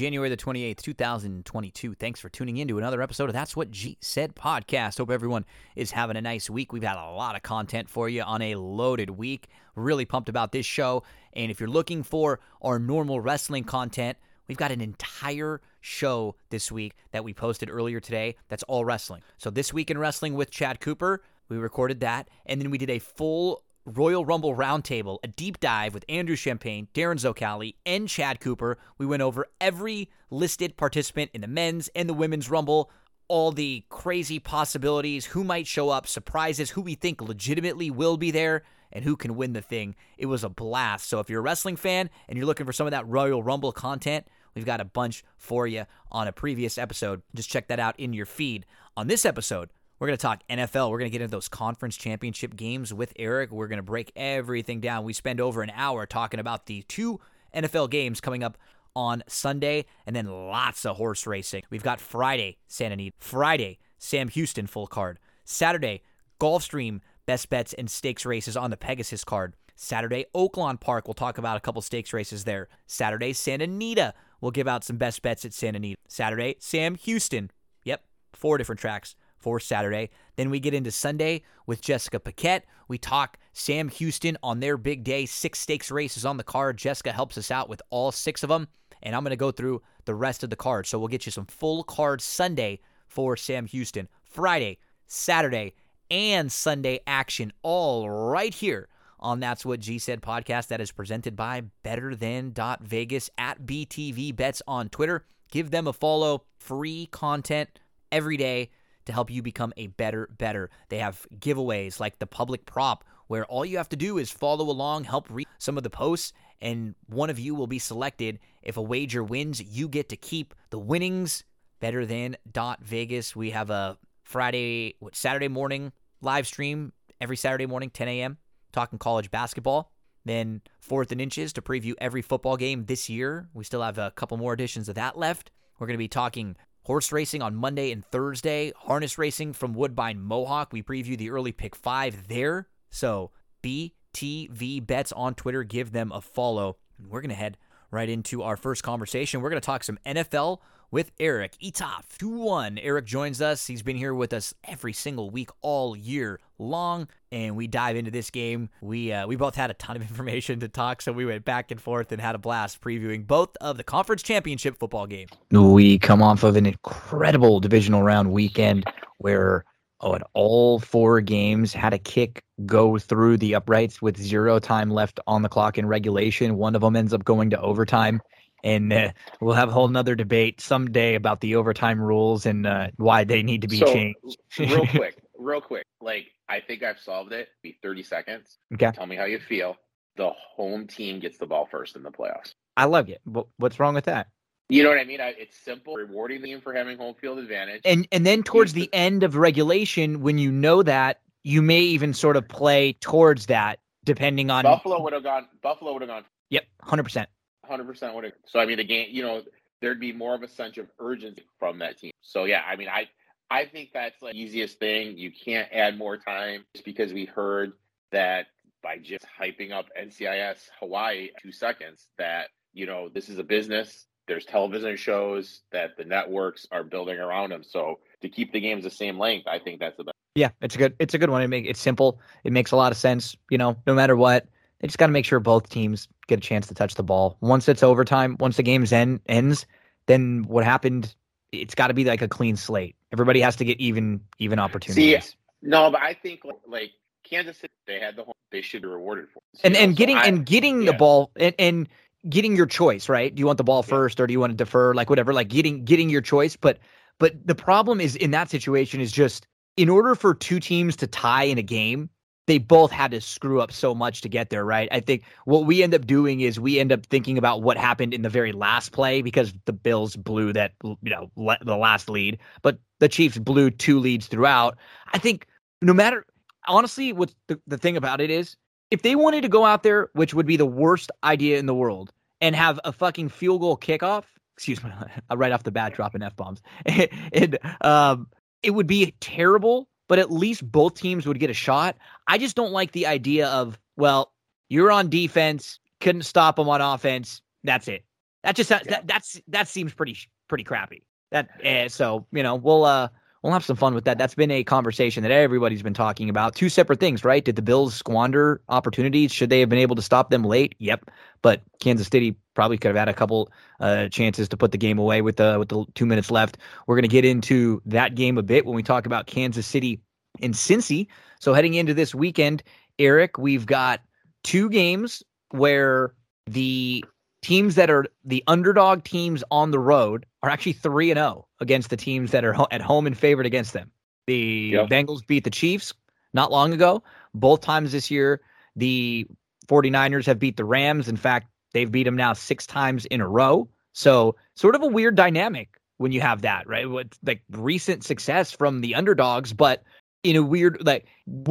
January the 28th, 2022. Thanks for tuning in to another episode of That's What G Said podcast. Hope everyone is having a nice week. We've had a lot of content for you on a loaded week. Really pumped about this show. And if you're looking for our normal wrestling content, we've got an entire show this week that we posted earlier today that's all wrestling. So, This Week in Wrestling with Chad Cooper, we recorded that. And then we did a full Royal Rumble Roundtable, a deep dive with Andrew Champagne, Darren Zocali, and Chad Cooper. We went over every listed participant in the men's and the women's Rumble, all the crazy possibilities, who might show up, surprises, who we think legitimately will be there, and who can win the thing. It was a blast. So if you're a wrestling fan and you're looking for some of that Royal Rumble content, we've got a bunch for you on a previous episode. Just check that out in your feed. On this episode, we're going to talk NFL. We're going to get into those conference championship games with Eric. We're going to break everything down. We spend over an hour talking about the two NFL games coming up on Sunday and then lots of horse racing. We've got Friday, Santa Anita. Friday, Sam Houston full card. Saturday, Gulfstream best bets and stakes races on the Pegasus card. Saturday, Oaklawn Park. We'll talk about a couple stakes races there. Saturday, Santa Anita. We'll give out some best bets at Santa Anita. Saturday, Sam Houston. Yep, four different tracks for Saturday. Then we get into Sunday with Jessica Paquette. We talk Sam Houston on their big day, six stakes races on the card. Jessica helps us out with all six of them, and I'm going to go through the rest of the card. So we'll get you some full card Sunday for Sam Houston, Friday, Saturday, and Sunday action all right here on That's What G Said podcast that is presented by Better Than Vegas at BTV Bets on Twitter. Give them a follow. Free content every day to help you become a better better. They have giveaways like the public prop where all you have to do is follow along, help read some of the posts, and one of you will be selected. If a wager wins, you get to keep the winnings. Better than dot Vegas. We have a Friday, what, Saturday morning live stream every Saturday morning, 10 a.m. Talking college basketball. Then fourth and inches to preview every football game this year. We still have a couple more editions of that left. We're going to be talking Horse racing on Monday and Thursday. Harness racing from Woodbine Mohawk. We preview the early pick five there. So BTV Bets on Twitter. Give them a follow. We're going to head right into our first conversation. We're going to talk some NFL with Eric Etop. 2 1. Eric joins us. He's been here with us every single week all year long. And we dive into this game. We uh, we both had a ton of information to talk, so we went back and forth and had a blast previewing both of the conference championship football games. We come off of an incredible divisional round weekend where oh, at all four games had a kick go through the uprights with zero time left on the clock in regulation. One of them ends up going to overtime and uh, we'll have a whole nother debate someday about the overtime rules and uh, why they need to be so, changed. real quick, real quick. Like I think I've solved it. Be thirty seconds. Okay. Tell me how you feel. The home team gets the ball first in the playoffs. I love it. What's wrong with that? You know what I mean? I, it's simple, rewarding the team for having home field advantage. And and then towards the end of regulation, when you know that, you may even sort of play towards that, depending on Buffalo would have gone. Buffalo would have gone. Yep, hundred percent hundred percent would. So I mean, the game, you know, there'd be more of a sense of urgency from that team. So yeah, I mean, I I think that's like easiest thing. You can't add more time just because we heard that by just hyping up NCIS Hawaii two seconds that you know this is a business. There's television shows that the networks are building around them. So to keep the games the same length, I think that's the best. Yeah, it's a good it's a good one. It make it's simple. It makes a lot of sense. You know, no matter what, they just got to make sure both teams get a chance to touch the ball. Once it's overtime, once the game's end, ends, then what happened? It's got to be like a clean slate. Everybody has to get even even opportunities. See, no, but I think like Kansas City, they had the home, they should be rewarded for. It. And and getting so I, and getting yeah. the ball and, and getting your choice, right? Do you want the ball first yeah. or do you want to defer? Like whatever, like getting getting your choice. But but the problem is in that situation is just in order for two teams to tie in a game, they both had to screw up so much to get there, right? I think what we end up doing is we end up thinking about what happened in the very last play because the Bills blew that, you know, le- the last lead, but the Chiefs blew two leads throughout. I think no matter, honestly, what the, the thing about it is, if they wanted to go out there, which would be the worst idea in the world, and have a fucking field goal kickoff, excuse me, right off the bat, dropping f bombs, and um, it would be terrible but at least both teams would get a shot. I just don't like the idea of, well, you're on defense, couldn't stop them on offense. That's it. That just yeah. that that's that seems pretty pretty crappy. That uh, so you know we'll uh we'll have some fun with that. That's been a conversation that everybody's been talking about. Two separate things, right? Did the Bills squander opportunities? Should they have been able to stop them late? Yep. But Kansas City probably could have had a couple uh, chances to put the game away with the with the two minutes left. We're going to get into that game a bit when we talk about Kansas City and Cincy. So heading into this weekend, Eric, we've got two games where the teams that are the underdog teams on the road are actually 3 and 0 against the teams that are ho- at home and favored against them. The yep. Bengals beat the Chiefs not long ago. Both times this year, the 49ers have beat the Rams. In fact, they've beat them now 6 times in a row. So, sort of a weird dynamic when you have that, right? With like recent success from the underdogs, but in a weird like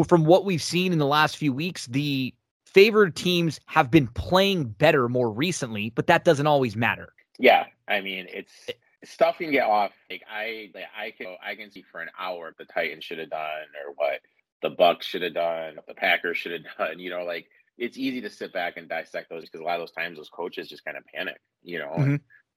from what we've seen in the last few weeks, the favored teams have been playing better more recently, but that doesn't always matter. Yeah, I mean it's stuff can get off. Like I, like I can, I can see for an hour the Titans should have done or what the Bucks should have done, the Packers should have done. You know, like it's easy to sit back and dissect those because a lot of those times those coaches just kind of panic. You know. Mm-hmm.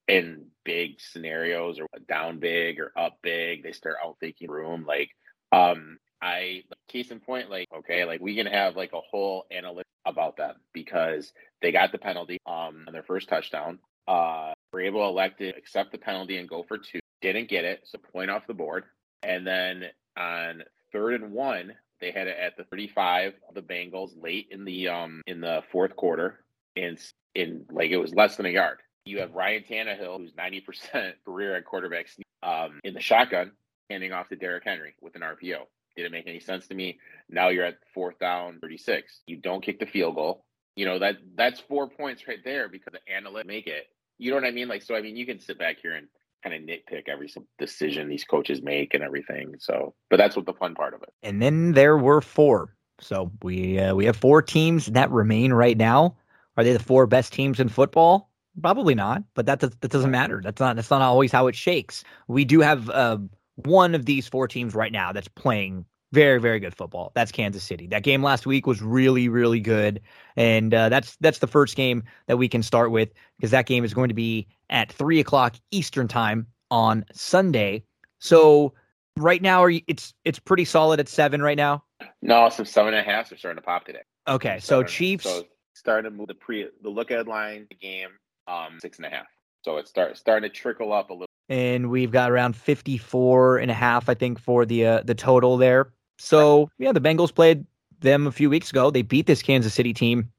In big scenarios or down big or up big, they start outthinking room. Like, um, I case in point, like okay, like we can have like a whole analytic about them because they got the penalty um on their first touchdown. Uh, were able to elect to accept the penalty and go for two. Didn't get it, so point off the board. And then on third and one, they had it at the 35 of the Bengals late in the um in the fourth quarter, and in like it was less than a yard. You have Ryan Tannehill, who's 90% career at quarterback, um, in the shotgun, handing off to Derrick Henry with an RPO. Didn't make any sense to me. Now you're at fourth down, 36. You don't kick the field goal. You know that that's four points right there because the analytics make it. You know what I mean? Like so. I mean, you can sit back here and kind of nitpick every decision these coaches make and everything. So, but that's what the fun part of it. And then there were four. So we uh, we have four teams that remain right now. Are they the four best teams in football? Probably not, but that does, that doesn't matter. That's not that's not always how it shakes. We do have uh, one of these four teams right now that's playing very very good football. That's Kansas City. That game last week was really really good, and uh, that's that's the first game that we can start with because that game is going to be at three o'clock Eastern time on Sunday. So right now, are you, it's it's pretty solid at seven right now. No, some seven and a half are starting to pop today. Okay, so Chiefs so starting to move the pre the look ahead line the game um six and a half. So it's start starting to trickle up a little and we've got around 54 and a half i think for the uh, the total there. So yeah the bengals played them a few weeks ago. They beat this kansas city team.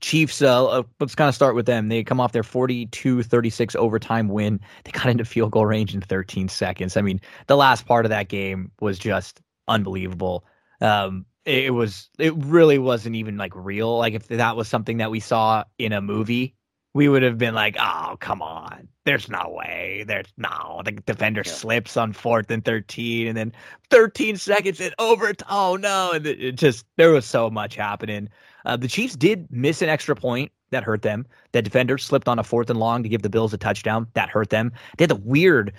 Chiefs uh, uh let's kind of start with them. They come off their 42-36 overtime win. They got into field goal range in 13 seconds. I mean the last part of that game was just unbelievable. Um it was it really wasn't even like real. Like if that was something that we saw in a movie we would have been like, oh, come on. There's no way. There's no. The defender yeah. slips on fourth and 13, and then 13 seconds in over. Oh, no. And it just, there was so much happening. Uh, the Chiefs did miss an extra point that hurt them. The defender slipped on a fourth and long to give the Bills a touchdown. That hurt them. They had the weird.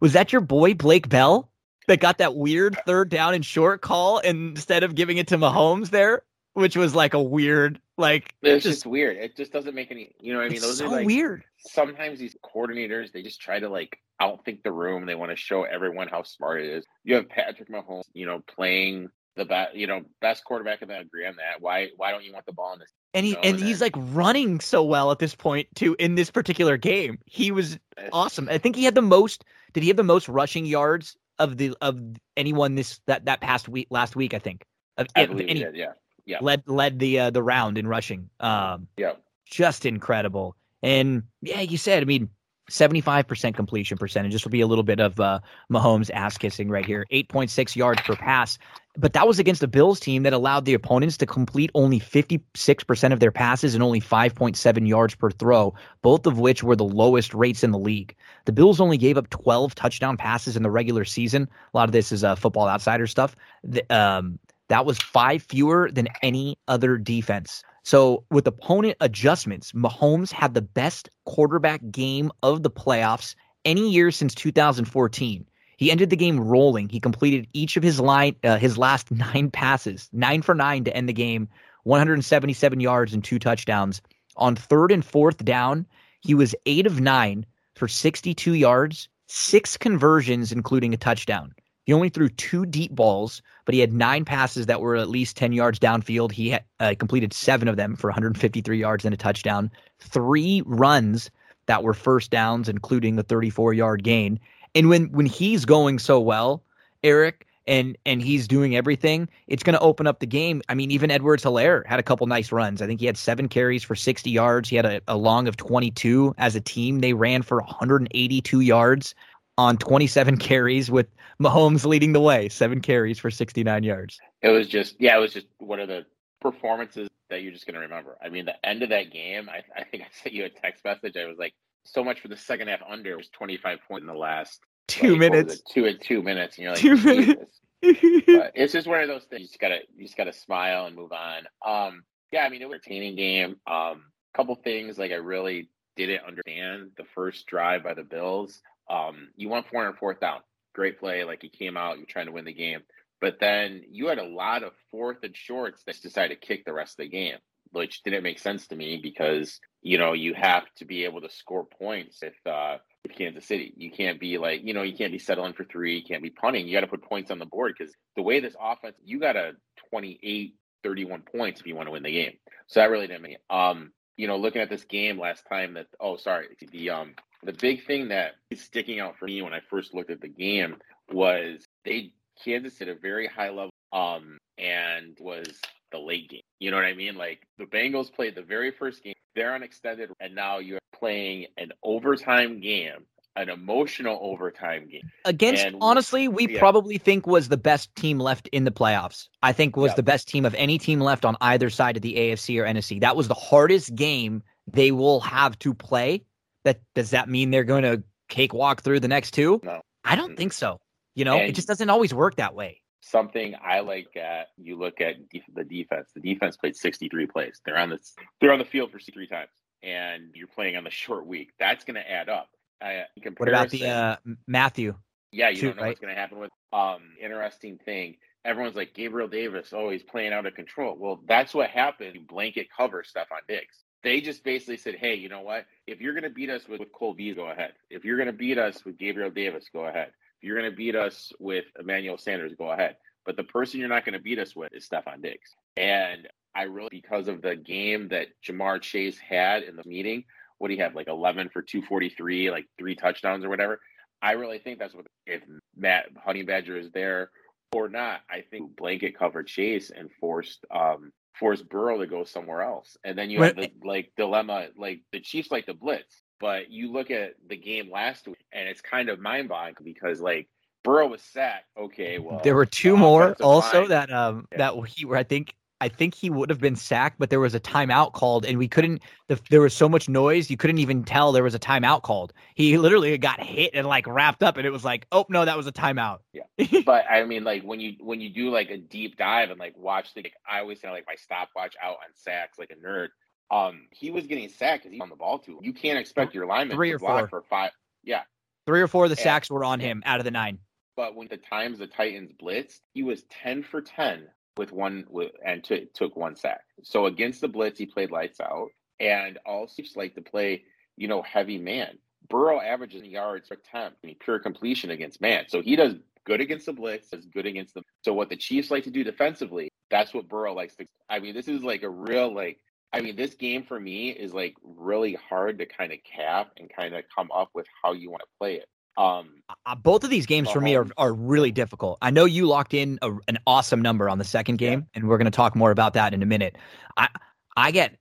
Was that your boy, Blake Bell? That got that weird third down and short call instead of giving it to Mahomes there, which was like a weird like it's just, just, weird. It just doesn't make any. You know what I mean? Those so are like weird. Sometimes these coordinators they just try to like outthink the room. They want to show everyone how smart it is. You have Patrick Mahomes, you know, playing the best, you know, best quarterback, and I agree on that. Why? Why don't you want the ball in this? And he and, he's like running so well at this point too in this particular game. He was awesome. I think he had the most. Did he have the most rushing yards of the of anyone this that that past week last week? I think. Of, I believe any, did, yeah yeah. led led the uh, the round in rushing. Um, yeah, just incredible. And yeah, you said, I mean, 75% completion percentage. This will be a little bit of uh, Mahomes ass kissing right here. 8.6 yards per pass. But that was against a Bills team that allowed the opponents to complete only 56% of their passes and only 5.7 yards per throw, both of which were the lowest rates in the league. The Bills only gave up 12 touchdown passes in the regular season. A lot of this is uh, football outsider stuff. The, um, that was five fewer than any other defense. So, with opponent adjustments, Mahomes had the best quarterback game of the playoffs any year since 2014. He ended the game rolling. He completed each of his line, uh, his last nine passes, nine for nine to end the game, 177 yards and two touchdowns. On third and fourth down, He was eight of nine for 62 yards, six conversions, including a touchdown. He only threw two deep balls, but he had nine passes that were at least 10 yards downfield. He had, uh, completed seven of them for 153 yards and a touchdown, three runs that were first downs, including the 34 yard gain. And when when he's going so well, Eric, and and he's doing everything, it's going to open up the game. I mean, even Edwards Helaire had a couple nice runs. I think he had seven carries for 60 yards. He had a, a long of 22 as a team. They ran for 182 yards on 27 carries with Mahomes leading the way, seven carries for 69 yards. It was just, yeah, it was just one of the performances that you're just going to remember. I mean, the end of that game, I, I think I sent you a text message. I was like, so much for the second half under. It was 25 points in the last two like, minutes. Two at two minutes. And you're like, two minutes. it's just one of those things. You just gotta, you just gotta smile and move on. Um, yeah, I mean, it was a entertaining game. Um, couple things like I really didn't understand the first drive by the Bills. Um, you won four and fourth down. Great play. Like you came out, you're trying to win the game. But then you had a lot of fourth and shorts that decided to kick the rest of the game, which didn't make sense to me because you know you have to be able to score points with uh, Kansas City. You can't be like you know you can't be settling for three. You can't be punting. You got to put points on the board because the way this offense, you got a 28, 31 points if you want to win the game. So that really didn't make. Um, you know, looking at this game last time that oh sorry the um the big thing that is sticking out for me when I first looked at the game was they Kansas at a very high level um and was the late game. You know what I mean? Like the Bengals played the very first game, they're on extended, and now you're playing an overtime game, an emotional overtime game. Against and, honestly, we yeah. probably think was the best team left in the playoffs. I think was yeah. the best team of any team left on either side of the AFC or NFC. That was the hardest game they will have to play that does that mean they're going to cakewalk through the next two? No, I don't think so. You know, and it just doesn't always work that way. Something I like at you look at the defense. The defense played 63 plays. They're on the they're on the field for three times, and you're playing on the short week. That's going to add up. Uh, what about the uh, Mathieu? Yeah, you too, don't know right? what's going to happen with. Um, interesting thing. Everyone's like Gabriel Davis. Oh, he's playing out of control. Well, that's what happened. You blanket cover Stefon Diggs. They just basically said, hey, you know what? If you're going to beat us with, with Cole Beasley, go ahead. If you're going to beat us with Gabriel Davis, go ahead. If you're going to beat us with Emmanuel Sanders, go ahead. But the person you're not going to beat us with is Stefon Diggs. And I really, because of the game that Ja'Marr Chase had in the meeting, what do you have, like 11 for 243, like three touchdowns or whatever? I really think that's what, if Matt Honey Badger is there or not, I think blanket covered Chase and forced um, force Burrow to go somewhere else. And then you have the like dilemma, like the Chiefs like the blitz, but you look at the game last week and it's kind of mind boggling because like Burrow was sacked. Okay, well there were two more also line. that um yeah. that he were I think I think he would have been sacked, but there was a timeout called, and we couldn't. The, there was so much noise, you couldn't even tell there was a timeout called. He literally got hit and like wrapped up, and it was like, oh no, that was a timeout. Yeah, but I mean, like when you when you do like a deep dive and like watch the, like, I always say like my stopwatch out on sacks like a nerd. Um, he was getting sacked because he's on the ball too. You can't expect your lineman three or four for five. Yeah, three or four of the and, sacks were on him out of the nine. But when the times the Titans blitzed, he was ten for ten with one with and t- took one sack. So against the blitz, he played lights out, and also like to play, you know, heavy man. Burrow averages yards per attempt, I mean, pure completion against man. So he does good against the blitz, does good against the. So what the Chiefs like to do defensively, that's what Burrow likes to. I mean, this is like a real like. I mean, this game for me is like really hard to kind of cap and kind of come up with how you want to play it. Um, uh, both of these games for me are, are really difficult. I know you locked in a, an awesome number on the second game, yeah. and we're going to talk more about that in a minute. I I get.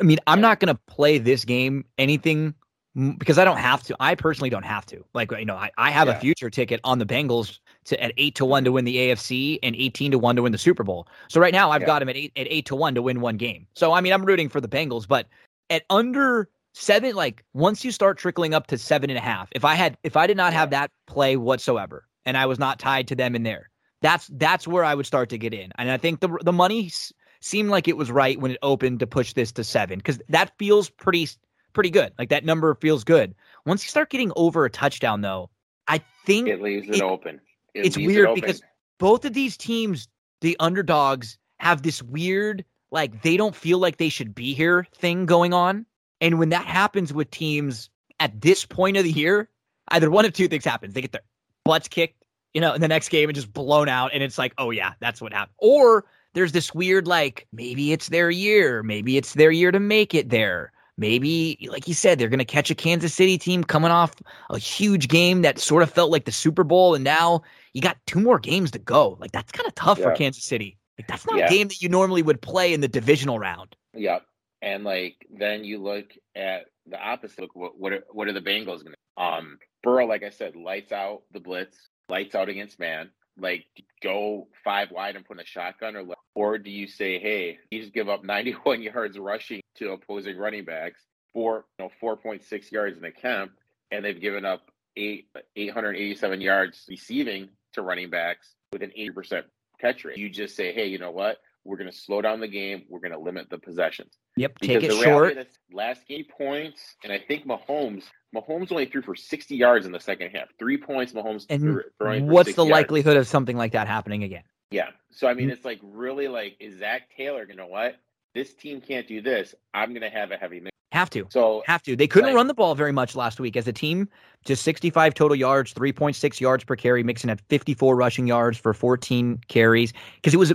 I mean, I'm not going to play this game anything because I don't have to. I personally don't have to. Like you know, I, I have yeah. a future ticket on the Bengals to at eight to one to win the AFC and eighteen to one to win the Super Bowl. So right now I've yeah. got him at eight at eight to one to win one game. So I mean, I'm rooting for the Bengals, but at under seven like once you start trickling up to seven and a half if i had if i did not have that play whatsoever and i was not tied to them in there that's that's where i would start to get in. And i think the the money seemed like it was right when it opened to push this to seven because that feels pretty pretty good. Like that number feels good. Once you start getting over a touchdown though i think it leaves it, it open. It it's weird it open. because both of these teams the underdogs have this weird like they don't feel like they should be here thing going on And when that happens with teams at this point of the year, either one of two things happens. They get their butts kicked, you know, in the next game and just blown out. And it's like, oh, yeah, that's what happened. Or there's this weird, like, maybe it's their year. Maybe it's their year to make it there. Maybe, like you said, they're going to catch a Kansas City team coming off a huge game that sort of felt like the Super Bowl. And now you got two more games to go. Like, that's kind of tough yeah. for Kansas City. Like, that's not yeah. a game that you normally would play in the divisional round. Yep. And like then you look at the opposite. Look, what what are, what are the Bengals going to? Um, Burrow, like I said, lights out the blitz, lights out against man. Like go five wide and put in a shotgun, or or do you say, hey, you just give up 91 yards rushing to opposing running backs, four you know 4.6 yards in a camp, and they've given up eight 887 yards receiving to running backs with an 80% catch rate. You just say, hey, you know what? We're going to slow down the game. We're going to limit the possessions. Yep, because take it short. Last game points, and I think Mahomes Mahomes only threw for 60 yards in the second half. Three points, Mahomes and what's the likelihood of something like that happening again? Yeah. So I mean, mm-hmm. it's like really like is Zac Taylor? You know what? This team can't do this. I'm going to have a heavy mix. Have to. So have to. They couldn't like, run the ball very much last week as a team. Just 65 total yards, 3.6 yards per carry. Mixon had 54 rushing yards for 14 carries because it was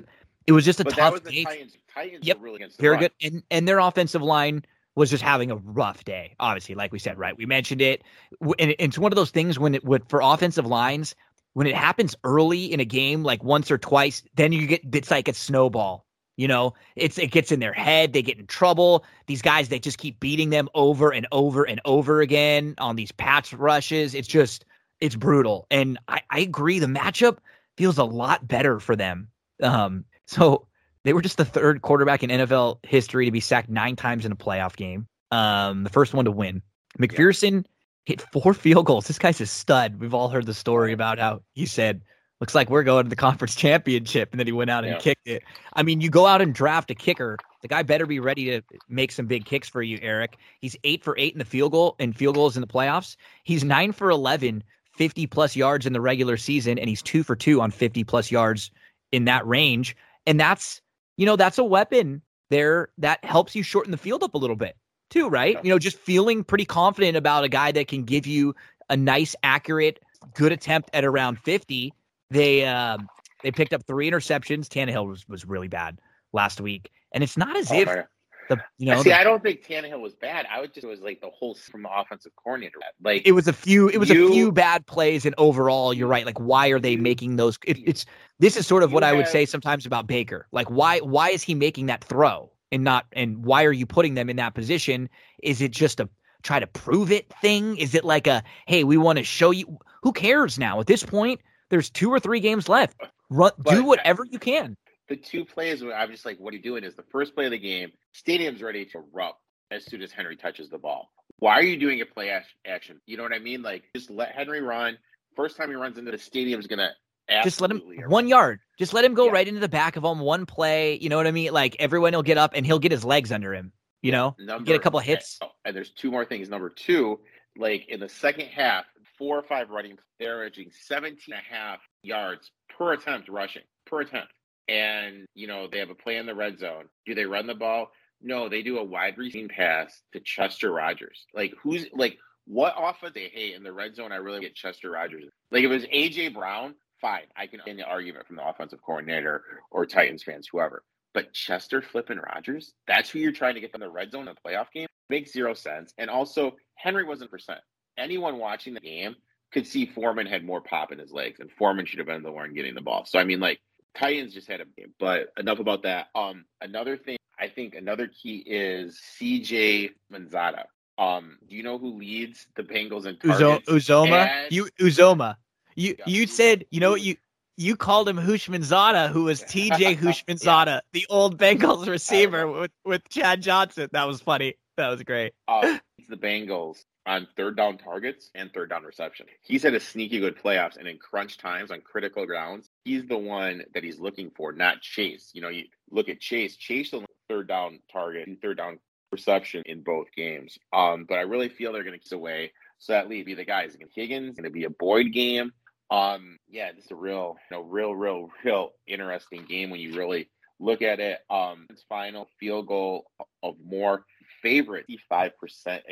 it was just a tough game. Titans, Titans yep, really very good. And and their offensive line was just having a rough day. Obviously, like we said, right? We mentioned it, and it's one of those things when it would for offensive lines when it happens early in a game, like once or twice, then you get it's like a snowball. You know, it's it gets in their head. They get in trouble. These guys, they just keep beating them over and over and over again on these patch rushes. It's just it's brutal. And I, I agree. The matchup feels a lot better for them. Um, so they were just the third quarterback in NFL history to be sacked nine times in a playoff game. Um, the first one to win. McPherson hit four field goals. This guy's a stud. We've all heard the story about how he said, "Looks like we're going to the conference championship," and then he went out and yeah. kicked it. I mean, you go out and draft a kicker. The guy better be ready to make some big kicks for you, Eric. He's eight for eight in the field goal and field goals in the playoffs. He's nine for 11, 50 plus yards in the regular season, and he's two for two on 50 plus yards in that range. And that's, you know, that's a weapon there that helps you shorten the field up a little bit too, right? You know, just feeling pretty confident about a guy that can give you a nice, accurate, good attempt at around 50. They um they picked up three interceptions. Tannehill was was really bad last week. And it's not as oh, if the you know see, the, I don't think Tannehill was bad. I would just it was like the whole from the offensive coordinator. Like it was a few, it was you, a few bad plays, and overall, you're right. Like why are they making those? It, it's this is sort of what have, I would say sometimes about Baker. Like why why is he making that throw and not and why are you putting them in that position? Is it just a try to prove it thing? Is it like a hey, we want to show you? Who cares now? At this point, there's two or three games left. Run, do whatever you can the two plays where I'm just like, what are you doing? Is the first play of the game, stadium's ready to erupt as soon as Henry touches the ball. Why are you doing a play action? You know what I mean? Like, just let Henry run. First time he runs into the stadium's gonna just let him one yard. Just let him go yeah. right into the back of him. One play. You know what I mean? Like everyone will get up and he'll get his legs under him. You know, Number, get a couple hits. And, and there's two more things. Number two, like in the second half, four or five running, they're averaging 17 and a half yards per attempt rushing per attempt and you know they have a play in the red zone. Do they run the ball? No, they do a wide receiving pass to Chester Rogers. Like who's like what offense they hate in the red zone? I really get Chester Rogers. Like if it was AJ Brown, fine, I can end the argument from the offensive coordinator or Titans fans, whoever. But Chester flipping Rogers, that's who you're trying to get from the red zone in the playoff game. Makes zero sense. And also, Henry wasn't percent. Anyone watching the game could see Foreman had more pop in his legs, and Foreman should have been the one getting the ball. So I mean, like Titans just had a game, but enough about that. Um, another thing, I think another key is CJ Manzata. Um, do you know who leads the Bengals in targets? Uzomah, and... you Uzomah. You you said you know what you you called him Houshmandzadeh, who was TJ Houshmandzadeh, yeah. the old Bengals receiver with with Chad Johnson. That was funny. That was great. Uh, it's the Bengals on third down targets and third down reception. He's had a sneaky good playoffs, and in crunch times on critical grounds, he's the one that he's looking for, not Chase. You know, you look at Chase. Chase the third down target and third down reception in both games. Um, but I really feel they're going to keep away. So that leaves the guys. Higgins going to be a Boyd game. Um, yeah, this is a real, you know, real, real, real interesting game when you really look at it. Um, it's final field goal of more favorite, 5%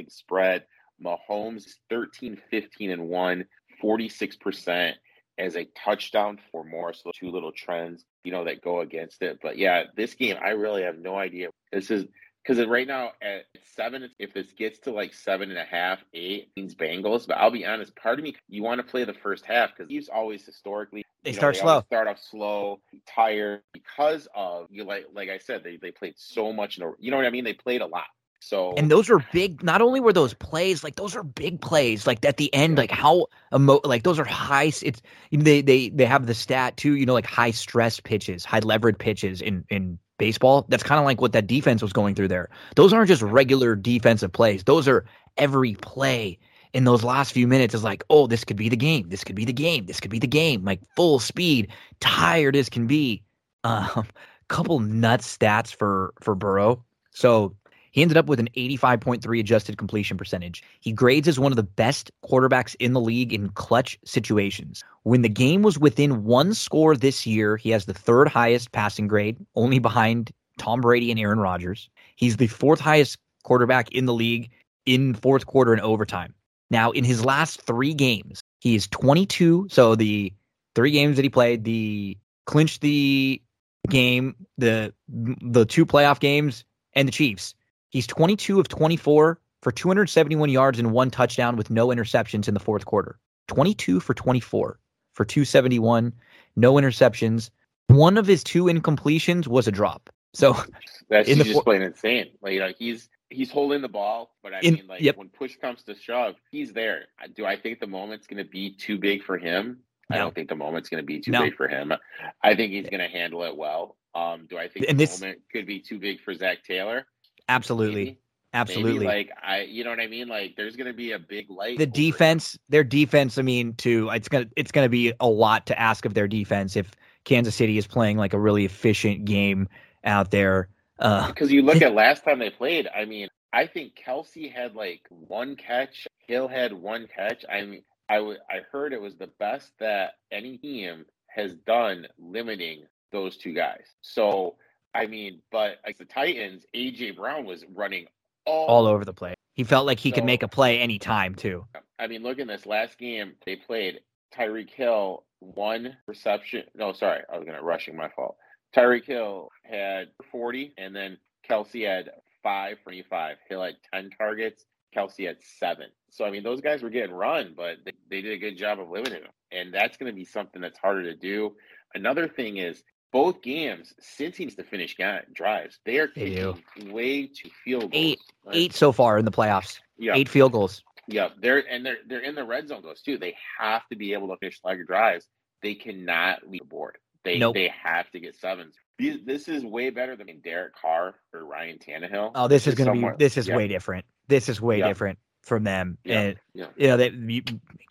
spread. Mahomes 13, 15, and 1, 46% as a touchdown for more. So two little trends, you know, that go against it. But yeah, this game, I really have no idea. This is because right now at seven, if this gets to like seven and a half, eight means Bengals. But I'll be honest, part of me, you want to play the first half because he's always historically they know, start they slow. Start off slow, tired because of you like like I said, they they played so much in a you know what I mean. They played a lot. So and those are big. Not only were those plays, like those are big plays. Like at the end, like how emo, like those are high. It's they they they have the stat too. You know, like high stress pitches, high leverage pitches in in baseball. That's kind of like what that defense was going through there. Those aren't just regular defensive plays. Those are every play in those last few minutes is like, oh, this could be the game. This could be the game. This could be the game. Like full speed, tired as can be. Um, couple nuts stats for for Burrow. So he ended up with an 85.3 adjusted completion percentage. He grades as one of the best quarterbacks in the league in clutch situations. When the game was within one score this year, he has the third highest passing grade, only behind Tom Brady and Aaron Rodgers. He's the fourth highest quarterback in the league in fourth quarter and overtime. Now, in his last three games, he is 22. So the three games that he played, the clinched the game, the the two playoff games, and the Chiefs. He's 22 of 24 for 271 yards and one touchdown with no interceptions in the fourth quarter. 22 for 24 for 271, no interceptions. One of his two incompletions was a drop. So that's the just plain insane. Like, you know, he's he's holding the ball, but I in, mean, like yep. when push comes to shove, he's there. Do I think the moment's going to be too big for him? No. I don't think the moment's going to be too no. big for him. I think he's going to handle it well. Um, do I think and the this, moment could be too big for Zac Taylor? Absolutely. Maybe. Absolutely. Maybe like I you know what I mean? Like there's gonna be a big light. The defense, their defense, I mean, too, it's gonna it's gonna be a lot to ask of their defense if Kansas City is playing like a really efficient game out there. Uh, because you look at last time they played, I mean, I think Kelce had like one catch, Hill had one catch. I mean, I, w- I heard it was the best that any team has done limiting those two guys. So I mean, but like the Titans, AJ Brown was running all, all over the place. He felt like he so, could make a play anytime too. I mean, look in this last game they played. Tyreek Hill one reception. No, sorry, I was gonna rushing my fault. Tyreek Hill had 40, and then Kelce had five for 25. Hill had 10 targets. Kelce had seven. So I mean, those guys were getting run, but they, they did a good job of limiting them, and that's going to be something that's harder to do. Another thing is both games, Cincy needs to finish guy drives. They are kicking way too field goals. Eight, right? eight so far in the playoffs. Yeah, eight field goals. Yeah, they're and they're they're in the red zone goals too. They have to be able to finish like drives. They cannot leave the board. They nope. they have to get sevens. These, this is way better than Derek Carr or Ryan Tannehill. Oh, this is going to be this is yeah. way different. This is way yeah. different from them. Yeah. And yeah. you know, that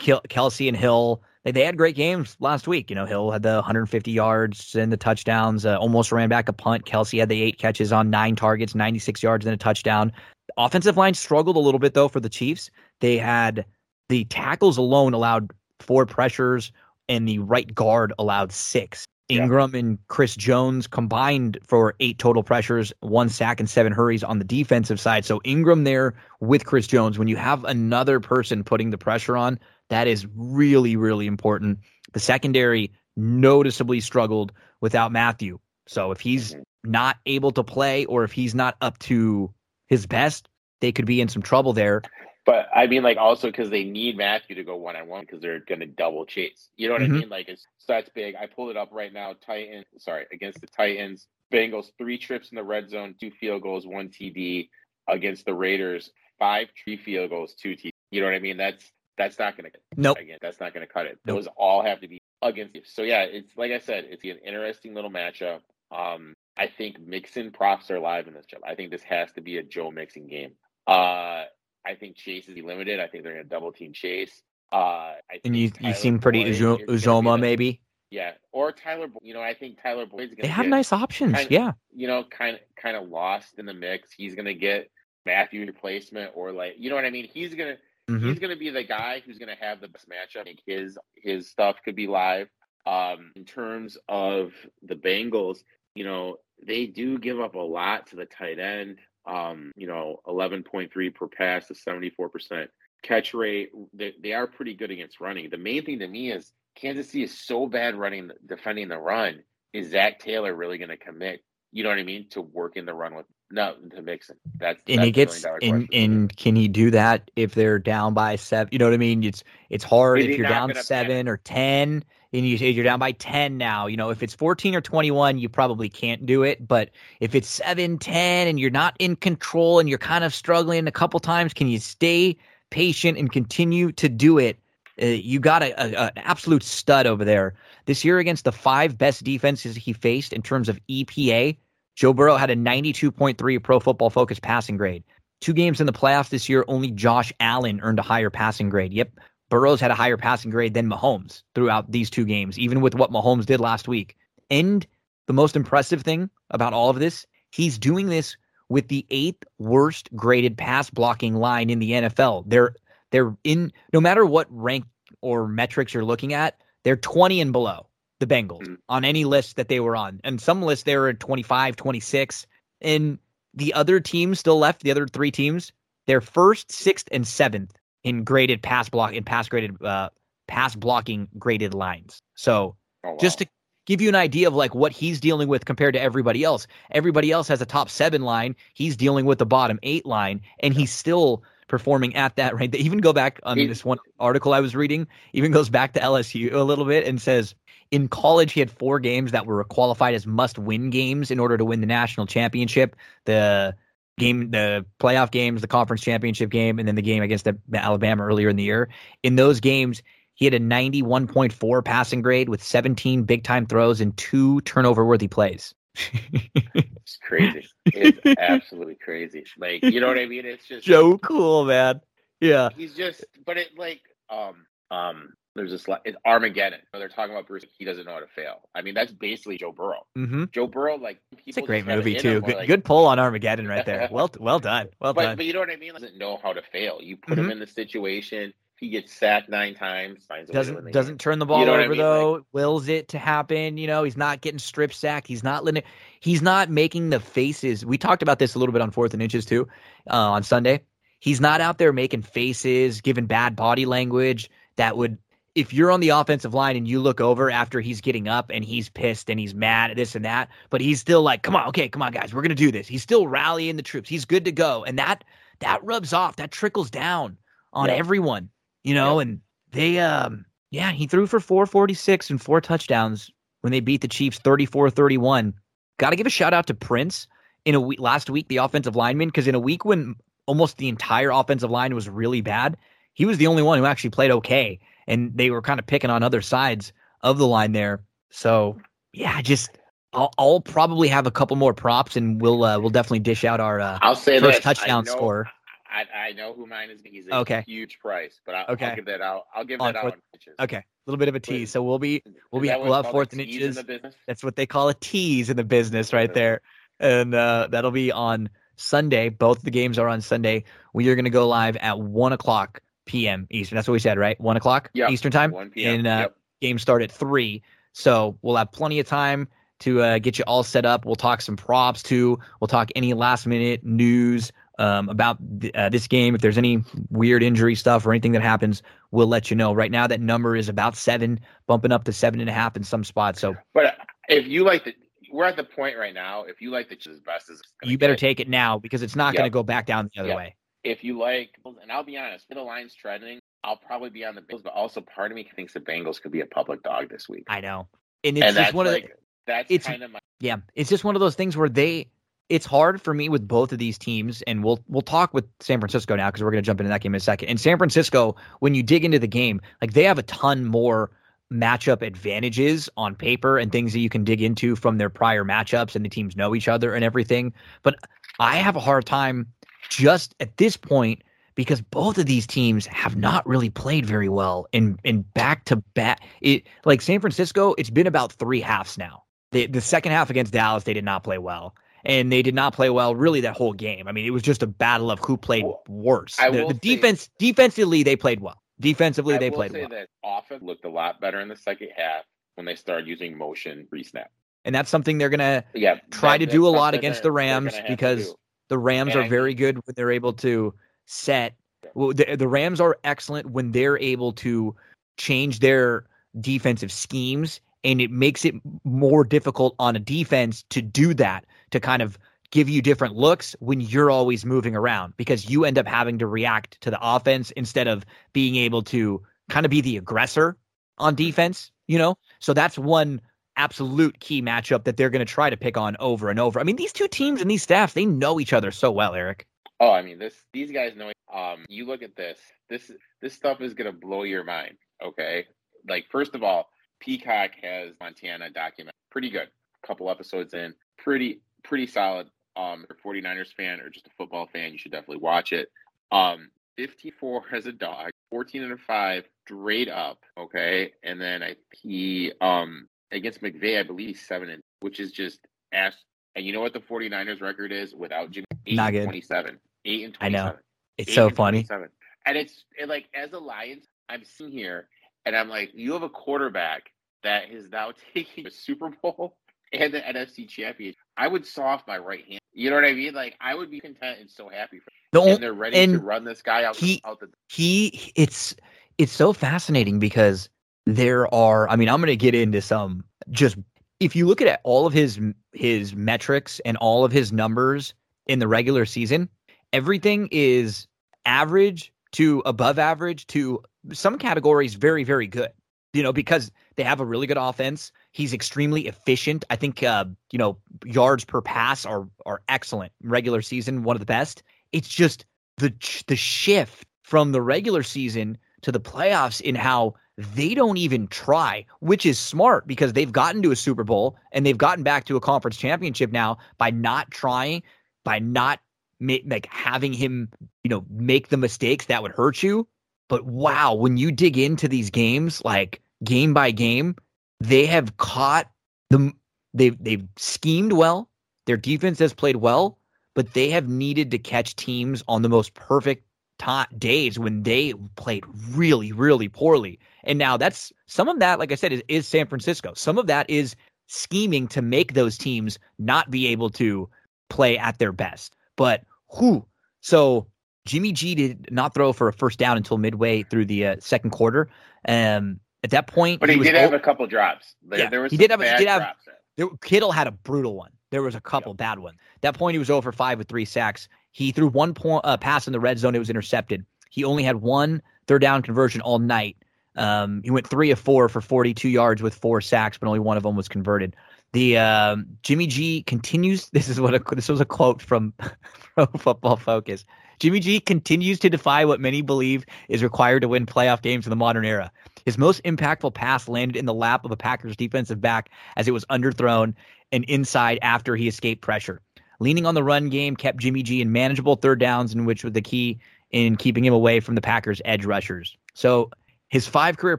Kelce and Hill they, they had great games last week. You know, Hill had the 150 yards and the touchdowns, uh, almost ran back a punt. Kelce had the eight catches on nine targets, 96 yards and a touchdown. Offensive line struggled a little bit though for the Chiefs. They had the tackles alone allowed four pressures, and the right guard allowed six. Ingram yeah. and Chris Jones combined for eight total pressures, one sack, and seven hurries on the defensive side. So Ingram there with Chris Jones. When you have another person putting the pressure on, that is really, really important. The secondary noticeably struggled without Mathieu. So if he's mm-hmm. not able to play or if he's not up to his best, they could be in some trouble there. But I mean, like also because they need Mathieu to go one on one because they're going to double chase. You know what mm-hmm. I mean? Like it's so that's big. I pulled it up right now. Titans, sorry, against the Titans, Bengals three trips in the red zone, two field goals, one TD. Against the Raiders, five tree field goals, two TD. You know what I mean? That's that's not going to nope. Again, that's not going to cut it. Nope. Those all have to be against you. So yeah, it's like I said, it's an interesting little matchup. Um, I think Mixon props are live in this job. I think this has to be a Joe Mixon game. Uh, I think Chase is limited. I think they're going to double team Chase. Uh, and you you seem pretty Uzo- Uzomah maybe. Yeah, or Tyler. You know, I think Tyler Boyd's going. They have nice options. Kinda, yeah. You know, kind of kind of lost in the mix. He's going to get Mathieu replacement, or like you know what I mean. He's going to Mm-hmm. He's going to be the guy who's going to have the best matchup. I think his his stuff could be live. Um, in terms of the Bengals, you know, they do give up a lot to the tight end. um, you know, 11.3 per pass to 74% catch rate. They, they are pretty good against running. The main thing to me is Kansas City is so bad running, defending the run. Is Zac Taylor really going to commit? You know what I mean? To working the run with no to Mixon. That's and that's he gets and, and can he do that if they're down by seven? You know what I mean? It's it's hard Is if you're down seven or ten and you say you're down by ten now. You know, if it's fourteen or twenty one, you probably can't do it. But if it's seven, ten, and you're not in control and you're kind of struggling a couple times, can you stay patient and continue to do it? Uh, you got a, a, an absolute stud over there this year against the five best defenses he faced in terms of EPA. Joe Burrow had a 92.3 Pro Football Focus passing grade. Two games in the playoffs this year, only Josh Allen earned a higher passing grade. Yep, Burrows had a higher passing grade than Mahomes throughout these two games, even with what Mahomes did last week. And the most impressive thing about all of this, he's doing this with the eighth worst graded pass blocking line in the NFL. They're they're in no matter what rank or metrics you're looking at, they're 20 and below the Bengals Mhm. on any list that they were on. And some lists they were at 25, 26. And the other teams still left, the other three teams, they're first, sixth, and seventh in graded pass block in pass graded uh pass blocking graded lines. So Oh, wow. just to give you an idea of like what he's dealing with compared to everybody else. Everybody else has a top seven line. He's dealing with the bottom eight line, and he's still performing at that rate. They even go back on this one article I was reading, even goes back to LSU a little bit and says in college he had four games that were qualified as must win games in order to win the national championship. The game the playoff games, the conference championship game, and then the game against the, Alabama earlier in the year. In those games, he had a 91.4 passing grade with 17 big time throws and two turnover worthy plays. it's crazy. It's absolutely crazy. Like you know what I mean? It's just so cool, man. Yeah. he's just but it like um um there's this like it's Armageddon. They're talking about Bruce. He doesn't know how to fail. I mean, that's basically Joe Burrow. Mm-hmm. Joe Burrow, like It's a great just have it movie too. Good, like- good pull on Armageddon right there. Well, well done. Well But done. but you know what I mean? Doesn't know how to fail. You put Mhm. him in the situation. He gets sacked nine times. Finds a way to win doesn't doesn't game. turn the ball know what I over mean? though. wills it to happen. You know, he's not getting strip sacked. He's not letting. He's not making the faces. We talked about this a little bit on fourth and inches too, uh, on Sunday. He's not out there making faces, giving bad body language that would. If you're on the offensive line and you look over after he's getting up and he's pissed and he's mad at this and that, but he's still like, "Come on, okay, come on, guys, we're gonna do this." He's still rallying the troops. He's good to go, and that that rubs off. That trickles down on Yeah. everyone, you know. And they, um, yeah, he threw for 446 and four touchdowns when they beat the Chiefs 34-31. Got to give a shout out to Prince in a week last week, the offensive lineman, because in a week when almost the entire offensive line was really bad, he was the only one who actually played okay, and they were kind of picking on other sides of the line there. So yeah, just I'll, I'll probably have a couple more props, and we'll uh, we'll definitely dish out our uh, I'll say first this, touchdown score. I, I know who mine is. He's a Okay. huge price, but I'll, Okay. I'll give that out. I'll give that out. Okay, a little bit of a tease. So we'll be we'll be we'll have fourth and inches. That's what they call a tease in the business right there. And uh, that'll be on Sunday. Both the games are on Sunday. We are going to go live at 1 o'clock p.m. Eastern. That's what we said, right? 1 o'clock Yep. Eastern time. 1 p.m. And uh, Yep. games start at 3. So we'll have plenty of time to uh, get you all set up. We'll talk some props too. We'll talk any last minute news um, about th- uh, this game. If there's any weird injury stuff or anything that happens, we'll let you know. Right now, that number is about seven, bumping up to seven and a half in some spots. So But if you like the, we're at the point right now. If you like the as best as you better get, take it now because it's not going to go back down the other Yep. way. If you like, and I'll be honest, the line's trending, I'll probably be on the Bills. But also, part of me thinks the Bengals could be a public dog this week. I know, and it's and just one of the, that's it's- kind of my yeah, it's just one of those things where they. It's hard for me with both of these teams, and we'll we'll talk with San Francisco now because we're going to jump into that game in a second. And San Francisco, when you dig into the game, like they have a ton more matchup advantages on paper and things that you can dig into from their prior matchups, and the teams know each other and everything. But I have a hard time just at this point because both of these teams have not really played very well in in back to back. It like San Francisco, it's been about three halves now. The the second half against Dallas, they did not play well. And they did not play well really that whole game. I mean, it was just a battle of who played worse. The, the say- defense defensively they played well. Defensively I they played say well. that offense looked a lot better in the second half when they started using motion pre-snap. And that's something they're gonna Yeah, try that- to do a lot against the Rams to because. The Rams are very good when they're able to set. Well, the, the Rams are excellent when they're able to change their defensive schemes, and it makes it more difficult on a defense to do that to kind of give you different looks when you're always moving around because you end up having to react to the offense instead of being able to kind of be the aggressor on defense, you know? So that's one absolute key matchup that they're going to try to pick on over and over. I mean, these two teams and these staffs, they know each other so well, Eric. Oh, I mean, this these guys know. Um, you look at this. This this stuff is going to blow your mind. Okay, like first of all, Peacock has Montana document pretty good. A couple episodes in, pretty pretty solid um, if you're a 49ers fan or just a football fan, you should definitely watch it. Um, 54 as a dog, 14 and a 5 straight up, okay? And then I he um against McVay, I believe he's 7 and which is just ass and you know what the 49ers record is without Jimmy? 8 Not and good. 27. 8 and 27. I know. It's 8 so and funny. 27. And it's and like as a Lions, I'm sitting here and I'm like, you have a quarterback that is now taking a Super Bowl and the NFC championship. I would saw off my right hand. You know what I mean? Like I would be content and so happy for The and only, they're ready and to run this guy out, he- out the he it's it's so fascinating because there are i mean i'm going to get into some just if you look at all of his his metrics and all of his numbers in the regular season everything is average to above average to some categories very very good you know because they have a really good offense he's extremely efficient. I think uh you know yards per pass are are excellent. Regular season one of the best. It's just the the shift from the regular season to the playoffs in how they don't even try, which is smart because they've gotten to a Super Bowl and they've gotten back to a conference championship now by not trying, by not like having him, you know, make the mistakes that would hurt you. But wow, when you dig into these games, like game by game, they have caught them. They've they've schemed well. Their defense has played well, but they have needed to catch teams on the most perfect ta days when they played really, really poorly. And now that's some of that, like I said, is, is San Francisco. Some of that is scheming to make those teams not be able to play at their best. But who? So Jimmy G did not throw for a first down until midway through the uh, second quarter. Um, at that point, But he, was did have a couple drops. There, Yeah, there was he did have a- he did have- drops there. Kittle had a brutal one. There was a couple bad ones. That point, he was over five with three sacks. He threw one point uh, pass in the red zone. It was intercepted. He only had one third down conversion all night. Um, he went three of four for 42 yards with four sacks, but only one of them was converted. The um, Jimmy G continues. This is what a, this was a quote from Pro Football Focus. Jimmy G continues to defy what many believe is required to win playoff games in the modern era. His most impactful pass landed in the lap of a Packers defensive back as it was underthrown and inside after he escaped pressure. Leaning on the run game kept Jimmy G in manageable third downs, in which was the key in keeping him away from the Packers' edge rushers. So his five career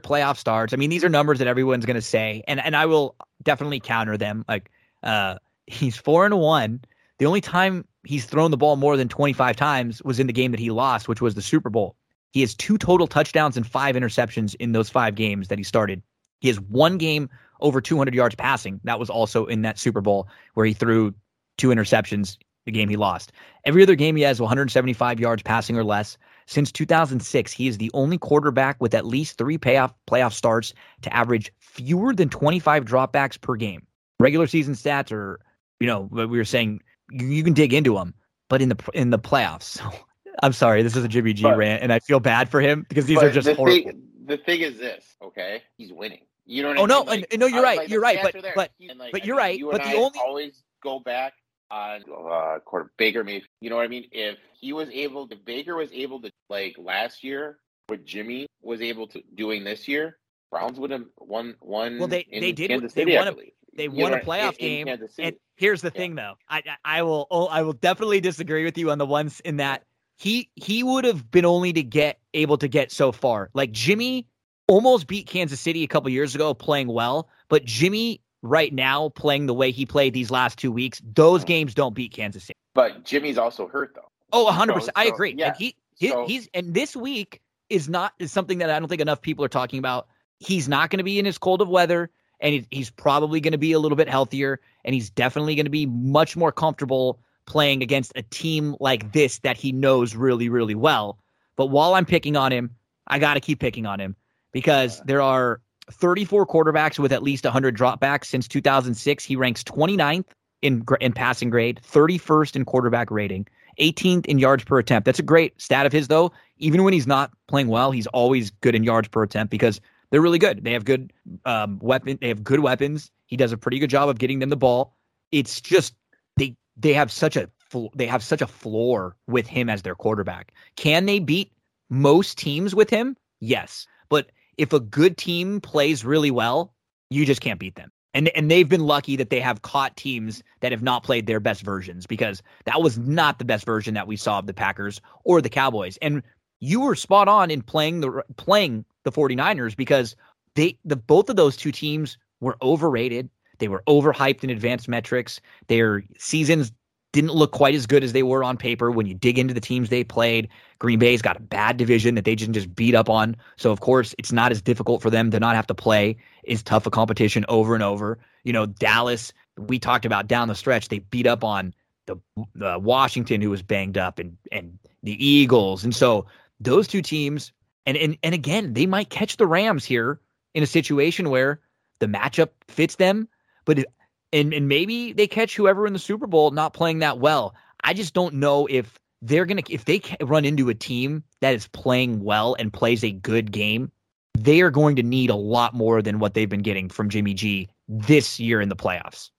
playoff starts. I mean, these are numbers that everyone's going to say, and and I will definitely counter them. Like, uh, he's four and one. The only time he's thrown the ball more than 25 times was in the game that he lost, which was the Super Bowl. He has two total touchdowns and five interceptions in those five games that he started. He has one game over 200 yards passing. That was also in that Super Bowl where he threw two interceptions, the game he lost. Every other game he has 175 yards passing or less. Since 2006, he is the only quarterback with at least three payoff playoff starts to average fewer than 25 dropbacks per game. Regular season stats are, you know, what we were saying you, you can dig into them, but in the in the playoffs. So I'm sorry, this is a Jimmy G But- rant, and I feel bad for him because these are just the horrible. Thing, the thing is this, okay? He's winning. You don't know what Oh, I no, mean? Like, no, you're right, like, you're right, but- there. but- like, but you're think right, You but and the I only- always go back on uh, quarter Baker Mayfield. You know what I mean? If he was able, if Baker was able to like last year, what Jimmy was able to doing this year, Browns would have won. Won. Well, they- in they did- Kansas they City, won I a-. they won a playoff game, And here's the Yeah. thing, though, I I will oh, I will definitely disagree with you on the ones in that he he would have been only to get able to get so far. Like Jimmy almost beat Kansas City a couple years ago playing well, but Jimmy right now playing the way he played these last two weeks, those mm-hmm. games don't beat Kansas City. but Jimmy's also hurt though. Oh, 100%. So- I so, agree. yeah. And he, he So- he's and this week is not is something that I don't think enough people are talking about. He's not going to be in his cold of weather and he's probably going to be a little bit healthier and he's definitely going to be much more comfortable playing against a team like this that he knows really, really well. But while I'm picking on him, I got to keep picking on him because there are 34 quarterbacks with at least 100 dropbacks since 2006. He ranks 29th in in passing grade, 31st in quarterback rating, 18th in yards per attempt. That's a great stat of his though. Even when he's not playing well, he's always good in yards per attempt because they're really good. They have good um, weapon. They have good weapons. He does a pretty good job of getting them the ball. It's just they they have such a they have such a floor with him as their quarterback. Can they beat most teams with him? Yes, but if a good team plays really well, you just can't beat them. And and they've been lucky that they have caught teams that have not played their best versions because that was not the best version that we saw of the Packers or the Cowboys. And you were spot on in playing the playing the 49ers because they the both of those two teams were overrated. They were overhyped in advanced metrics. Their seasons didn't look quite as good as they were on paper when you dig into the teams they played. Green Bay's got a bad division that they didn't just beat up on. So of course it's not as difficult for them to not have to play as tough a competition over and over. You know, Dallas, we talked about down the stretch, they beat up on the, the Washington who was banged up and and the Eagles. And so those two teams and and and again, they might catch the Rams here in a situation where the matchup fits them, but it, and and maybe they catch whoever in the Super Bowl not playing that well. I just don't know if they're gonna if they run into a team that is playing well and plays a good game, they are going to need a lot more than what they've been getting from Jimmy G this year in the playoffs.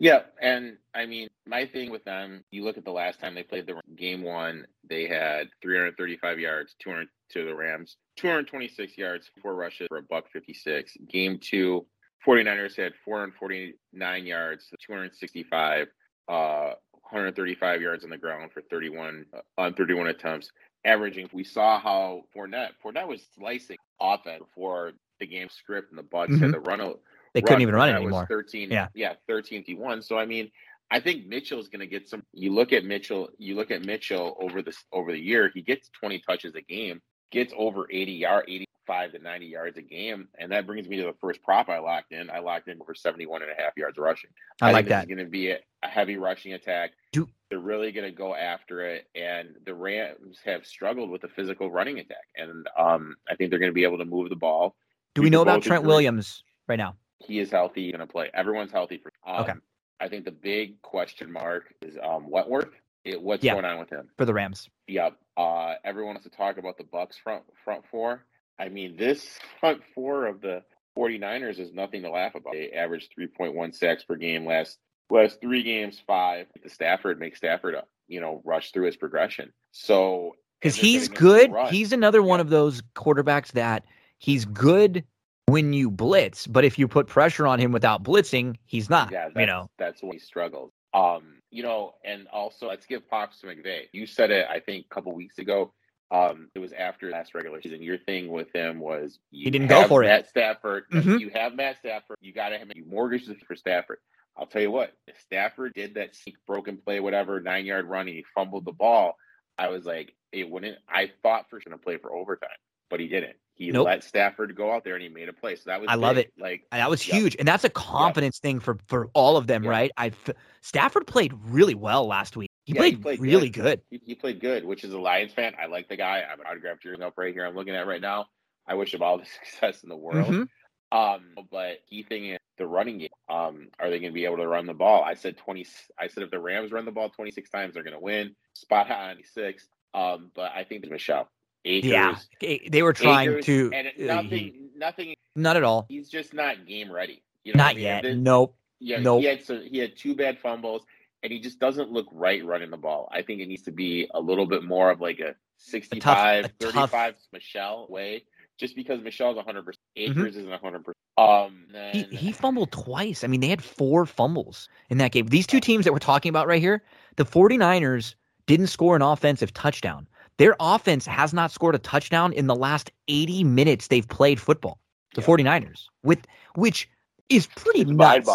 Yeah, and I mean, my thing with them, you look at the last time they played the game one, they had 335 yards, 200 to the Rams, 226 yards, four rushes for a buck 56. Game two, 49ers had 449 yards, 265, uh, 135 yards on the ground for 31 uh, on 31 attempts, averaging. We saw how Fournette Fournette was slicing offense before the game script and the Bucks mm-hmm. had the run. They couldn't even run it anymore. 13, yeah, yeah, 13 one. So I mean, I think Mitchell's going to get some. You look at Mitchell. You look at Mitchell over this over the year. He gets 20 touches a game, gets over 80 yard, 85 to 90 yards a game, and that brings me to the first prop I locked in. I locked in for 71 and a half yards rushing. I, I like that. It's going to be a, a, heavy rushing attack. Do, They're really going to go after it, and the Rams have struggled with the physical running attack, and um, I think they're going to be able to move the ball. Do we know about Trent Williams right now? He is healthy, going to play. Everyone's healthy for. Um, okay. I think the big question mark is um, Whitworth. It, what's yeah, going on with him for the Rams? Yep. Uh, everyone wants to talk about the Bucks front front four. I mean, this front four of the 49ers is nothing to laugh about. They averaged 3.1 sacks per game last last three games, five. The Stafford makes Stafford, uh, you know, rush through his progression. So because he's good, he's another one of those quarterbacks that he's good when you blitz, but if you put pressure on him without blitzing, he's not. Yeah, you know, that's why he struggles. Um, you know, and also let's give props to McVay. You said it, I think, a couple weeks ago. Um, it was after last regular season. Your thing with him was he didn't go for Matt it. Stafford. Mm-hmm. You have Matt Stafford. You got have you mortgage for Stafford. I'll tell you what, if Stafford did that broken play, whatever, nine yard run, and he fumbled the ball, I was like, it wouldn't. I thought for sure to play for overtime, but he didn't. He nope. let Stafford go out there and he made a play. So that was I big. love it. Like that was yep. huge, and that's a confidence yep. thing for for all of them, yep. right? I Stafford played really well last week. He, yeah, played, he played, really good. good. He, he, played good, which is a Lions fan. I like the guy. I have an autograph jersey up right here. I'm looking at right now. I wish him all the success in the world. Mm-hmm. Um, but key thing is the running game. Um, are they going to be able to run the ball? I said 20. I said if the Rams run the ball 26 times, they're going to win. Spot high 96. Um, but I think it's Yeah, they were trying to. And uh, nothing, nothing. Not at all. He's just not game ready. You know not I mean? yet. This, nope. Yeah, nope. He had so he had two bad fumbles, and he just doesn't look right running the ball. I think it needs to be a little bit more of like a 65, a tough, a 35 tough... Michel way, just because Michel's 100. percent mm-hmm. Akers mm-hmm. isn't 100. percent Um, then... he he fumbled twice. I mean, they had four fumbles in that game. These two teams that we're talking about right here, the 49ers didn't score an offensive touchdown. Their offense has not scored a touchdown in the last 80 minutes they've played football. The yeah. 49ers, with which is pretty it's nuts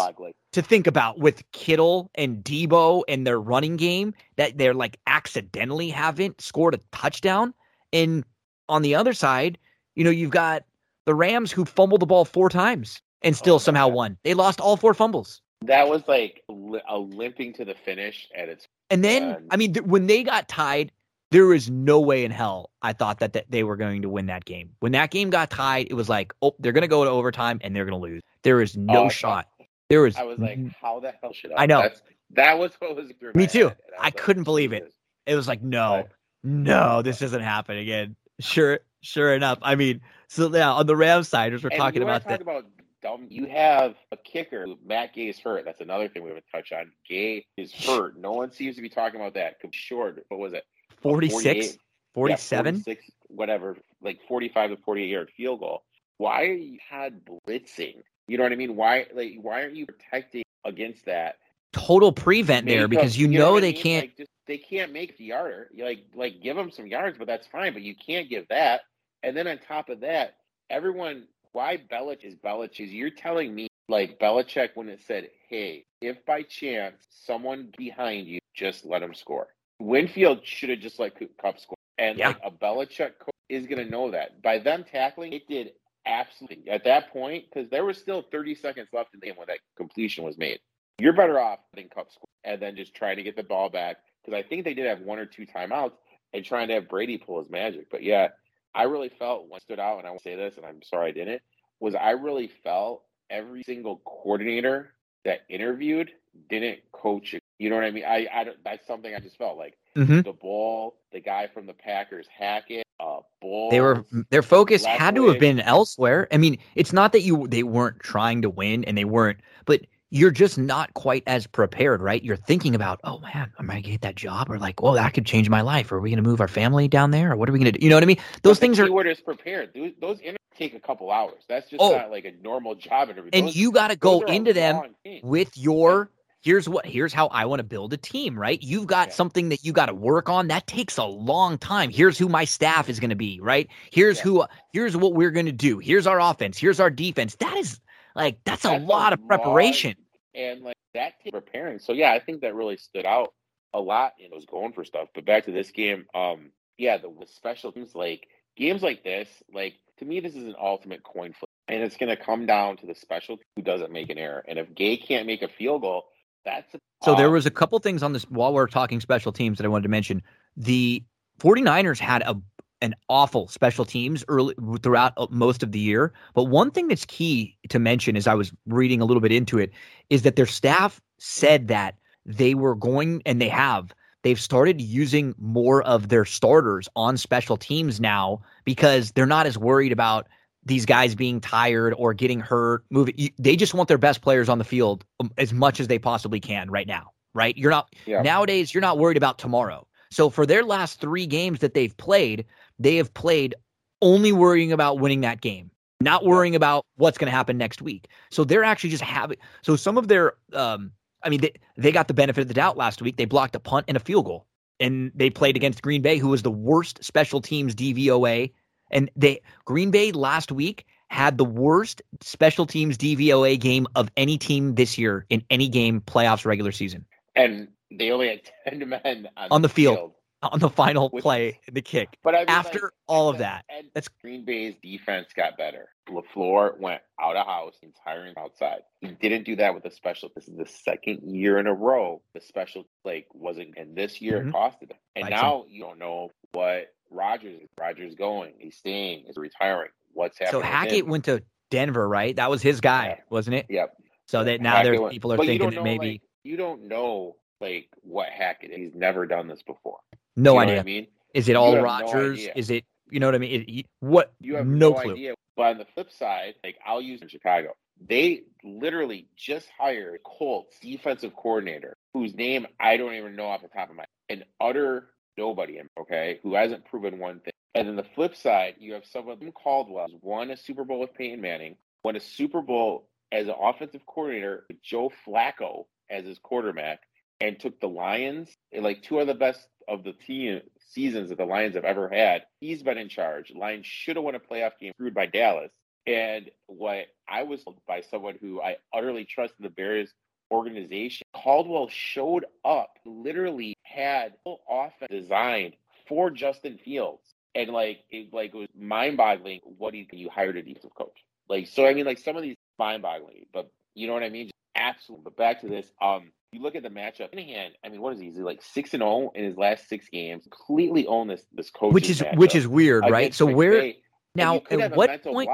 to think about with Kittle and Deebo and their running game that they're like accidentally haven't scored a touchdown. And on the other side, you know, you've got the Rams who fumbled the ball four times and oh, still oh, somehow won. They lost all four fumbles. That was like a limping to the finish at its. And then, I mean, th- when they got tied, there was no way in hell I thought that, that they were going to win that game. When that game got tied, it was like, oh, they're going to go to overtime and they're going to lose. There is no oh, shot. There was. I was like, how the hell should I? I know. That's, that was what was. Me too. I, I couldn't believe it. It was like, no, no, this doesn't happen again. Sure, sure enough. I mean, so yeah, on the Rams side, as we're and talking about that. About dumb, you have a kicker. Matt Gay is hurt. That's another thing we haven't touched on. Gay is hurt. No one seems to be talking about that. Short. What was it? 46? 47? Yeah, whatever, like 45 to 48 yard field goal. Why are you had blitzing? You know what I mean? Why like why aren't you protecting against that? Total prevent make there because you, you know, know they mean? can't like, just, they can't make the yarder. Like like give them some yards, but that's fine. But you can't give that. And then on top of that, everyone why Belichick is Belichick? Is you're telling me like Belichick when it said, "Hey, if by chance someone behind you, just let them score." Winfield should have just let Kupp score. And yeah. like a Belichick is going to know that. By them tackling, it did absolutely at that point because there was still 30 seconds left in the game when that completion was made. You're better off than Kupp score and then just trying to get the ball back because I think they did have one or two timeouts and trying to have Brady pull his magic. But yeah, I really felt what stood out, and I will say this, and I'm sorry I didn't, was I really felt every single coordinator that interviewed didn't coach it. You know what I mean? I, I that's something I just felt like mm-hmm. the ball, the guy from the Packers, hack Hackett, uh, ball. They were their focus had to have been elsewhere. I mean, it's not that you they weren't trying to win and they weren't, but you're just not quite as prepared, right? You're thinking about, oh man, am I gonna get that job? Or like, well, that could change my life. Or are we gonna move our family down there? Or what are we gonna do? You know what I mean? Those things are. Keyword is prepared. Those, those interviews take a couple hours. That's just oh, not like a normal job interview. And those, you got to go into them with your here's what here's how I want to build a team, right? You've got yeah. something that you got to work on. That takes a long time. Here's who my staff is going to be, right? Here's yeah. who here's what we're going to do. Here's our offense. Here's our defense. That is like that's, that's a lot a of preparation. Lot, and like that preparing. So yeah, I think that really stood out a lot and was going for stuff. But back to this game, um, yeah, the special teams like games like this, like to me, this is an ultimate coin flip. And it's going to come down to the special who doesn't make an error. And if Gay can't make a field goal, that's so there was a couple things on this while we're talking special teams that I wanted to mention. The 49ers had a an awful special teams early throughout uh, most of the year. But one thing that's key to mention as I was reading a little bit into it is that their staff said that they were going and they have they've started using more of their starters on special teams now because they're not as worried about these guys being tired or getting hurt, moving. They just want their best players on the field um, as much as they possibly can right now. Right? You're not yeah. nowadays. You're not worried about tomorrow. So for their last three games that they've played, they have played only worrying about winning that game, not worrying about what's going to happen next week. So they're actually just having. So some of their, um, I mean, they they got the benefit of the doubt last week. They blocked a punt and a field goal, and they played against Green Bay, who was the worst special teams DVOA and they Green Bay last week had the worst special teams DVOA game of any team this year in any game playoffs regular season. And they only had 10 men on, on the, field, field, on the final Which, play, the kick. But I mean, after like, all of that, that's Green Bay's defense got better. LaFleur went out of house, entire outside. He didn't do that with the special. This is the second year in a row the special like wasn't, and this year mm-hmm. it costed him. And now you don't know what Rodgers. Rodgers going. He's staying. He's retiring. What's happening? So Hackett went to Denver, right? That was his guy, yeah. wasn't it? Yep. So that now there people are thinking that maybe like, you don't know like what Hackett. Is. He's never done this before. No you idea. I mean, is it all Rodgers? No is it you know what I mean? It, what? You have no, no clue. idea. But on the flip side, like I'll use in Chicago, they literally just hired Colts defensive coordinator, whose name I don't even know off the top of my head, an utter nobody, okay, who hasn't proven one thing. And then the flip side, you have someone Caldwell who's won a Super Bowl with Peyton Manning, won a Super Bowl as an offensive coordinator with Joe Flacco as his quarterback, and took the Lions, eh, like two of the best of the team seasons that the Lions have ever had. He's been in charge. Lions should have won a playoff game screwed by Dallas. And what I was told by someone who I utterly trust in the Bears organization, Caldwell showed up, literally had offense designed for Justin Fields. And like it like it was mind boggling what he you hired a defensive coach. Like so I mean like some of these mind boggling, but You know what I mean? Just Absolutely. But back to this. Um, you look at the matchup. Hand, I mean, what is he? Is he like six and zero in his last six games? Completely own this this coach. Which is which is weird, right? So where now at what point?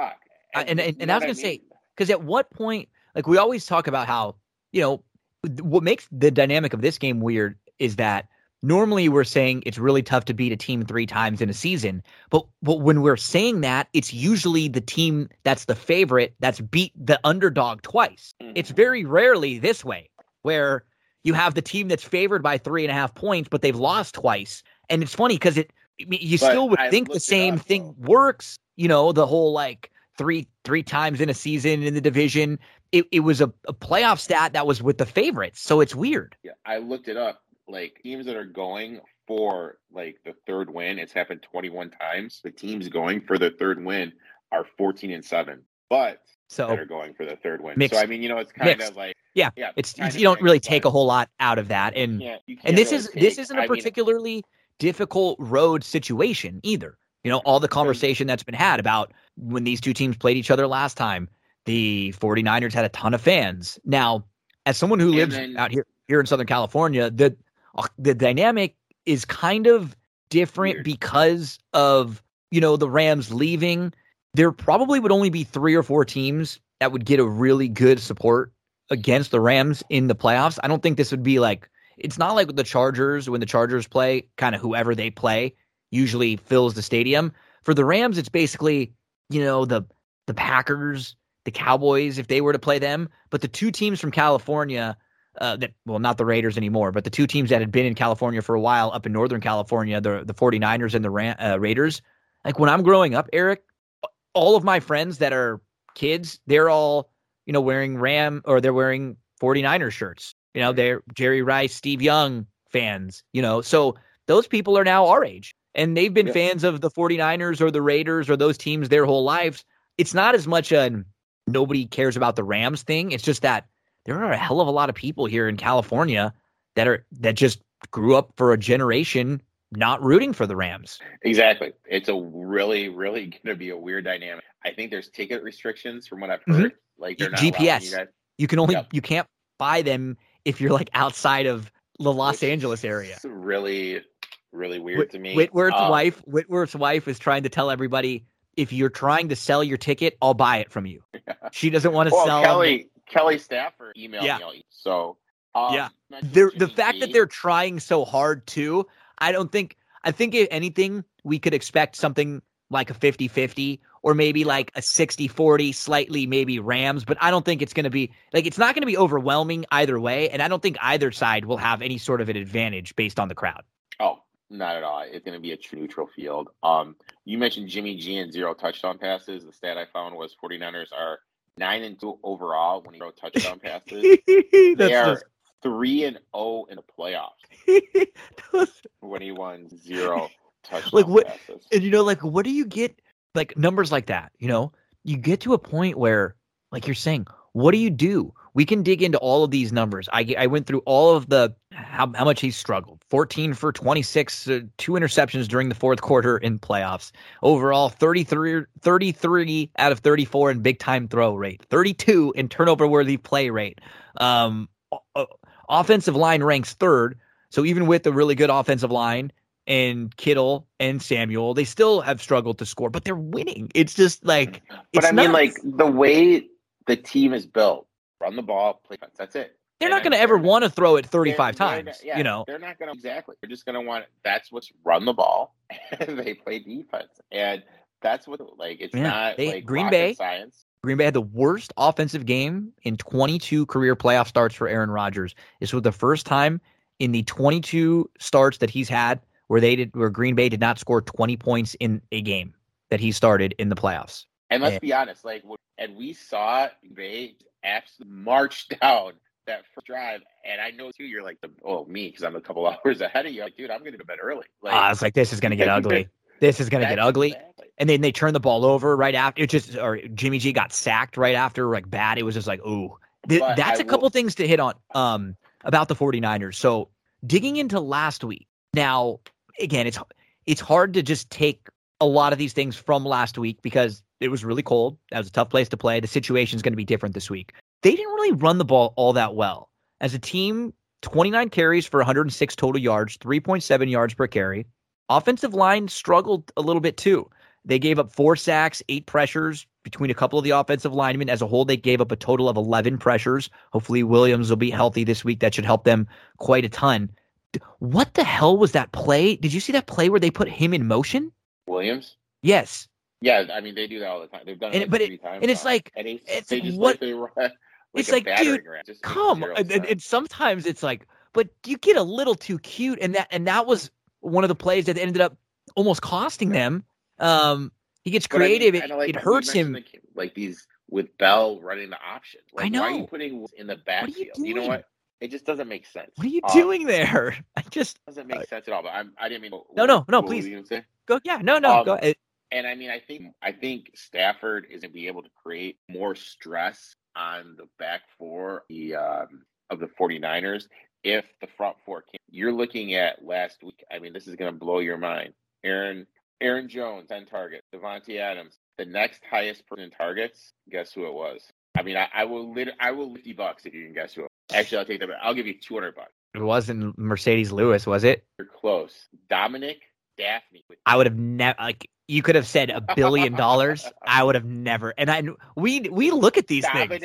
And, and, and, and I was gonna I mean? say because at what point, like we always talk about how you know what makes the dynamic of this game weird is that normally we're saying it's really tough to beat a team three times in a season but but when we're saying that it's usually the team that's the favorite that's beat the underdog twice mm-hmm. it's very rarely this way where you have the team that's favored by three and a half points but they've lost twice and it's funny because it you but still would I think the same up, thing though. works you know the whole like three three times in a season in the division it, it was a, a playoff stat that was with the favorites so it's weird yeah i looked it up like teams that are going for like the third win, it's happened 21 times. The teams going for the third win are 14 and 7. But so that are going for the third win. Mixed, so I mean, you know, it's kind mixed. of like yeah, yeah, it's, it's you don't really take a whole lot out of that, and you can't, you can't and this really is take, this isn't a particularly mean, difficult road situation either. You know, all the conversation that's been had about when these two teams played each other last time, the 49ers had a ton of fans. Now, as someone who lives then, out here here in Southern California, the the dynamic is kind of different Weird. because of you know the Rams leaving. There probably would only be three or four teams that would get a really good support against the Rams in the playoffs. I don't think this would be like it's not like with the Chargers when the Chargers play, kind of whoever they play usually fills the stadium. For the Rams, it's basically, you know, the the Packers, the Cowboys if they were to play them, but the two teams from California uh, that well not the Raiders anymore, but the two teams that had been in California for a while up in Northern California, the the 49ers and the Ra- uh, Raiders. Like when I'm growing up, Eric, all of my friends that are kids, they're all, you know, wearing Ram or they're wearing 49ers shirts. You know, they're Jerry Rice, Steve Young fans, you know. So those people are now our age and they've been yeah. fans of the 49ers or the Raiders or those teams their whole lives. It's not as much a nobody cares about the Rams thing. It's just that there are a hell of a lot of people here in California that are that just grew up for a generation not rooting for the Rams. Exactly. It's a really, really going to be a weird dynamic. I think there's ticket restrictions from what I've heard. Mm-hmm. Like they're not GPS. You, you, can only yep. you can't buy them if you're like outside of the Los Which Angeles area. It's really, really weird Whit- to me. Whitworth's um, wife, Whitworth's wife is trying to tell everybody if you're trying to sell your ticket, I'll buy it from you. She doesn't want to well, sell. Kelly, Kelly Stafford emailed yeah. me. So um, yeah, the fact that they're trying so hard too. I don't think. I think if anything, we could expect something like a 50-50 or maybe like a 60-40, slightly maybe Rams, but I don't think it's going to be like it's not going to be overwhelming either way, and I don't think either side will have any sort of an advantage based on the crowd. Oh, not at all. It's going to be a true neutral field. Um, you mentioned Jimmy G and zero touchdown passes. The stat I found was 49ers are nine and two overall when he throw touchdown passes. they are just... three and zero oh in the playoffs when he won zero touchdown like what, passes. And you know, like what do you get? Like numbers like that, you know, you get to a point where, like you're saying, what do you do? We can dig into all of these numbers. I, I went through all of the how, how much he struggled 14 for 26, uh, two interceptions during the fourth quarter in playoffs. Overall, 33, 33 out of 34 in big time throw rate, 32 in turnover worthy play rate. Um, offensive line ranks third. So even with a really good offensive line and Kittle and Samuel, they still have struggled to score, but they're winning. It's just like, but I mean, like the way the team is built, run the ball, play defense. That's it. They're and not going to ever want to throw it 35 times. They're, yeah, you know, they're not going to exactly. They're just going to want. That's what's run the ball, and they play defense, and that's what like. It's yeah, not they, like Green Bay science. Green Bay had the worst offensive game in 22 career playoff starts for Aaron Rodgers. This was the first time in the 22 starts that he's had where they did where Green Bay did not score 20 points in a game that he started in the playoffs. And let's and, be honest, like, and we saw Bay absolutely march down that first drive, and I know too, you're like, oh, me, because I'm a couple hours ahead of you. Like, dude, I'm going to go to bed early. Like, I was like, this is going to get ugly. This is going to get ugly. Exactly. And then they turn the ball over right after. It just, or Jimmy G got sacked right after, like bad. It was just like, ooh. Th- that's I a couple will... things to hit on um, about the 49ers. So digging into last week. Now, again, it's it's hard to just take a lot of these things from last week because it was really cold. That was a tough place to play. The situation is going to be different this week. they didn't really run the ball all that well. As a team, 29 carries for 106 total yards, 3.7 yards per carry. Offensive line struggled a little bit too. They gave up four sacks, eight pressures between a couple of the offensive linemen. As a whole, they gave up a total of 11 pressures. Hopefully, Williams will be healthy this week. That should help them quite a ton. What the hell was that play? Did you see that play where they put him in motion? Williams? Yes. Yeah, I mean they do that all the time. They've done it and, like but three it, times. and it's like and they, it's they like, just what- they run like it's like, dude. Come and, and, sometimes it's like but you get a little too cute and that and that was one of the plays that ended up almost costing them um he gets But I mean, creative it, like it hurts him the- like these with Bell running the option. Like, I Why are know. you putting in the are you backfield? You, know what? It just doesn't make sense. what are you Um, doing there i just Doesn't make sense at all. But I'm, I didn't mean. No, no, no, please. go yeah no no Um, go ahead And I mean, I think I think Stafford is gonna be able to create more stress on the back four the um, of the 49ers if the front four can. You're looking at last week. I mean, this is gonna blow your mind. Aaron Aaron Jones, 10 targets. Davante Adams, the next highest person in targets. Guess who it was? I mean, I, I will lit- I will 50 bucks if you can guess who. It was. Actually, I'll take that. back. I'll give you 200 bucks. it wasn't marcedes lewis was it You're close. Dominique Dafney i would have never like you could have said a billion dollars i would have never and i we we look at these things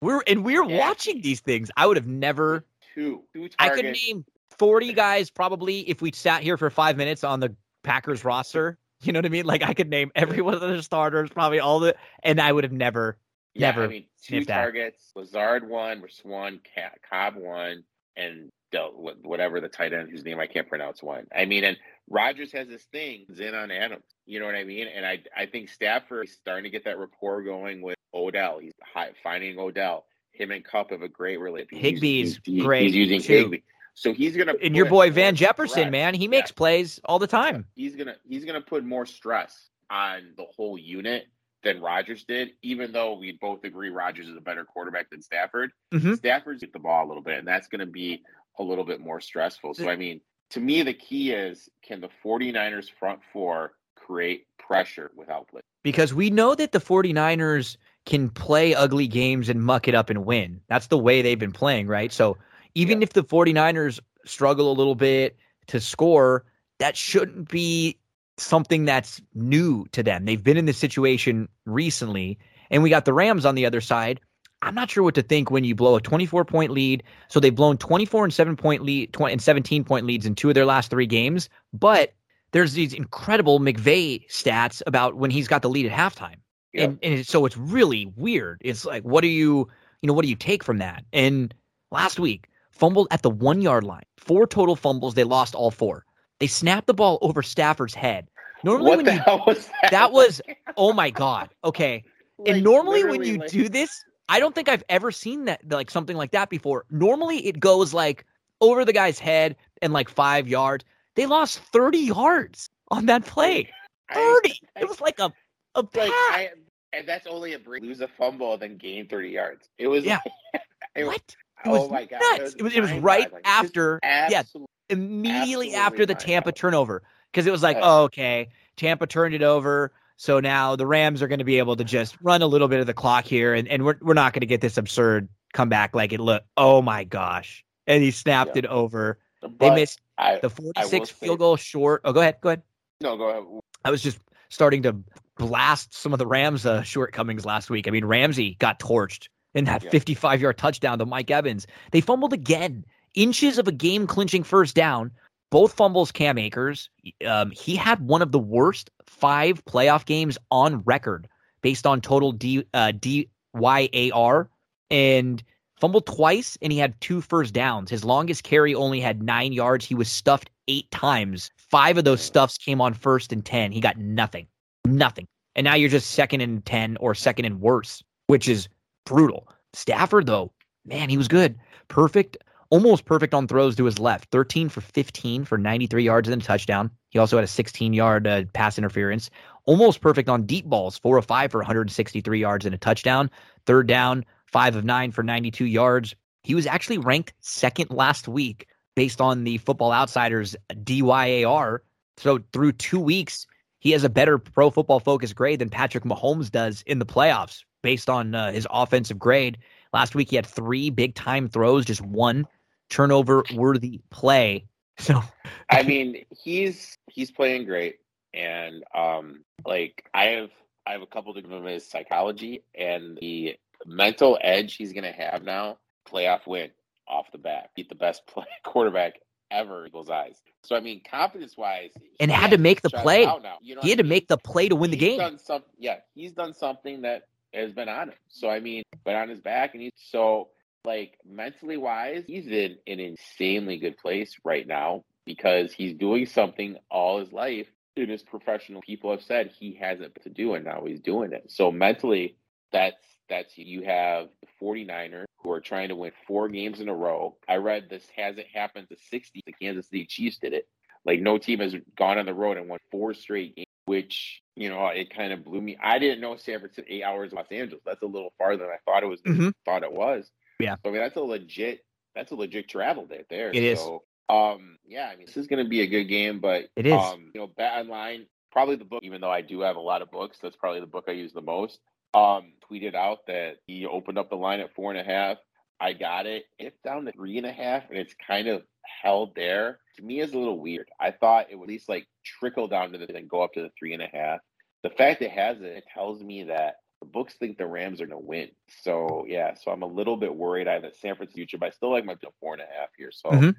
we're and we're Yeah. watching these things i would have never two. Two targets. I could name 40 guys probably if we sat here for five minutes on the Packers roster. You know what I mean? Like I could name every one of the starters, probably all the, and I would have never. Yeah, Never I mean, two sniffed that. targets. Lazard one, Swan, Ca- Cobb one, and Del, wh- whatever the tight end whose name I can't pronounce one. I mean, and Rodgers has this thing in on Adams. You know what I mean? And I I think Stafford is starting to get that rapport going with Odell. He's hi- finding Odell. Him and Kupp have a great relationship. He's- he's, great, He's using too. Higbee, so he's gonna. And your boy Van Jefferson, stress. man, he Yeah. makes plays all the time. He's gonna he's gonna put more stress on the whole unit than Rodgers did, even though we both agree Rodgers is a better quarterback than Stafford. Mhm. Stafford's get the ball a little bit, and that's gonna be a little bit more stressful. So I mean, to me the key is can the 49ers front four create pressure without blitz? Because we know that the 49ers can play ugly games and muck it up and win. That's the way they've been playing, right? So even Yeah. if the 49ers struggle a little bit to score, that shouldn't be something that's new to them. They've been in this situation recently, and we got the Rams on the other side. I'm not sure what to think when you blow a 24 point lead. So they've blown 24 and 7 point lead 20 and 17 point leads in two of their last three games, but there's these incredible McVay stats about when he's got the lead at halftime. Yeah. And and so it's really weird. It's like what do you, you know, what do you take from that? And last week, fumbled at the 1 yard line. Four total fumbles, they lost all four. They snapped the ball over Stafford's head. Normally what when the you hell was that? that was oh my god. Okay. Like, and normally when you like- do this, I don't think I've ever seen that like something like that before. Normally it goes like over the guy's head and like five yards. They lost 30 yards on that play. 30. I- It was like a a like. I, and that's only a break. Lose a fumble, then gain 30 yards. It was Yeah. it, what? It oh was my god, nuts. It was it was right. Just after absolute- immediately after the Tampa turnover because it was like, oh, okay, Tampa turned it over. So now the Rams are going to be able to just run a little bit of the clock here, and, and we're we're not going to get this absurd comeback like it looked. Oh my gosh! And he snapped Yeah. it over. They missed I, the I will 46 say- field goal short. Oh, go ahead, go ahead. no, go ahead. I was just starting to blast some of the Rams' uh, shortcomings last week. I mean, Ramsey got torched in that Yeah. 55 yard touchdown to Mike Evans. They fumbled again, inches of a game clinching first down. Both fumbles, Cam Akers. Um, he had one of the worst five playoff games on record based on total D, uh, DYAR and fumbled twice, and he had two first downs. His longest carry only had nine yards. He was stuffed eight times. Five of those stuffs came on first and 10. He got nothing. Nothing. And now you're just second and 10 or second and worse, which is brutal. Stafford, though, man, he was good. Perfect, almost perfect on throws to his left. 13 for 15 for 93 yards and a touchdown. He also had a 16 yard uh, pass interference. Almost perfect on deep balls, 4 of 5 for 163 yards and a touchdown. Third down, 5 of 9 for 92 yards. He was actually ranked second last week based on the Football Outsiders DYAR. So through two weeks, he has a better pro football focus grade than Patrick Mahomes does in the playoffs based on uh, his offensive grade. Last week he had three big time throws, just one turnover worthy play. So I mean, he's he's playing great, and um, like I have I have a couple to give him his psychology and the mental edge he's gonna have now. Playoff win off the bat, beat the best play, quarterback ever Eagles eyes. So I mean, confidence wise, and had to make the play. You know he had to make the play to win he's the game. Some, yeah, he's done something that has been on him. So I mean, been on his back, and he's so like mentally wise, he's in an insanely good place right now because he's doing something all his life in his professional people have said he hasn't to do and now he's doing it. So mentally that's that's you have the 49ers who are trying to win four games in a row. I read this hasn't happened to 60. The Kansas City Chiefs did it. Like no team has gone on the road and won four straight games, which you know it kind of blew me. I didn't know San Francisco eight hours Los Angeles. That's a little farther than I thought it was. Mm-hmm. Thought it was. Yeah. So I mean that's a legit that's a legit travel day there. It so, is. Um. Yeah. I mean this is going to be a good game, but it is. Um. You know, bet online probably the book. Even though I do have a lot of books, that's probably the book I use the most. Um. Tweeted out that he opened up the line at four and a half. I got it. It's down to three and a half, and it's kind of held there. To me, is a little weird. I thought it would at least like trickle down to the and go up to the three and a half. The fact it has it, it tells me that the books think the Rams are going to win. So yeah, so I'm a little bit worried. I have that San Francisco future, but I still like my four and a half here. So mm-hmm.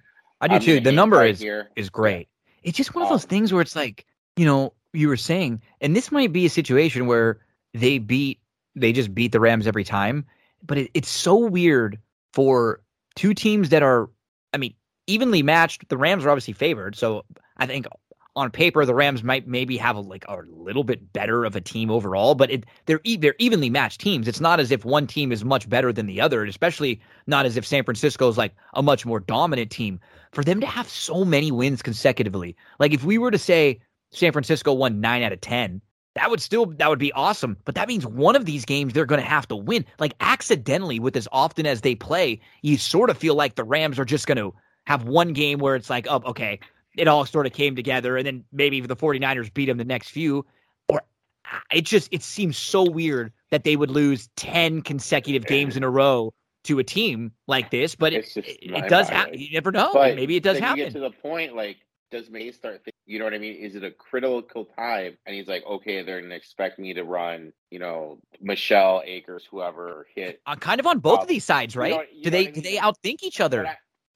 I do I'm too. The number right is here. is great. It's just one of those um, things where it's like you know you were saying, and this might be a situation where they beat they just beat the Rams every time, but it, it's so weird for two teams that are, I mean, evenly matched. The Rams are obviously favored, so I think on paper the Rams might maybe have a, like a little bit better of a team overall, but it, they're they're evenly matched teams. It's not as if one team is much better than the other, especially not as if San Francisco is like a much more dominant team. For them to have so many wins consecutively, like if we were to say San Francisco won nine out of ten, that would still that would be awesome. But that means one of these games they're going to have to win. Like accidentally, with as often as they play, you sort of feel like the Rams are just going to have one game where it's like, oh, okay, it all sort of came together, and then maybe the 49ers beat them the next few. Or it just it seems so weird that they would lose 10 consecutive games in a row to a team like this, but it, it, does happen. You never know. But maybe it does happen. You get to the point like does May start thinking, you know what I mean? Is it a critical time? And he's like, okay, they're going to expect me to run, you know, Michel Akers, whoever hit. Uh, kind of on both of these sides, right? You know, you do they I mean? do they outthink each other?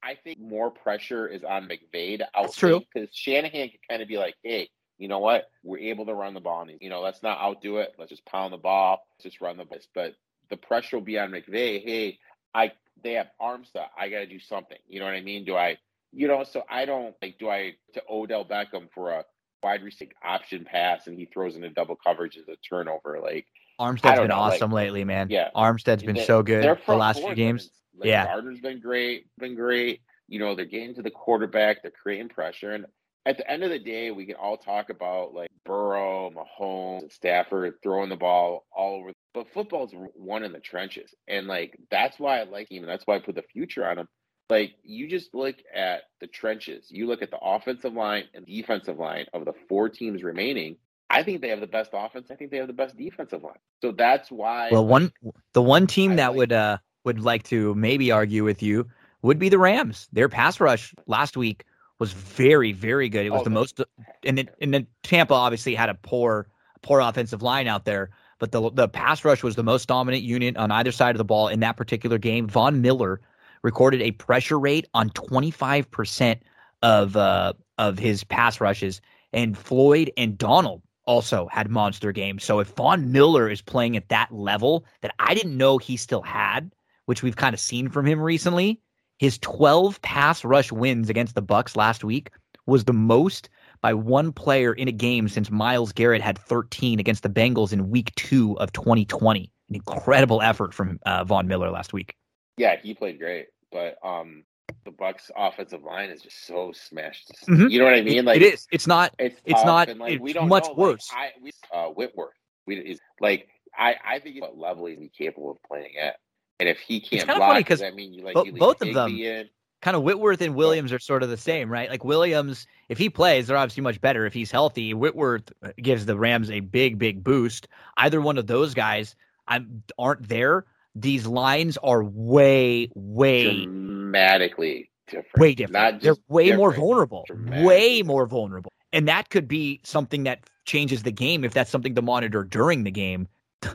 I, think more pressure is on McVay. That's true. Because Shanahan can kind of be like, hey, you know what? We're able to run the ball. And, you know, let's not outdo it. Let's just pound the ball. Let's just run the ball. But the pressure will be on McVay. Hey, I they have Armstead. I got to do something. You know what I mean? Do I you know, so I don't like do I to Odell Beckham for a wide receiver option pass and he throws in a double coverage as a turnover. Like Armstead's been know, awesome like, lately, man. Yeah, Armstead's been they, so good the last few games. Like, yeah, Gardner's been great, been great. You know, they're getting to the quarterback, they're creating pressure, and at the end of the day, we can all talk about like Burrow, Mahomes, Stafford throwing the ball all over. But football's one in the trenches, and like that's why I like him. And That's why I put the future on him like you just look at the trenches, you look at the offensive line and defensive line of the four teams remaining. I think they have the best offense. I think they have the best defensive line. So that's why. Well, one the one team I that like, would uh would like to maybe argue with you would be the Rams. Their pass rush last week was very very good. It was oh, the most, and then and then Tampa obviously had a poor poor offensive line out there. But the the pass rush was the most dominant unit on either side of the ball in that particular game. Von Miller recorded a pressure rate on 25% of uh, of his pass rushes, and Floyd and Donald also had monster games. So if Von Miller is playing at that level that I didn't know he still had, which we've kind of seen from him recently, his 12 pass rush wins against the Bucks last week was the most by one player in a game since Myles Garrett had 13 against the Bengals in Week Two of 2020. An incredible effort from uh, Von Miller last week. Yeah, he played great, but um, the Bucks' offensive line is just so smashed. Mm-hmm. You know what I mean? Like it is. It's not. It's, it's not. And, like, it's we don't much know, worse. Like, I, we, uh, Whitworth. We is like I. I think what level is he capable of playing at? And if he can't block, funny because I mean, you like bo- you both of them. In, kind of Whitworth and Williams are sort of the same, right? Like Williams, if he plays, they're obviously much better. If he's healthy, Whitworth uh, gives the Rams a big, big boost. Either one of those guys I'm, aren't there these lines are way, way dramatically different. Way different. Not They're way different, more vulnerable. Way more vulnerable. And that could be something that changes the game if that's something to monitor during the game.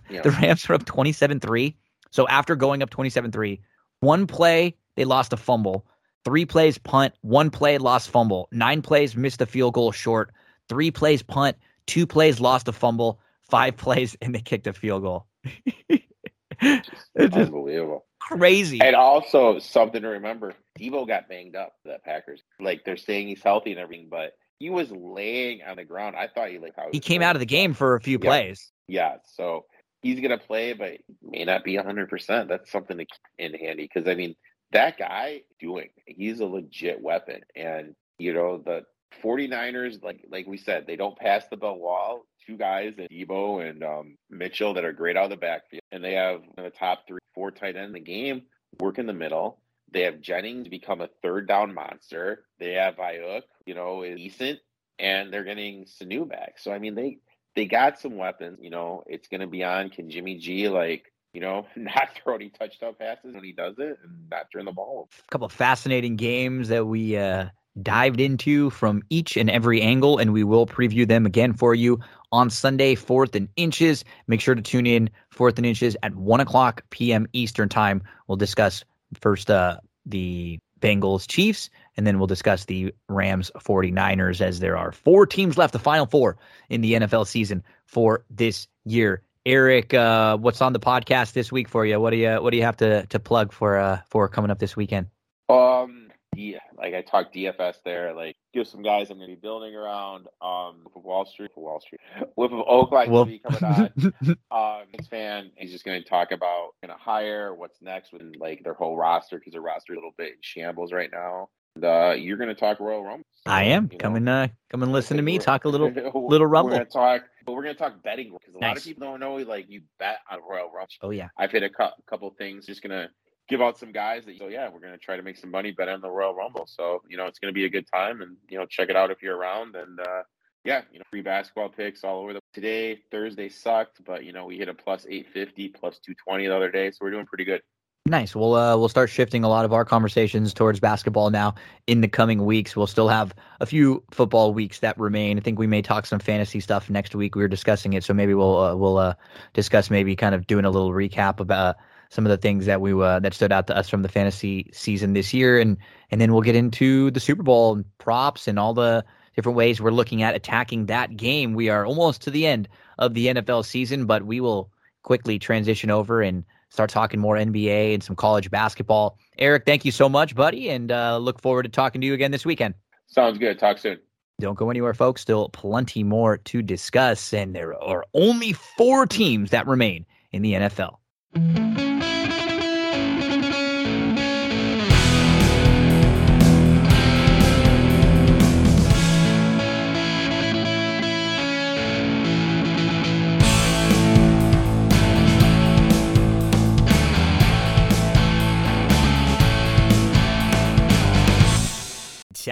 Yeah. The Rams are up 27 3. So after going up 27 3, one play, they lost a fumble. Three plays, punt. One play, lost fumble. Nine plays, missed a field goal short. Three plays, punt. Two plays, lost a fumble. Five plays, and they kicked a field goal. it's just Unbelievable. crazy. And also something to remember: Deebo got banged up. The Packers, like they're saying he's healthy and everything, but he was laying on the ground. I thought he like how He came out of the game for a few Yeah. plays. Yeah, so he's gonna play, but may not be hundred percent. That's something to keep in handy because I mean that guy doing he's a legit weapon, and you know the 49ers, like like we said, they don't pass the bell wall. Two guys, Deebo and um, Mitchell, that are great out of the backfield, and they have the top three, four tight end in the game. Work in the middle. They have Jennings become a third down monster. They have Aiyuk, you know, is decent, and they're getting Sanu back. So I mean, they they got some weapons. You know, it's going to be on. Can Jimmy G like you know not throw any touchdown passes when he does it and not turn the ball? a couple of fascinating games that we uh, dived into from each and every angle, and we will preview them again for you on Sunday, Fourth and Inches. Make sure to tune in Fourth and Inches at one o'clock p.m. Eastern Time. We'll discuss first uh, the Bengals Chiefs, and then we'll discuss the Rams 49ers as there are four teams left, the final four in the NFL season for this year. Eric, uh, what's on the podcast this week for you? What do you what do you have to to plug for uh for coming up this weekend? Um, yeah, like I talked DFS there, like give some guys I'm going to be building around. Um, Wall Street, Wall Street, Wolf of Oakland. TV coming on. um, fan, he's just going to talk about going to hire what's next with like their whole roster because their roster is a little bit in shambles right now. And, uh, you're going to talk Royal Rumble. I am. you know, Come and uh, come and listen to me talk a little little rumble. We're going to talk, but we're to talk betting because a lot of people don't know like you bet on Royal Rumble. Oh yeah. I've hit a cou- couple things. Just gonna give out some guys that. So yeah, we're gonna try to make some money bet on the Royal Rumble. So you know it's gonna be a good time, and you know check it out if you're around. And uh, yeah, you know free basketball picks all over the. Today Thursday sucked, but you know we hit a plus eight fifty, plus two twenty the other day, so we're doing pretty good. Nice. We'll uh, we'll start shifting a lot of our conversations towards basketball now in the coming weeks. We'll still have a few football weeks that remain. I think we may talk some fantasy stuff next week. We were discussing it, so maybe we'll uh, we'll uh, discuss maybe kind of doing a little recap about some of the things that we uh, that stood out to us from the fantasy season this year, and and then we'll get into the Super Bowl and props and all the different ways we're looking at attacking that game. We are almost to the end of the NFL season, but we will quickly transition over and start talking more NBA and some college basketball. Eric, thank you so much, buddy, and uh, look forward to talking to you again this weekend. Sounds good. Talk soon. Don't go anywhere, folks. Still plenty more to discuss, and there are only four teams that remain in the NFL.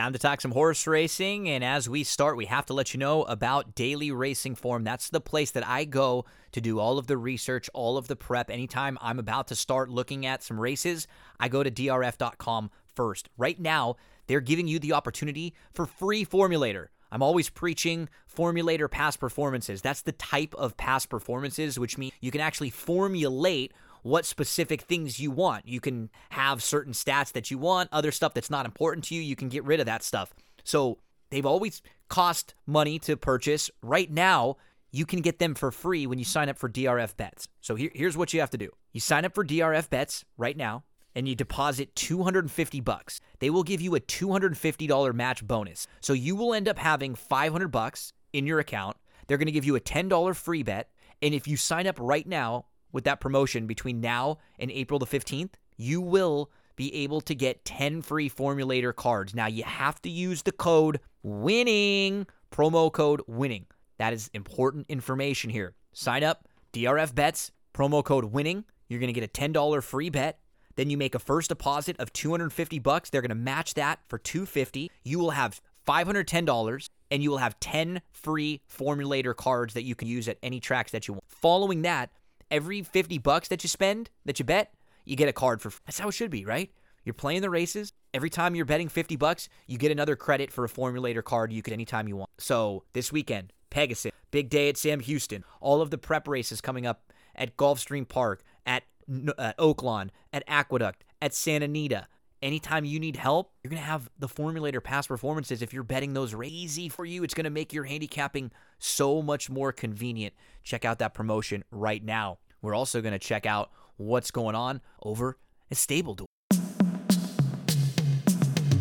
Time to talk some horse racing. And as we start, we have to let you know about Daily Racing Form. That's the place that I go to do all of the research, all of the prep. Anytime I'm about to start looking at some races, I go to drf.com first. Right now, they're giving you the opportunity for free formulator. I'm always preaching formulator past performances. That's the type of past performances, which means you can actually formulate what specific things you want. You can have certain stats that you want, other stuff that's not important to you, you can get rid of that stuff. So they've always cost money to purchase. Right now, you can get them for free when you sign up for DRF bets. So here, here's what you have to do. You sign up for DRF bets right now and you deposit 250 bucks. They will give you a $250 match bonus. So you will end up having 500 bucks in your account. They're going to give you a $10 free bet. And if you sign up right now with that promotion between now and April the 15th, you will be able to get 10 free formulator cards. Now you have to use the code winning, promo code winning. That is important information here. Sign up, DRF bets, promo code winning. You're going to get a $10 free bet. Then you make a first deposit of 250 bucks. They're going to match that for 250. You will have $510 and you will have 10 free formulator cards that you can use at any tracks that you want. Following that, every 50 bucks that you spend, that you bet, you get a card for. That's how it should be, right? You're playing the races. Every time you're betting 50 bucks, you get another credit for a formulator card you could anytime you want. So this weekend, Pegasus, big day at Sam Houston, all of the prep races coming up at Gulfstream Park, at uh, Oaklawn, at Aqueduct, at Santa Anita. Anytime you need help, you're going to have the formulator past performances. If you're betting those easy for you, it's going to make your handicapping so much more convenient. Check out that promotion right now. We're also going to check out what's going on over at Stable Duel.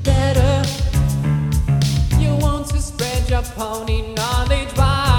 Better, you want to spread your pony knowledge fantasy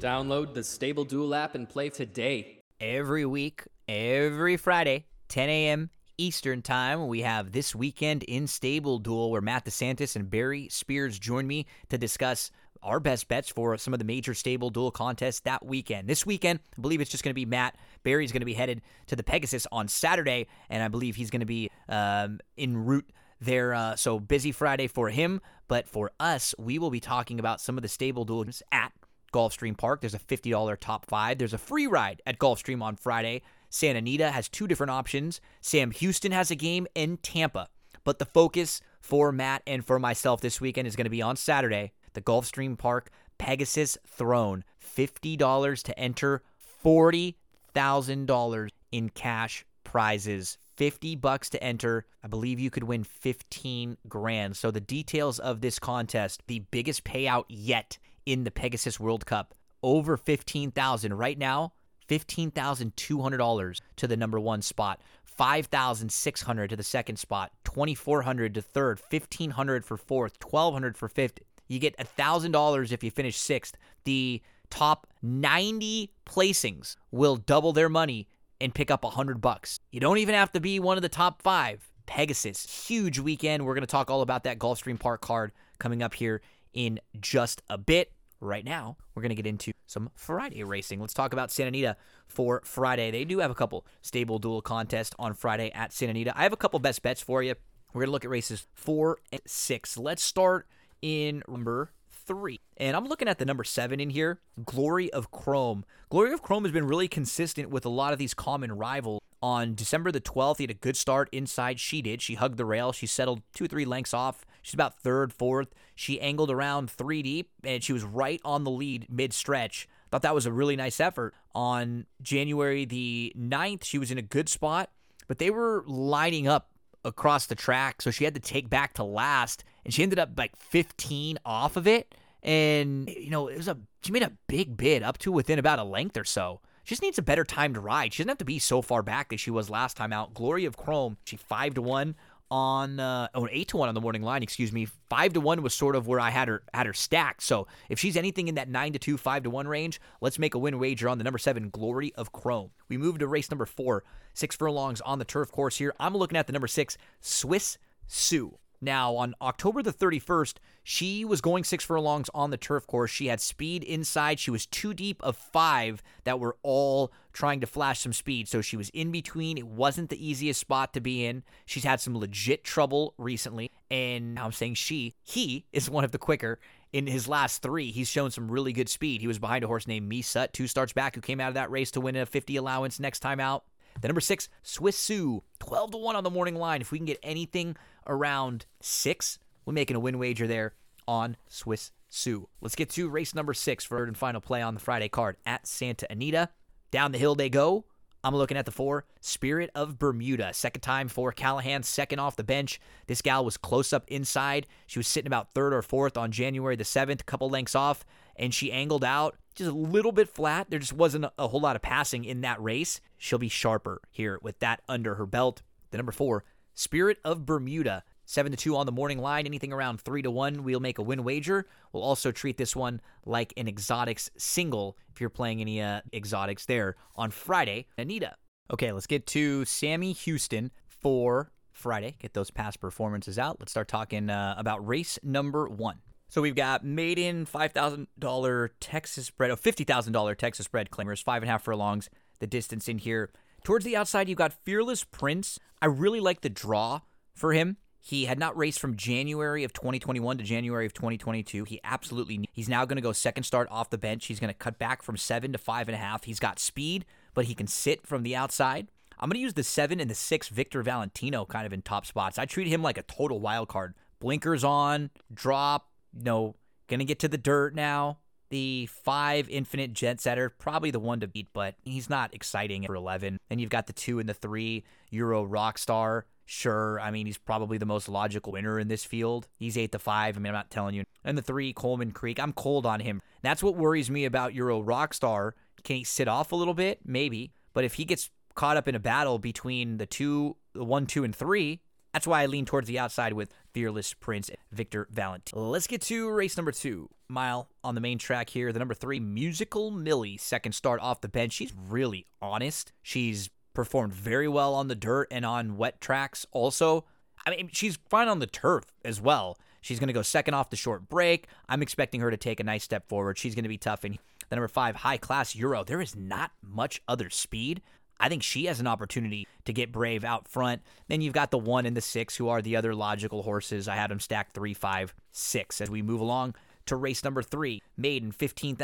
Download the Stable Duel app and play today. Every week, every Friday, 10 a.m. Eastern Time, we have This Weekend in Stable Duel, where Matt DeSantis and Barry Spears join me to discuss our best bets for some of the major stable duel contests that weekend. This weekend, I believe it's just going to be Matt. Barry's going to be headed to the Pegasus on Saturday, and I believe he's going to be um, en route there. Uh, so busy Friday for him, but for us, we will be talking about some of the stable duels at Gulfstream Park. There's a $50 top five. There's a free ride at Gulfstream on Friday. Santa Anita has two different options. Sam Houston has a game in Tampa. But the focus for Matt and for myself this weekend is going to be on Saturday the Gulfstream Park Pegasus Throne. $50 to enter, $40,000 in cash prizes. 50 bucks to enter. I believe you could win 15 grand. So the details of this contest, the biggest payout yet in the Pegasus World Cup, over 15,000 right now. $15,200 to the number 1 spot. 5,600 to the second spot, 2,400 to third, 1,500 for fourth, 1,200 for fifth. You get $1,000 if you finish sixth. The top 90 placings will double their money and pick up a 100 bucks. You don't even have to be one of the top five. Pegasus, huge weekend. We're going to talk all about that Gulfstream Park card coming up here in just a bit. Right now, we're going to get into some Friday racing. Let's talk about Santa Anita for Friday. They do have a couple stable duel contests on Friday at Santa Anita. I have a couple best bets for you. We're going to look at races four and six. Let's start in number three. And I'm looking at the number seven in here Glory of Chrome. Glory of Chrome has been really consistent with a lot of these common rivals. On December the 12th, he had a good start inside. She did. She hugged the rail. She settled two, three lengths off. She's about third, fourth. She angled around three deep, and she was right on the lead mid stretch. Thought that was a really nice effort. On January the 9th, she was in a good spot, but they were lining up across the track, so she had to take back to last, and she ended up like 15 off of it. And you know, it was a she made a big bid up to within about a length or so. She just needs a better time to ride. She doesn't have to be so far back as she was last time out. Glory of Chrome, she five to one on uh, eight to one on the morning line. Excuse me, five to one was sort of where I had her had her stacked. So if she's anything in that nine to two, five to one range, let's make a win wager on the number seven Glory of Chrome. We move to race number four, six furlongs on the turf course here. I'm looking at the number six Swiss Sue. Now, on October the 31st, she was going six furlongs on the turf course. She had speed inside. She was two deep of five that were all trying to flash some speed. So she was in between. It wasn't the easiest spot to be in. She's had some legit trouble recently. And I'm saying she, he is one of the quicker. In his last three, he's shown some really good speed. He was behind a horse named Misut, two starts back, who came out of that race to win a 50 allowance next time out. The number six, Swiss Sue, 12 to 1 on the morning line. If we can get anything around six, we're making a win wager there on Swiss Sue. Let's get to race number six, third and final play on the Friday card at Santa Anita. Down the hill they go. I'm looking at the four, Spirit of Bermuda. Second time for Callaghan, second off the bench. This gal was close up inside. She was sitting about third or fourth on January the 7th, a couple lengths off, and she angled out just a little bit flat. There just wasn't a whole lot of passing in that race. She'll be sharper here with that under her belt. The number four, Spirit of Bermuda. 7 to 2 on the morning line, anything around 3 to 1, we'll make a win wager. We'll also treat this one like an exotics single if you're playing any uh, exotics there on Friday. Anita. Okay, let's get to Sammy Houston for Friday. Get those past performances out. Let's start talking uh, about race number one. So we've got maiden $5,000 Texas spread, oh, $50,000 Texas spread claimers, five and a half furlongs. The distance in here. Towards the outside, you've got Fearless Prince. I really like the draw for him. He had not raced from January of 2021 to January of 2022. He absolutely, he's now going to go second start off the bench. He's going to cut back from seven to five and a half. He's got speed, but he can sit from the outside. I'm going to use the seven and the six Victor Valentino kind of in top spots. I treat him like a total wild card. Blinkers on, drop, no, to get to the dirt now. The five Infinite Jet Setter, probably the one to beat, but he's not exciting for 11. And you've got the two and the three Euro Rockstar. Sure, I mean he's probably the most logical winner in this field. He's eight to five. I mean I'm not telling you. And the three Coleman Creek, I'm cold on him. That's what worries me about Euro Rockstar. Can he sit off a little bit? Maybe, but if he gets caught up in a battle between the two, the one, two, and three, that's why I lean towards the outside with Fearless Prince Victor Valentine. Let's get to race number two. Mile on the main track here. The number three, Musical Millie, second start off the bench. She's really honest. She's performed very well on the dirt and on wet tracks also. I mean, she's fine on the turf as well. She's going to go second off the short break. I'm expecting her to take a nice step forward. She's going to be tough. And the number five, high class Euro. There is not much other speed. I think she has an opportunity to get brave out front. Then you've got the one and the six, who are the other logical horses. I had them stacked three, five, six. As we move along to race number three, maiden $15,000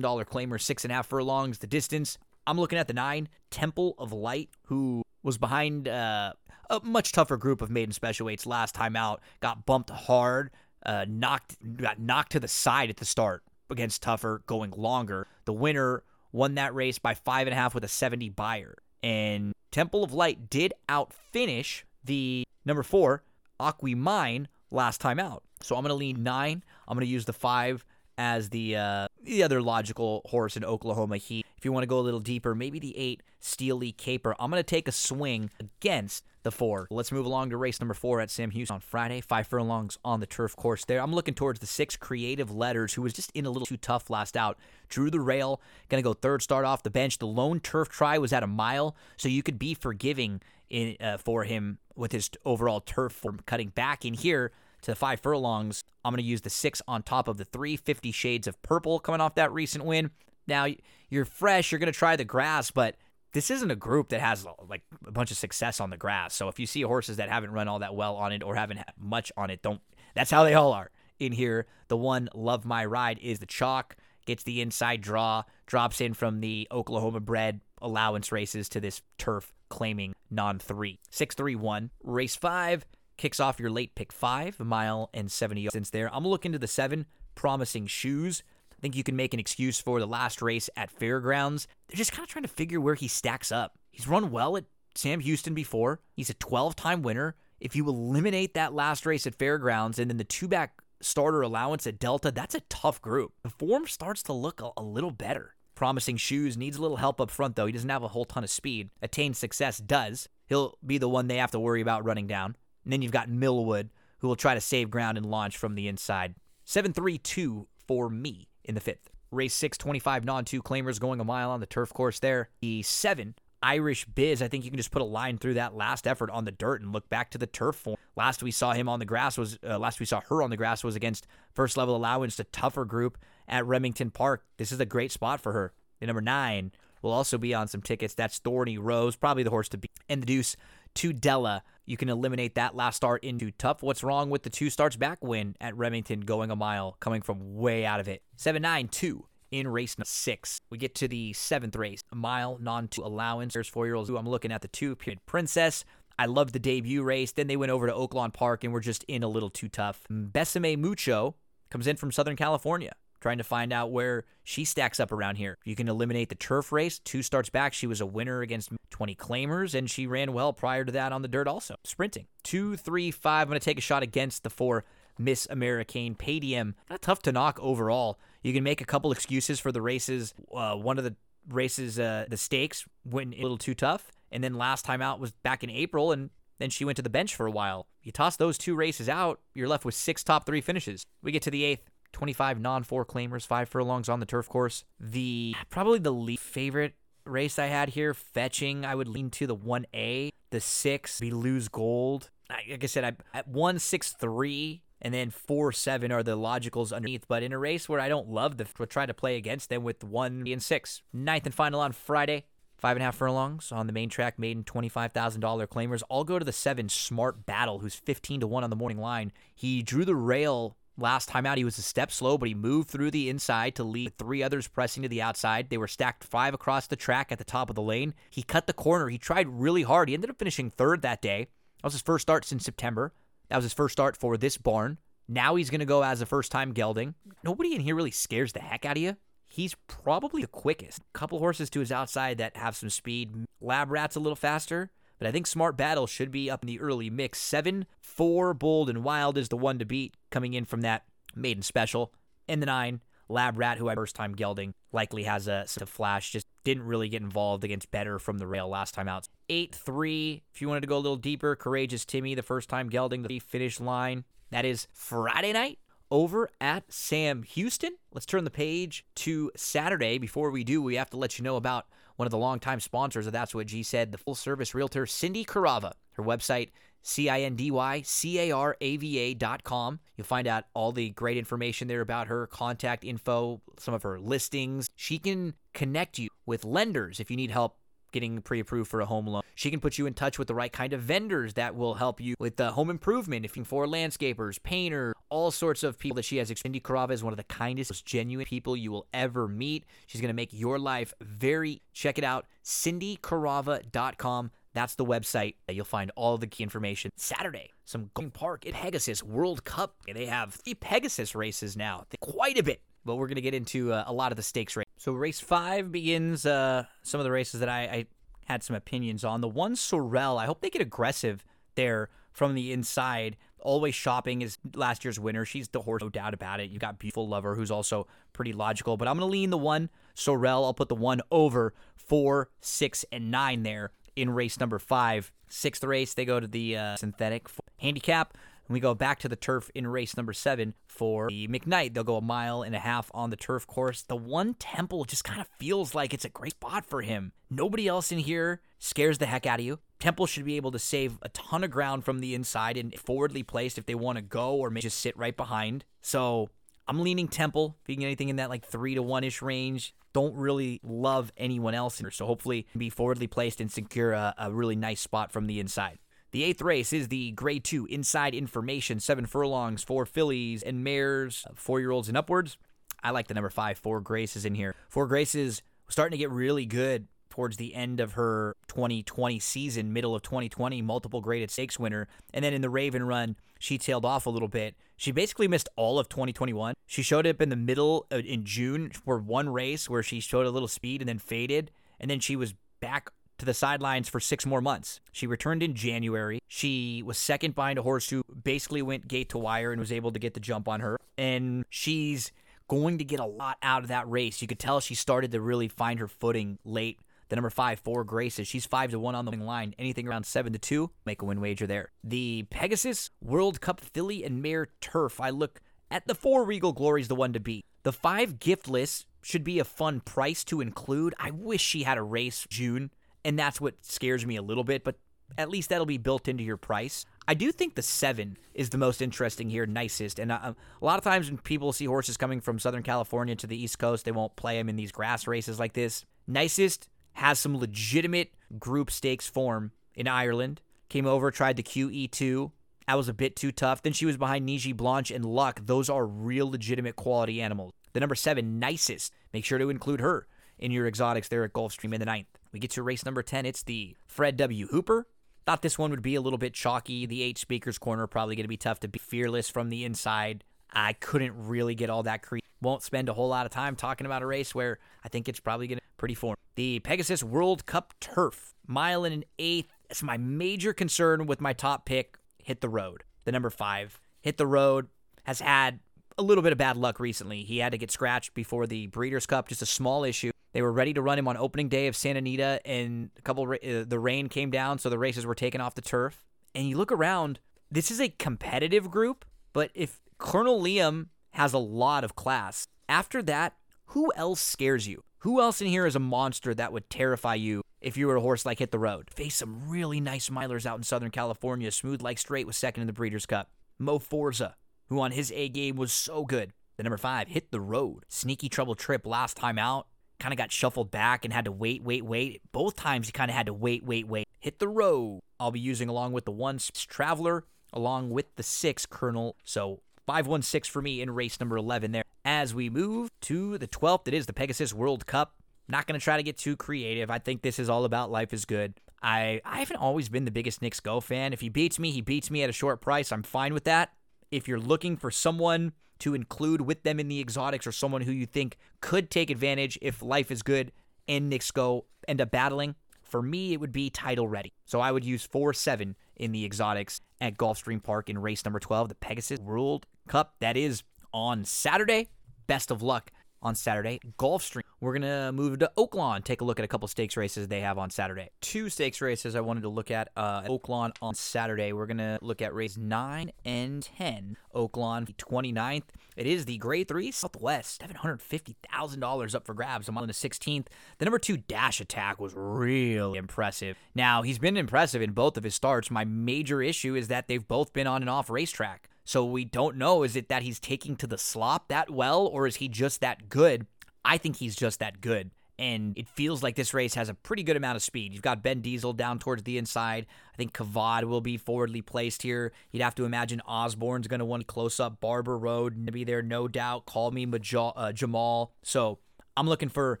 claimer, six and a half furlongs. The distance, I'm looking at the nine, Temple of Light, who was behind uh, a much tougher group of maiden special weights last time out, got bumped hard, uh, knocked, got knocked to the side at the start against tougher, going longer. The winner won that race by five and a half with a 70 Beyer. And Temple of Light did outfinish the number four, Aqui Mine, last time out. So I'm going to lean nine. I'm going to use the five as the uh, the other logical horse in Oklahoma Heat. If you want to go a little deeper, maybe the eight Steely Caper. I'm going to take a swing against the four. Let's move along to race number four at Sam Houston on Friday. Five furlongs on the turf course there. I'm looking towards the six Creative Letters, who was just in a little too tough last out. Drew the rail, going to go third start off the bench. The lone turf try was at a mile, so you could be forgiving in, uh, for him with his overall turf from cutting back in here to the five furlongs. I'm going to use the six on top of the three, 50 Shades of Purple coming off that recent win. Now, you're fresh, you're going to try the grass, but this isn't a group that has like a bunch of success on the grass. So if you see horses that haven't run all that well on it or haven't had much on it, don't. That's how they all are in here. The one Love My Ride is the chalk, gets the inside draw, drops in from the Oklahoma bred allowance races to this turf claiming non three. 631, race five, kicks off your late pick five, a mile and 70 yards Since there. I'm looking to the seven, promising shoes. I think you can make an excuse for the last race at Fairgrounds. They're just kind of trying to figure where he stacks up. He's run well at Sam Houston before. He's a 12 time winner. If you eliminate that last race at Fairgrounds and then the two back starter allowance at Delta, that's a tough group. The form starts to look a, a little better. Promising shoes needs a little help up front, though. He doesn't have a whole ton of speed. Attained success does. He'll be the one they have to worry about running down. And then you've got Millwood, who will try to save ground and launch from the inside. 7 3 2 for me in the fifth. Race 6, 25 non 2 claimers going a mile on the turf course there. The 7, Irish Biz, I think you can just put a line through that last effort on the dirt and look back to the turf form. Last we saw him on the grass was, uh, last we saw her on the grass was against first level allowance, a tougher group at Remington Park. This is a great spot for her. The number 9 will also be on some tickets. That's Thorny Rose, probably the horse to beat. And the deuce, to Della. You can eliminate that last start into tough. What's wrong with the two starts back win at Remington going a mile, coming from way out of it? 7 9 2 in race six. We get to the seventh race, a mile non two allowance. There's four year olds. Who I'm looking at the two period princess. I loved the debut race. Then they went over to Oaklawn Park and were just in a little too tough. Besame Mucho comes in from Southern California trying to find out where she stacks up around here. You can eliminate the turf race. Two starts back, she was a winner against 20 claimers, and she ran well prior to that on the dirt also. Sprinting. Two, three, five. I'm going to take a shot against the four. Miss American Padium. Not tough to knock overall. You can make a couple excuses for the races. Uh, one of the races, uh, the stakes went a little too tough. And then last time out was back in April, and then she went to the bench for a while. You toss those two races out, you're left with six top three finishes. We get to the eighth. 25 non-four claimers, five furlongs on the turf course. The probably the least favorite race I had here, fetching, I would lean to the 1A. The six, we lose gold. like I said, I, at one six three and then four seven are the logicals underneath. But in a race where I don't love the to try to play against them with one and six, ninth and final on Friday. Five and a half furlongs on the main track, maiden $25,000 claimers. I'll go to the seven Smart Battle, who's 15 to 1 on the morning line. He drew the rail last time out. He was a step slow, but he moved through the inside to lead three others pressing to the outside. They were stacked five across the track at the top of the lane. He cut the corner. He tried really hard. He ended up finishing third that day. That was his first start since September. That was his first start for this barn. Now he's going to go as a first time gelding. Nobody in here really scares the heck out of you. He's probably the quickest. Couple horses to his outside that have some speed. Lab Rat's a little faster, but I think Smart Battle should be up in the early mix. Seven, four, bold and wild is the one to beat coming in from that maiden special. And the nine, Lab Rat, who I first time gelding, likely has a, a flash. Just didn't really get involved against better from the rail last time out. Eight three. If you wanted to go a little deeper, Courageous Timmy, the first time gelding, the finish line. That is Friday night over at Sam Houston. Let's turn the page to Saturday. Before we do, we have to let you know about one of the longtime sponsors of That's What G said, the full service realtor Cindy Carava. Her website, C I N D Y C A R A V A dot com. You'll find out all the great information there about her, contact info, some of her listings. She can connect you with lenders if you need help getting pre-approved for a home loan. She can put you in touch with the right kind of vendors that will help you with the home improvement, if you're for landscapers, painter, all sorts of people that she has. Cindy Carava is one of the kindest, most genuine people you will ever meet. She's going to make your life very. Check it out, cindycarava.com. That's the website. That you'll find all the key information. Saturday, some Golden Park at Pegasus World Cup. They have three Pegasus races now, quite a bit. But we're going to get into uh, a lot of the stakes race. So race five begins uh, some of the races that I, I had some opinions on. The one Sorel, I hope they get aggressive there from the inside. Always shopping is last year's winner. She's the horse, no doubt about it. You got Beautiful Lover, who's also pretty logical. But I'm to lean the one Sorel. I'll put the one over four, six, and nine there in race number five. Sixth race, they go to the uh, synthetic handicap. And we go back to the turf in race number seven for the McKnight. They'll go a mile and a half on the turf course. The one temple just kind of feels like it's a great spot for him. Nobody else in here scares the heck out of you. Temple should be able to save a ton of ground from the inside and forwardly placed if they want to go or maybe just sit right behind. So I'm leaning Temple. If you can get anything in that like three to one ish range, don't really love anyone else here. So hopefully be forwardly placed and secure a, a really nice spot from the inside. The eighth race is the Grade 2 Inside Information, seven furlongs, four fillies and mares, four year olds and upwards. I like the number five, Four Graces in here. Four Graces starting to get really good towards the end of her 2020 season, middle of 2020, multiple graded stakes winner. And then in the Raven run, she tailed off a little bit. She basically missed all of 2021. She showed up in the middle uh, in June for one race where she showed a little speed and then faded. And then she was back to the sidelines for six more months. She returned in January. She was second behind a horse who basically went gate to wire and was able to get the jump on her. And she's going to get a lot out of that race. You could tell she started to really find her footing late. The number five, Four Graces, she's five to one on the line. Anything around seven to two, make a win wager there. The Pegasus World Cup Filly and Mare Turf. I look at the four Regal Glories, the one to beat. The five giftless should be a fun price to include. I wish she had a race June and that's what scares me a little bit, but at least that'll be built into your price. I do think the seven is the most interesting here, nicest. And uh, a lot of times when people see horses coming from Southern California to the East Coast, they won't play them in these grass races like this. Nicest has some legitimate group stakes form in Ireland. Came over, tried the QE2. That was a bit too tough. Then she was behind Niji Blanche and Luck. Those are real legitimate quality animals. The number seven, nicest. Make sure to include her in your exotics there at Gulfstream in the ninth. We get to race number 10. It's the Fred W. Hooper. Thought this one would be a little bit chalky. The eight speakers corner probably going to be tough to be fearless from the inside. I couldn't really get all that creep. Won't spend a whole lot of time talking about a race where I think it's probably going to pretty form. The Pegasus World Cup Turf, mile and an eighth. It's my major concern with my top pick. Hit the road. The number five, hit the road, has had a little bit of bad luck recently. He had to get scratched before the Breeders' Cup, just a small issue. They were ready to run him on opening day of Santa Anita, and a couple uh, the rain came down, so the races were taken off the turf. And you look around, this is a competitive group, but if Colonel Liam has a lot of class, after that, who else scares you? Who else in here is a monster that would terrify you if you were a horse like Hit the Road. Face some really nice milers out in Southern California. Smooth Like Strait was second in the Breeders' Cup. Mo Forza, who on his A game was so good. The number five, Hit the Road. Sneaky trouble trip last time out. Kind of got shuffled back and had to wait, wait, wait. Both times he kind of had to wait, wait, wait. Hit the road. I'll be using along with the one Traveler, along with the six Colonel. So 516 for me in race number 11 there. As we move to the 12th, it is the Pegasus World Cup. Not going to try to get too creative. I think this is all about life is good. I, I haven't always been the biggest Knicks Go fan. If he beats me, he beats me at a short price. I'm fine with that. If you're looking for someone to include with them in the exotics or someone who you think could take advantage if life is good and Go end up battling, for me, it would be title ready. So I would use 4 7 in the exotics at Gulfstream Park in race number 12, the Pegasus World Cup. That is on Saturday. Best of luck on Saturday. Gulfstream. We're going to move to Oaklawn, take a look at a couple stakes races they have on Saturday. Two stakes races I wanted to look at uh, Oaklawn on Saturday. We're going to look at race 9 and 10. Oaklawn, 29th. It is the grade 3 Southwest. $750,000 up for grabs. I'm on the 16th. The number 2 Dash Attack was really impressive. Now, he's been impressive in both of his starts. My major issue is that they've both been on and off racetrack. So we don't know is it that he's taking to the slop that well or is he just that good? I think he's just that good. And it feels like this race has a pretty good amount of speed. You've got Ben Diesel down towards the inside. I think Kavad will be forwardly placed here. You'd have to imagine Osborne's going to want close up Barber Road to be there, no doubt. Call me Majal, uh, Jamal. So I'm looking for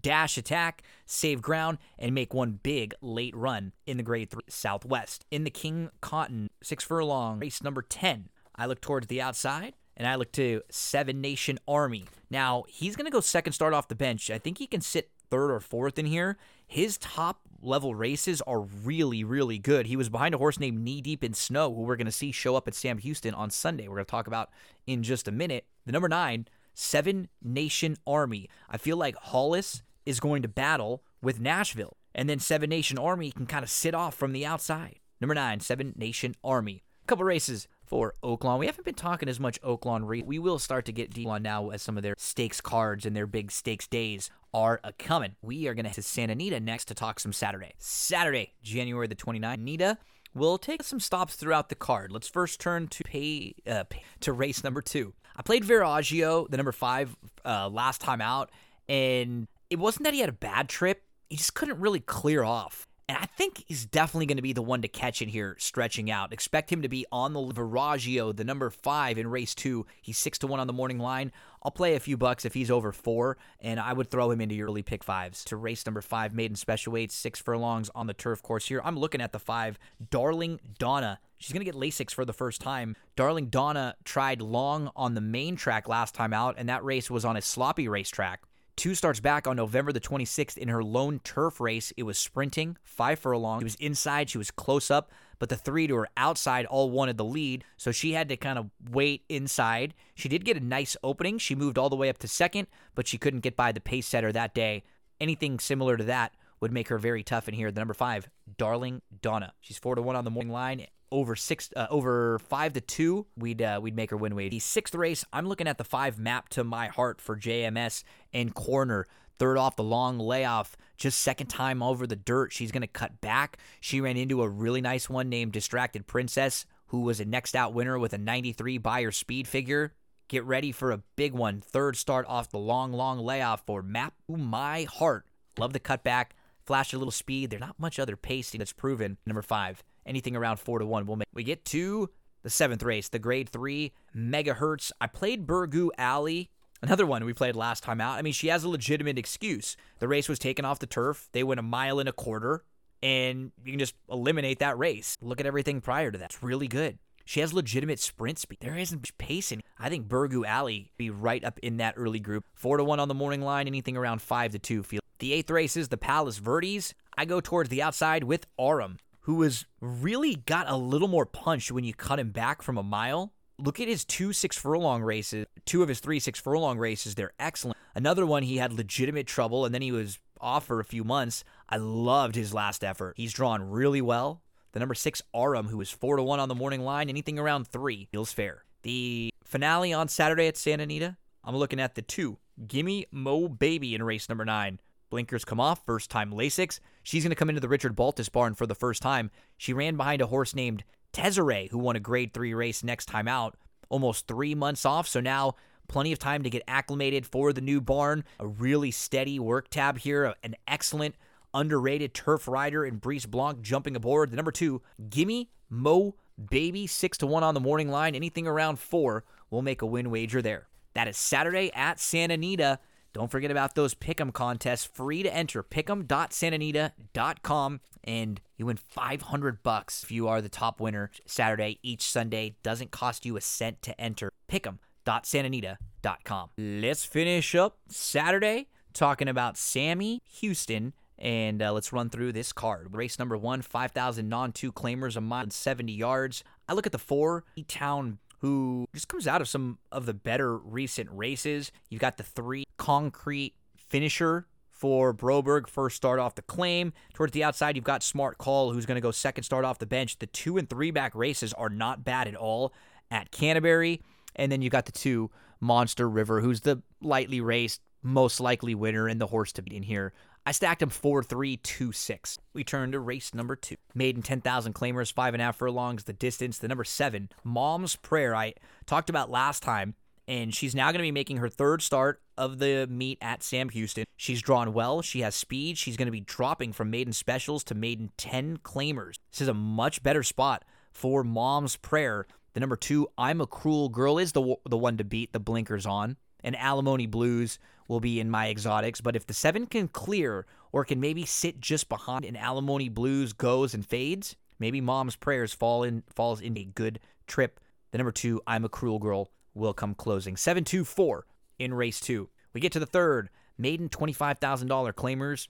dash attack, save ground, and make one big late run in the grade 3 Southwest. In the King Cotton, six furlong, race number 10. I look towards the outside, and I look to Seven Nation Army. Now, he's going to go second start off the bench. I think he can sit third or fourth in here. His top level races are really, really good. He was behind a horse named Knee Deep in Snow, who we're going to see show up at Sam Houston on Sunday. We're going to talk about in just a minute. The number nine, Seven Nation Army. I feel like Hollis is going to battle with Nashville, and then Seven Nation Army can kind of sit off from the outside. Number nine, Seven Nation Army. A couple races for Oaklawn. We haven't been talking as much Oaklawn. We will start to get deep on now as some of their stakes cards and their big stakes days are a coming. We are going to head to Santa Anita next to talk some Saturday. Saturday, January the 29th. Anita We'll take some stops throughout the card. Let's first turn to pay, uh, pay to race number two. I played Viraggio, the number five, uh, last time out, and it wasn't that he had a bad trip. He just couldn't really clear off. And I think he's definitely going to be the one to catch it here, stretching out. Expect him to be on the Viraggio, the number five in race two. He's six to one on the morning line. I'll play a few bucks if he's over four, and I would throw him into your early pick fives. To race number five, maiden special weight, six furlongs on the turf course here. I'm looking at the five, Darling Donna. She's going to get Lasix for the first time. Darling Donna tried long on the main track last time out, and that race was on a sloppy racetrack. Two starts back on November the 26th in her lone turf race. It was sprinting, five furlong. She was inside, she was close up, but the three to her outside all wanted the lead, so she had to kind of wait inside. She did get a nice opening. She moved all the way up to second, but she couldn't get by the pace setter that day. Anything similar to that would make her very tough in here. The number five, Darling Donna. She's four to one on the morning line over six, uh, over five to two, we'd uh, we'd make her win weight. The sixth race, I'm looking at the five map to my heart for JMS and corner. Third off the long layoff, just second time over the dirt. She's going to cut back. She ran into a really nice one named Distracted Princess, who was a next out winner with a 93 Beyer speed figure. Get ready for a big one. Third start off the long, long layoff for Map to My Heart. Love the cutback. Flash a little speed. There's not much other pacing that's proven. Number five, anything around four to one will make. We get to the seventh race, the grade three megahertz. I played Burgoo Alley. Another one we played last time out. I mean, she has a legitimate excuse. The race was taken off the turf. They went a mile and a quarter, and you can just eliminate that race. Look at everything prior to that. It's really good. She has legitimate sprint speed. There isn't pacing. I think Burgoo Alley be right up in that early group. Four to one on the morning line. Anything around five to two. Feel the eighth race is the Palos Verdes. I go towards the outside with Aurum who has really got a little more punch when you cut him back from a mile. Look at his two six furlong races, two of his three six furlong races. They're excellent. Another one, he had legitimate trouble and then he was off for a few months. I loved his last effort. He's drawn really well. The number six, Aurum, who is four to one on the morning line, anything around three feels fair. The finale on Saturday at Santa Anita, I'm looking at the two, Gimme Mo Baby in race number nine. Blinkers come off, first time Lasix. She's going to come into the Richard Baltas barn for the first time. She ran behind a horse named Tezzeret, who won a grade three race next time out, almost three months off. So now plenty of time to get acclimated for the new barn. A really steady work tab here, an excellent underrated turf rider in Brice Blanc jumping aboard. The number two, Gimme Mo Baby, six to one on the morning line. Anything around four, we'll make a win wager there. That is Saturday at Santa Anita. Don't forget about those pick'em contests, free to enter. Pick'em.santanita.com, and you win 500 bucks if you are the top winner Saturday each Sunday. Doesn't cost you a cent to enter. Pick'em.santanita.com. Let's finish up Saturday talking about Sammy Houston. And uh, let's run through this card. Race number one, 5,000 non two claimers, a mile and 70 yards. I look at the four, E Town who just comes out of some of the better recent races. You've got the three concrete finisher for Broberg, first start off the claim. Towards the outside, you've got Smart Call, who's going to go second start off the bench. The two and three back races are not bad at all at Canterbury. And then you've got the two Monster River, who's the lightly raced, most likely winner and the horse to beat in here. I stacked him 4 3 2 6. We turn to race number two. Maiden 10,000 claimers, five and a half furlongs, the distance. The number seven, Mom's Prayer, I talked about last time, and she's now going to be making her third start of the meet at Sam Houston. She's drawn well, she has speed. She's going to be dropping from maiden specials to maiden 10 claimers. This is a much better spot for Mom's Prayer. The number two, I'm a Cruel Girl, is the, the one to beat the blinkers on and Alimony Blues will be in my exotics. But if the seven can clear or can maybe sit just behind and Alimony Blues goes and fades, maybe Mom's Prayers fall in falls in a good trip. The number two, I'm a Cruel Girl, will come closing. Seven two four in race two. We get to the third, maiden $25,000 claimers,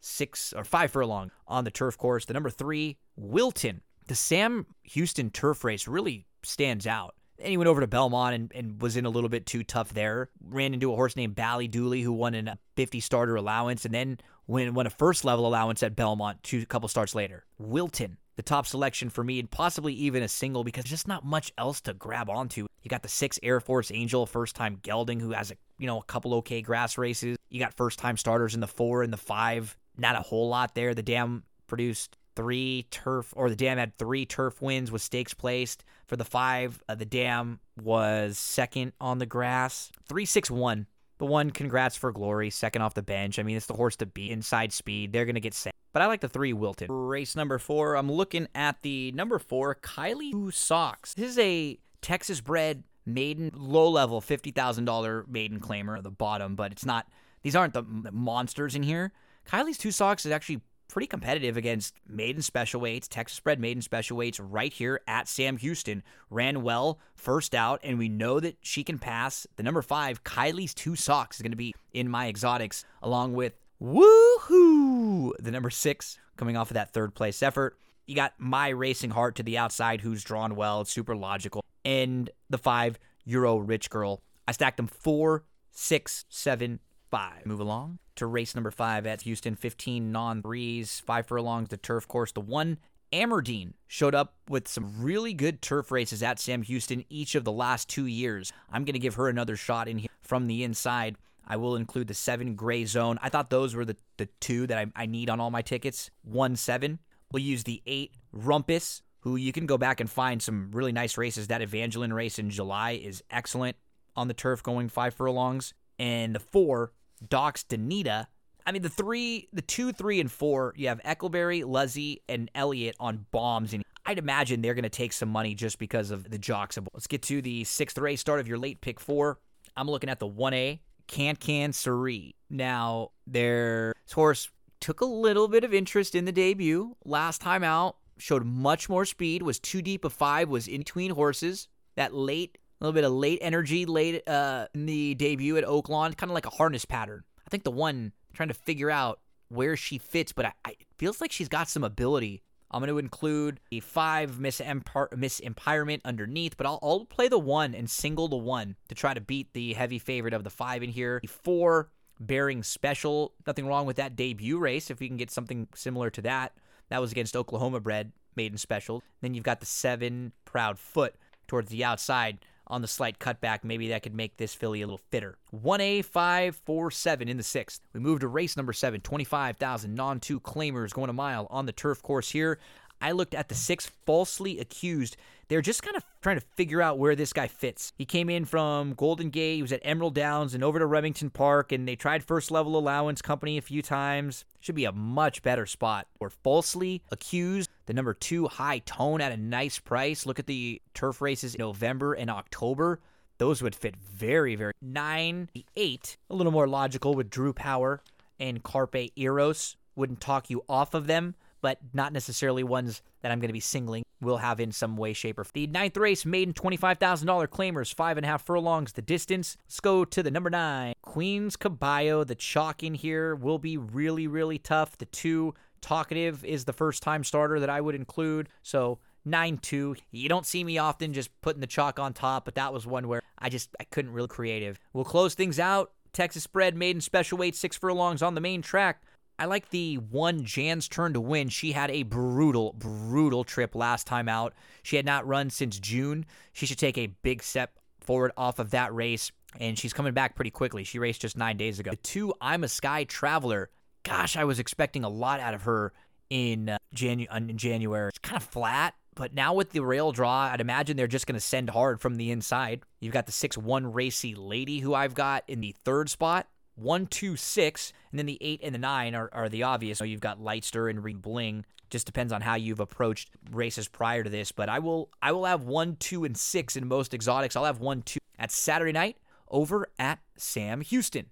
six or five furlong on the turf course. The number three, Wilton. The Sam Houston turf race really stands out. And he went over to Belmont and, and was in a little bit too tough there. Ran into a horse named Bally Dooley who won in a 50 starter allowance and then won, won a first level allowance at Belmont two couple starts later. Wilton, the top selection for me, and possibly even a single because just not much else to grab onto. You got the six Air Force Angel, first time gelding, who has a you know a couple okay grass races. You got first time starters in the four and the five. Not a whole lot there. The dam produced three turf, or the dam had three turf wins with stakes placed. For the five, uh, the dam was second on the grass. Three six one. The one, congrats for glory, second off the bench. I mean, it's the horse to beat. Inside speed, they're gonna get sent. But I like the three Wilton. Race number four. I'm looking at the number four, Kylie Two Socks. This is a Texas bred maiden, low level, fifty thousand dollar maiden claimer at the bottom, but it's not. These aren't the monsters in here. Kylie's Two Socks is actually pretty competitive against maiden special weights, Texas bred maiden special weights right here at Sam Houston. Ran well first out, and we know that she can pass. The number five, Kylie's Two Socks, is going to be in my exotics, along with Woohoo, the number six, coming off of that third place effort. You got My Racing Heart to the outside, who's drawn well. Super logical. And the five, Euro Rich Girl. I stacked them four, six, seven, five. Move along to race number five at Houston. 15 non threes, five furlongs, the turf course. The one, Amerdeen, showed up with some really good turf races at Sam Houston each of the last two years. I'm going to give her another shot in here from the inside. I will include the seven gray zone. I thought those were the, the two that I, I need on all my tickets. One, seven. We'll use the eight, Rumpus, who you can go back and find some really nice races. That Evangeline race in July is excellent on the turf going five furlongs. And the four, Docs Danita. I mean, the three, the two, three, and four, you have Eikleberry, Luzzi, and Elliott on bombs. And I'd imagine they're going to take some money just because of the jocks. Let's get to the sixth race start of your late pick four. I'm looking at the 1A, Can Can Suri. Now, their horse took a little bit of interest in the debut. Last time out, showed much more speed, was too deep of five, was in between horses. That late a little bit of late energy late uh, in the debut at Oaklawn, kind of like a harness pattern. I think the one trying to figure out where she fits, but I, I it feels like she's got some ability. I'm going to include a five Miss, Empire, Miss Empirement underneath, but I'll, I'll play the one and single the one to try to beat the heavy favorite of the five in here. The four Bearing Special, nothing wrong with that debut race if we can get something similar to that. That was against Oklahoma bred maiden special. Then you've got the seven Proud Foot towards the outside on the slight cutback. Maybe that could make this filly a little fitter. 1A547 in the sixth. We move to race number seven, 25,000 non two claimers going a mile on the turf course here. I looked at the six falsely accused. They're just kind of trying to figure out where this guy fits. He came in from Golden Gate, he was at Emerald Downs and over to Remington Park, and they tried first level allowance company a few times. Should be a much better spot. Or falsely accused. The number two high tone at a nice price. Look at the turf races in November and October. Those would fit very, very. Nine, the eight, a little more logical with Drew Power and Carpe Eros. Wouldn't talk you off of them but not necessarily ones that I'm going to be singling. We'll have in some way, shape, or form. The ninth race, maiden $25,000 claimers, five and a half furlongs the distance. Let's go to the number nine, Queen's Caballo. The chalk in here will be really, really tough. The two, Talkative is the first time starter that I would include. So 9 2. You don't see me often just putting the chalk on top, but that was one where I just I couldn't really creative. We'll close things out. Texas spread maiden special weight six furlongs on the main track. I like the one Jan's turn to win. She had a brutal, brutal trip last time out. She had not run since June. She should take a big step forward off of that race, and she's coming back pretty quickly. She raced just nine days ago. The two, I'm a Sky Traveler. Gosh, I was expecting a lot out of her in, uh, Janu- in January. It's kind of flat, but now with the rail draw, I'd imagine they're just going to send hard from the inside. You've got the 6 1 racy lady who I've got in the third spot one, two, six, and then the eight and the nine are, are the obvious. So you've got Lightster and Reed Bling. Just depends on how you've approached races prior to this. But I will I will have one, two, and six in most exotics. I'll have one, two at Saturday night over at Sam Houston.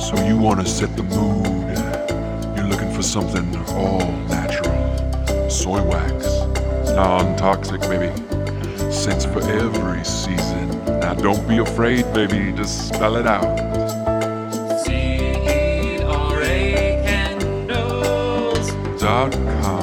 So you want to set the mood. Eh? You're looking for something all natural. Soy wax. Non-toxic, maybe. Scents for every season. Now don't be afraid, baby. Just spell it out. Dot com.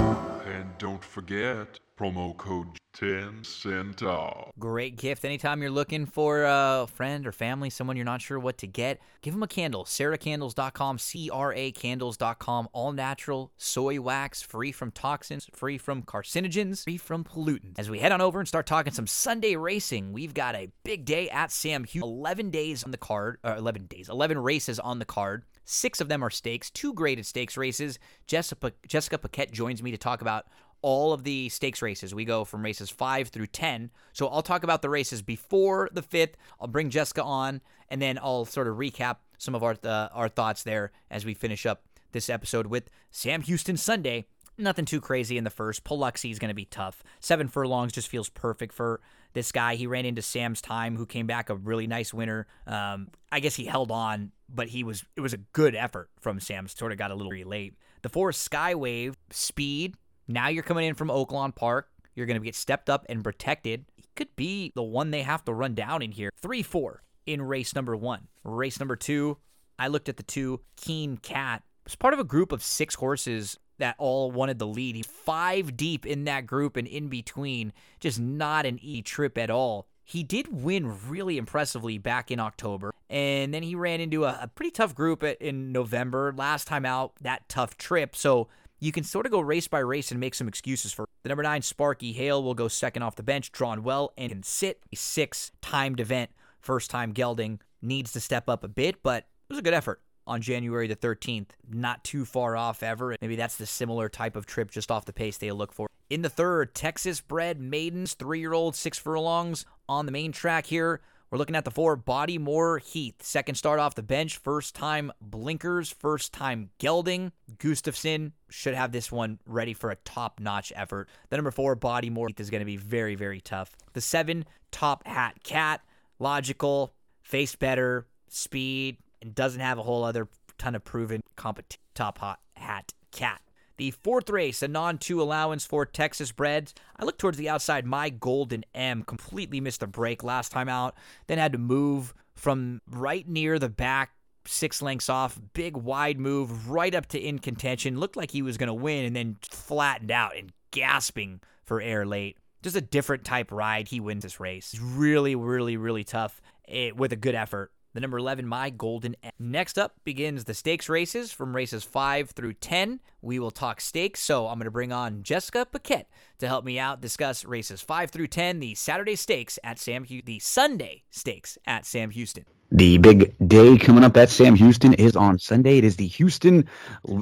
Forget, promo code 10 cent off. Great gift. Anytime you're looking for a friend or family, someone you're not sure what to get, give them a candle. SarahCandles.com, C R A Candles.com. All natural, soy wax, free from toxins, free from carcinogens, free from pollutants. As we head on over and start talking some Sunday racing, we've got a big day at Sam Houston. 11 days on the card, uh, 11 days, 11 races on the card. Six of them are stakes, two graded stakes races. Jessica, Jessica Paquette joins me to talk about all of the stakes races. We go from races 5 through 10. So I'll talk about the races before the 5th. I'll bring Jessica on and then I'll sort of recap some of our uh, our thoughts there as we finish up this episode with Sam Houston Sunday. Nothing too crazy in the first. Paluxy is going to be tough. Seven furlongs just feels perfect for this guy. He ran into Sam's time, who came back a really nice winner. Um, I guess he held on, but he was it was a good effort from Sam. Sort of got a little late. The four Skywave speed now you're coming in from Oaklawn Park. You're going to get stepped up and protected. He could be the one they have to run down in here. 3 4 in race number one. Race number two, I looked at the two. Keen Cat was part of a group of six horses that all wanted the lead. He five deep in that group and in between, just not an E trip at all. He did win really impressively back in October, and then he ran into a, a pretty tough group in November. Last time out, that tough trip. So you can sort of go race by race and make some excuses for the number nine Sparky Hale will go second off the bench, drawn well and can sit a six timed event. First time gelding needs to step up a bit, but it was a good effort on January the 13th. Not too far off ever. Maybe that's the similar type of trip just off the pace they look for. In the third, Texas bred maidens, three year old, six furlongs on the main track here. We're looking at the four Body Bodymore Heath. Second start off the bench. First time blinkers. First time gelding. Gustafson should have this one ready for a top notch effort. The number four Body Bodymore Heath is going to be very, very tough. The seven Top Hat Cat. Logical. Face better. Speed. And doesn't have a whole other ton of proven competition. Top Hat Cat. The fourth race, a non two allowance for Texas Breds. I look towards the outside. My Golden M completely missed a break last time out, then had to move from right near the back, six lengths off, big wide move right up to in contention. Looked like he was going to win and then flattened out and gasping for air late. Just a different type ride. He wins this race. Really, really, really tough eh, with a good effort the number 11 My Golden. Next up begins the stakes races from races 5 through 10. We will talk stakes, so I'm going to bring on Jessica Paquette to help me out discuss races 5 through 10, the Saturday stakes at Sam Hu- the Sunday stakes at Sam Houston. The big day coming up at Sam Houston is on Sunday. It is the Houston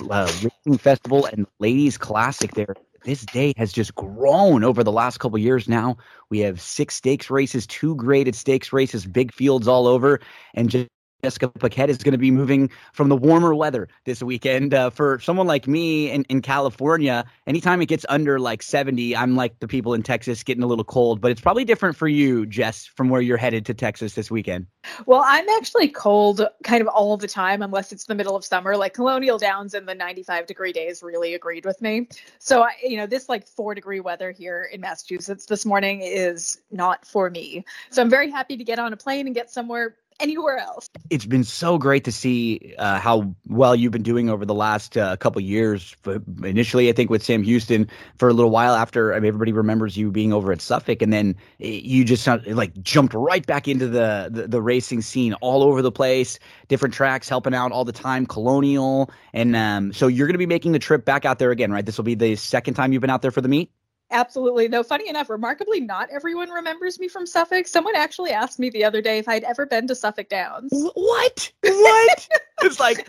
uh, Racing Festival and Ladies Classic there. This day has just grown over the last couple years now. We have six stakes races, two graded stakes races, big fields all over, and just Jessica Paquette is going to be moving from the warmer weather this weekend. Uh, for someone like me in, in California, anytime it gets under like 70, I'm like the people in Texas getting a little cold, but it's probably different for you, Jess, from where you're headed to Texas this weekend. Well, I'm actually cold kind of all the time, unless it's the middle of summer. Like Colonial Downs and the 95 degree days really agreed with me. So, I, you know, this like four degree weather here in Massachusetts this morning is not for me. So I'm very happy to get on a plane and get somewhere anywhere else. It's been so great to see uh, how well you've been doing over the last uh, couple years. Initially, I think with Sam Houston for a little while after I mean, everybody remembers you being over at Suffolk, and then eh, you just like jumped right back into the, the the racing scene all over the place, different tracks, helping out all the time, Colonial, and um, so you're going to be making the trip back out there again, right? This will be the second time you've been out there for the meet. Absolutely. Though funny enough, remarkably, not everyone remembers me from Suffolk. Someone actually asked me the other day if I'd ever been to Suffolk Downs. What? What? it's like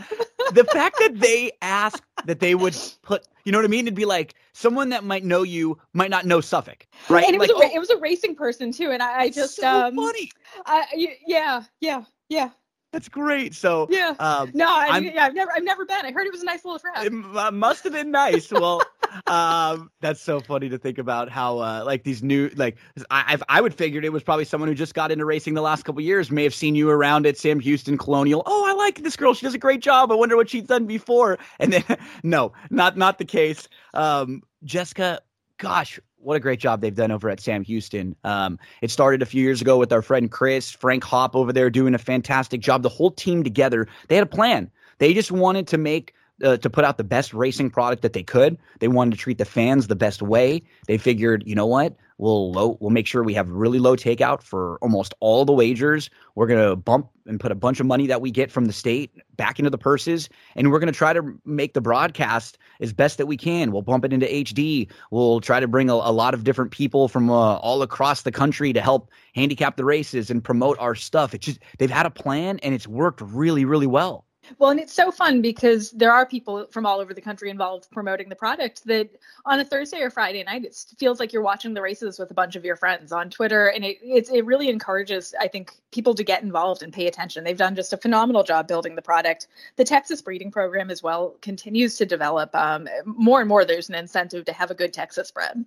the fact that they asked that they would put, you know what I mean? It'd be like someone that might know you might not know Suffolk, right? And it was, a, oh, it was a racing person too, and I, I just so um, funny. I, yeah, yeah, yeah, That's great. So, yeah. um, No, I, yeah, I've never, I've never been. I heard it was a nice little track. it uh, must have been nice. Well, um, that's so funny to think about how uh, like these new like I I've, would figured it was probably someone who just got into racing the last couple years may have seen you around at Sam Houston Colonial. Oh, I like this girl. She does a great job. I wonder what she's done before. And then no, not not the case. Um, Jessica, gosh. What a great job they've done over at Sam Houston. Um, it started a few years ago with our friend Chris, Frank Hop over there doing a fantastic job. The whole team together, they had a plan. They just wanted to make uh, to put out the best racing product that they could. They wanted to treat the fans the best way. They figured, you know what? We'll low, we'll make sure we have really low takeout for almost all the wagers. We're gonna bump and put a bunch of money that we get from the state back into the purses, and we're gonna try to make the broadcast as best that we can. We'll bump it into HD. We'll try to bring a, a lot of different people from uh, all across the country to help handicap the races and promote our stuff. It's just they've had a plan and it's worked really, really well. Well, and it's so fun because there are people from all over the country involved promoting the product that on a Thursday or Friday night, it feels like you're watching the races with a bunch of your friends on Twitter. And it, it really encourages, I think, people to get involved and pay attention. They've done just a phenomenal job building the product. The Texas breeding program as well continues to develop. Um, more and more, there's an incentive to have a good Texas bred.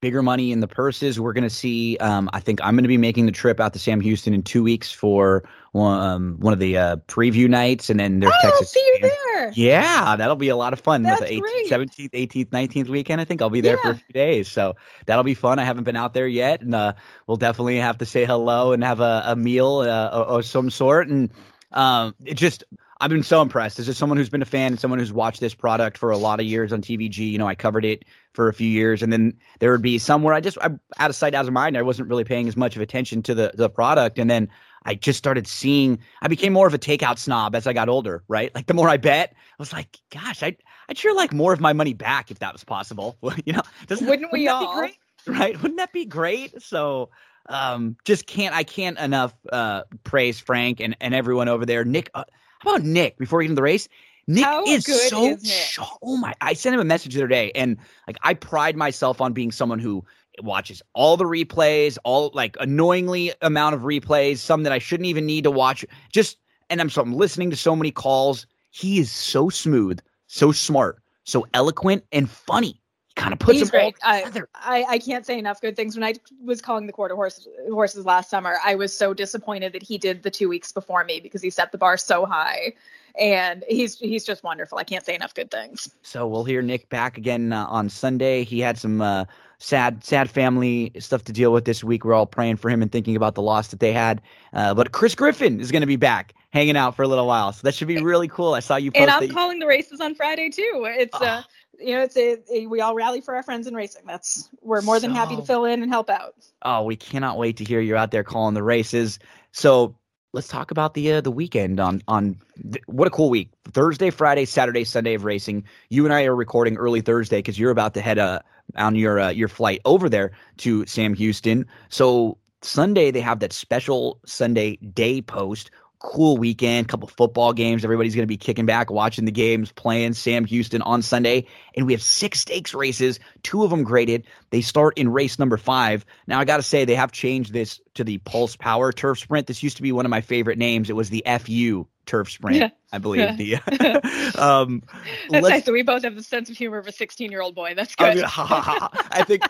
Bigger money in the purses. We're going to see. Um, I think I'm going to be making the trip out to Sam Houston in two weeks for one, um, one of the uh, preview nights, and then there's Oh, I'll Texas. see you there. Yeah, that'll be a lot of fun. That's the 18th, great. 17th, 18th, 19th weekend. I think I'll be there for a few days. So that'll be fun. I haven't been out there yet. And uh, we'll definitely have to say hello and have a, a meal uh, of, of some sort. And um, it just, I've been so impressed. As just someone who's been a fan and someone who's watched this product for a lot of years on TVG, you know, I covered it for a few years. And then there would be somewhere I just, I, out of sight, out of mind, I wasn't really paying as much of attention to the, the product. And then I just started seeing, I became more of a takeout snob as I got older, right? Like the more I bet, I was like, gosh, I, I'd sure like more of my money back if that was possible. you know, doesn't, Wouldn't we that be all? great? Right? Wouldn't that be great? So, um, just can't, I can't enough, uh, praise Frank and, and everyone over there. Nick, uh, how about Nick before we get into the race? Nick How is so is sharp. Oh my! I sent him a message the other day, and like I pride myself on being someone who watches all the replays, all like annoyingly amount of replays, some that I shouldn't even need to watch. Just and I'm so I'm listening to so many calls. He is so smooth, so smart, so eloquent and funny. Kind of puts He's them great. I, together. I, I can't say enough good things. When I was calling the quarter horse, horses last summer, I was so disappointed that he did the two weeks before me because he set the bar so high. And he's he's just wonderful. I can't say enough good things. So we'll hear Nick back again uh, on Sunday. He had some uh, sad, sad family stuff to deal with this week. We're all praying for him and thinking about the loss that they had. Uh, but Chris Griffin is going to be back, hanging out for a little while. So that should be really cool. I saw you post And I'm calling the races on Friday too. It's uh Ah. You know it's a, a we all rally for our friends in racing. That's we're more than happy to fill in and help out. Oh, we cannot wait to hear you out there calling the races. So let's talk about the uh, the weekend on on th- what a cool week. Thursday, Friday, Saturday, Sunday of racing. You and I are recording early Thursday because you're about to head uh, on your uh, your flight over there to Sam Houston. So Sunday they have that special Sunday day post cool weekend, couple football games. Everybody's going to be kicking back, watching the games, playing Sam Houston on Sunday. And we have six stakes races, two of them graded. They start in race number five. Now, I got to say, they have changed this to the Pulse Power Turf Sprint. This used to be one of my favorite names. It was the FU Turf Sprint, Yeah. I believe. The, um, That's nice that we both have the sense of humor of a 16 year old boy. That's I, good. mean, ha, ha, ha. I think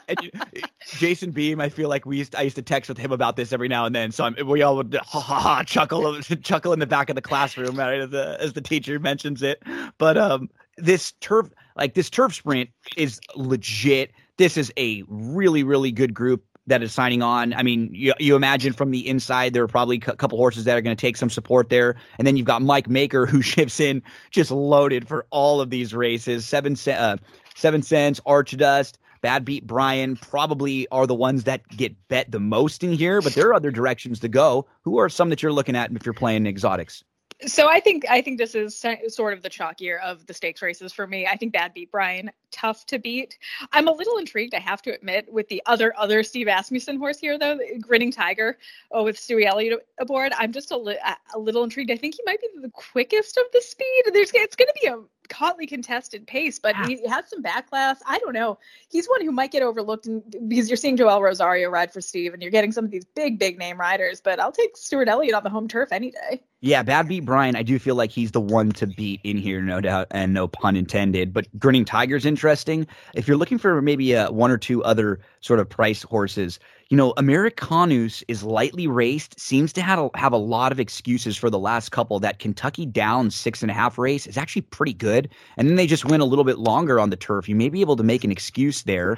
Jason Beem. I feel like we used I used to text with him about this every now and then. So I'm, we all would ha, ha, ha, chuckle chuckle in the back of the classroom right, as the as the teacher mentions it. But um, this turf like this turf sprint is legit. This is a really really good group that is signing on. I mean, you, you imagine from the inside, there are probably a couple horses that are going to take some support there. And then you've got Mike Maker who ships in just loaded for all of these races. Seven, uh, seven cents, Archidust, Bad Beat Brian probably are the ones that get bet the most in here, but there are other directions to go. Who are some that you're looking at if you're playing exotics? So I think I think this is sort of the chalkier of the stakes races for me. I think Bad Beat Brian tough to beat. I'm a little intrigued, I have to admit, with the other other Steve Asmussen horse here though, Grinning Tiger, oh with Stewie Elliott aboard. I'm just a, li- a little intrigued. I think he might be the quickest of the speed. There's it's going to be a hotly contested pace, but he has some backclass. I don't know. He's one who might get overlooked because you're seeing Joel Rosario ride for Steve, and you're getting some of these big big name riders. But I'll take Stewart Elliott on the home turf any day. Yeah, Bad Beat Brian, I do feel like he's the one to beat in here, no doubt, and no pun intended. But Grinning Tiger's interesting. If you're looking for maybe uh, one or two other sort of price horses, you know, Americanus is lightly raced, seems to have a, have a lot of excuses for the last couple. That Kentucky down six and a half race is actually pretty good. And then they just went a little bit longer on the turf. You may be able to make an excuse there.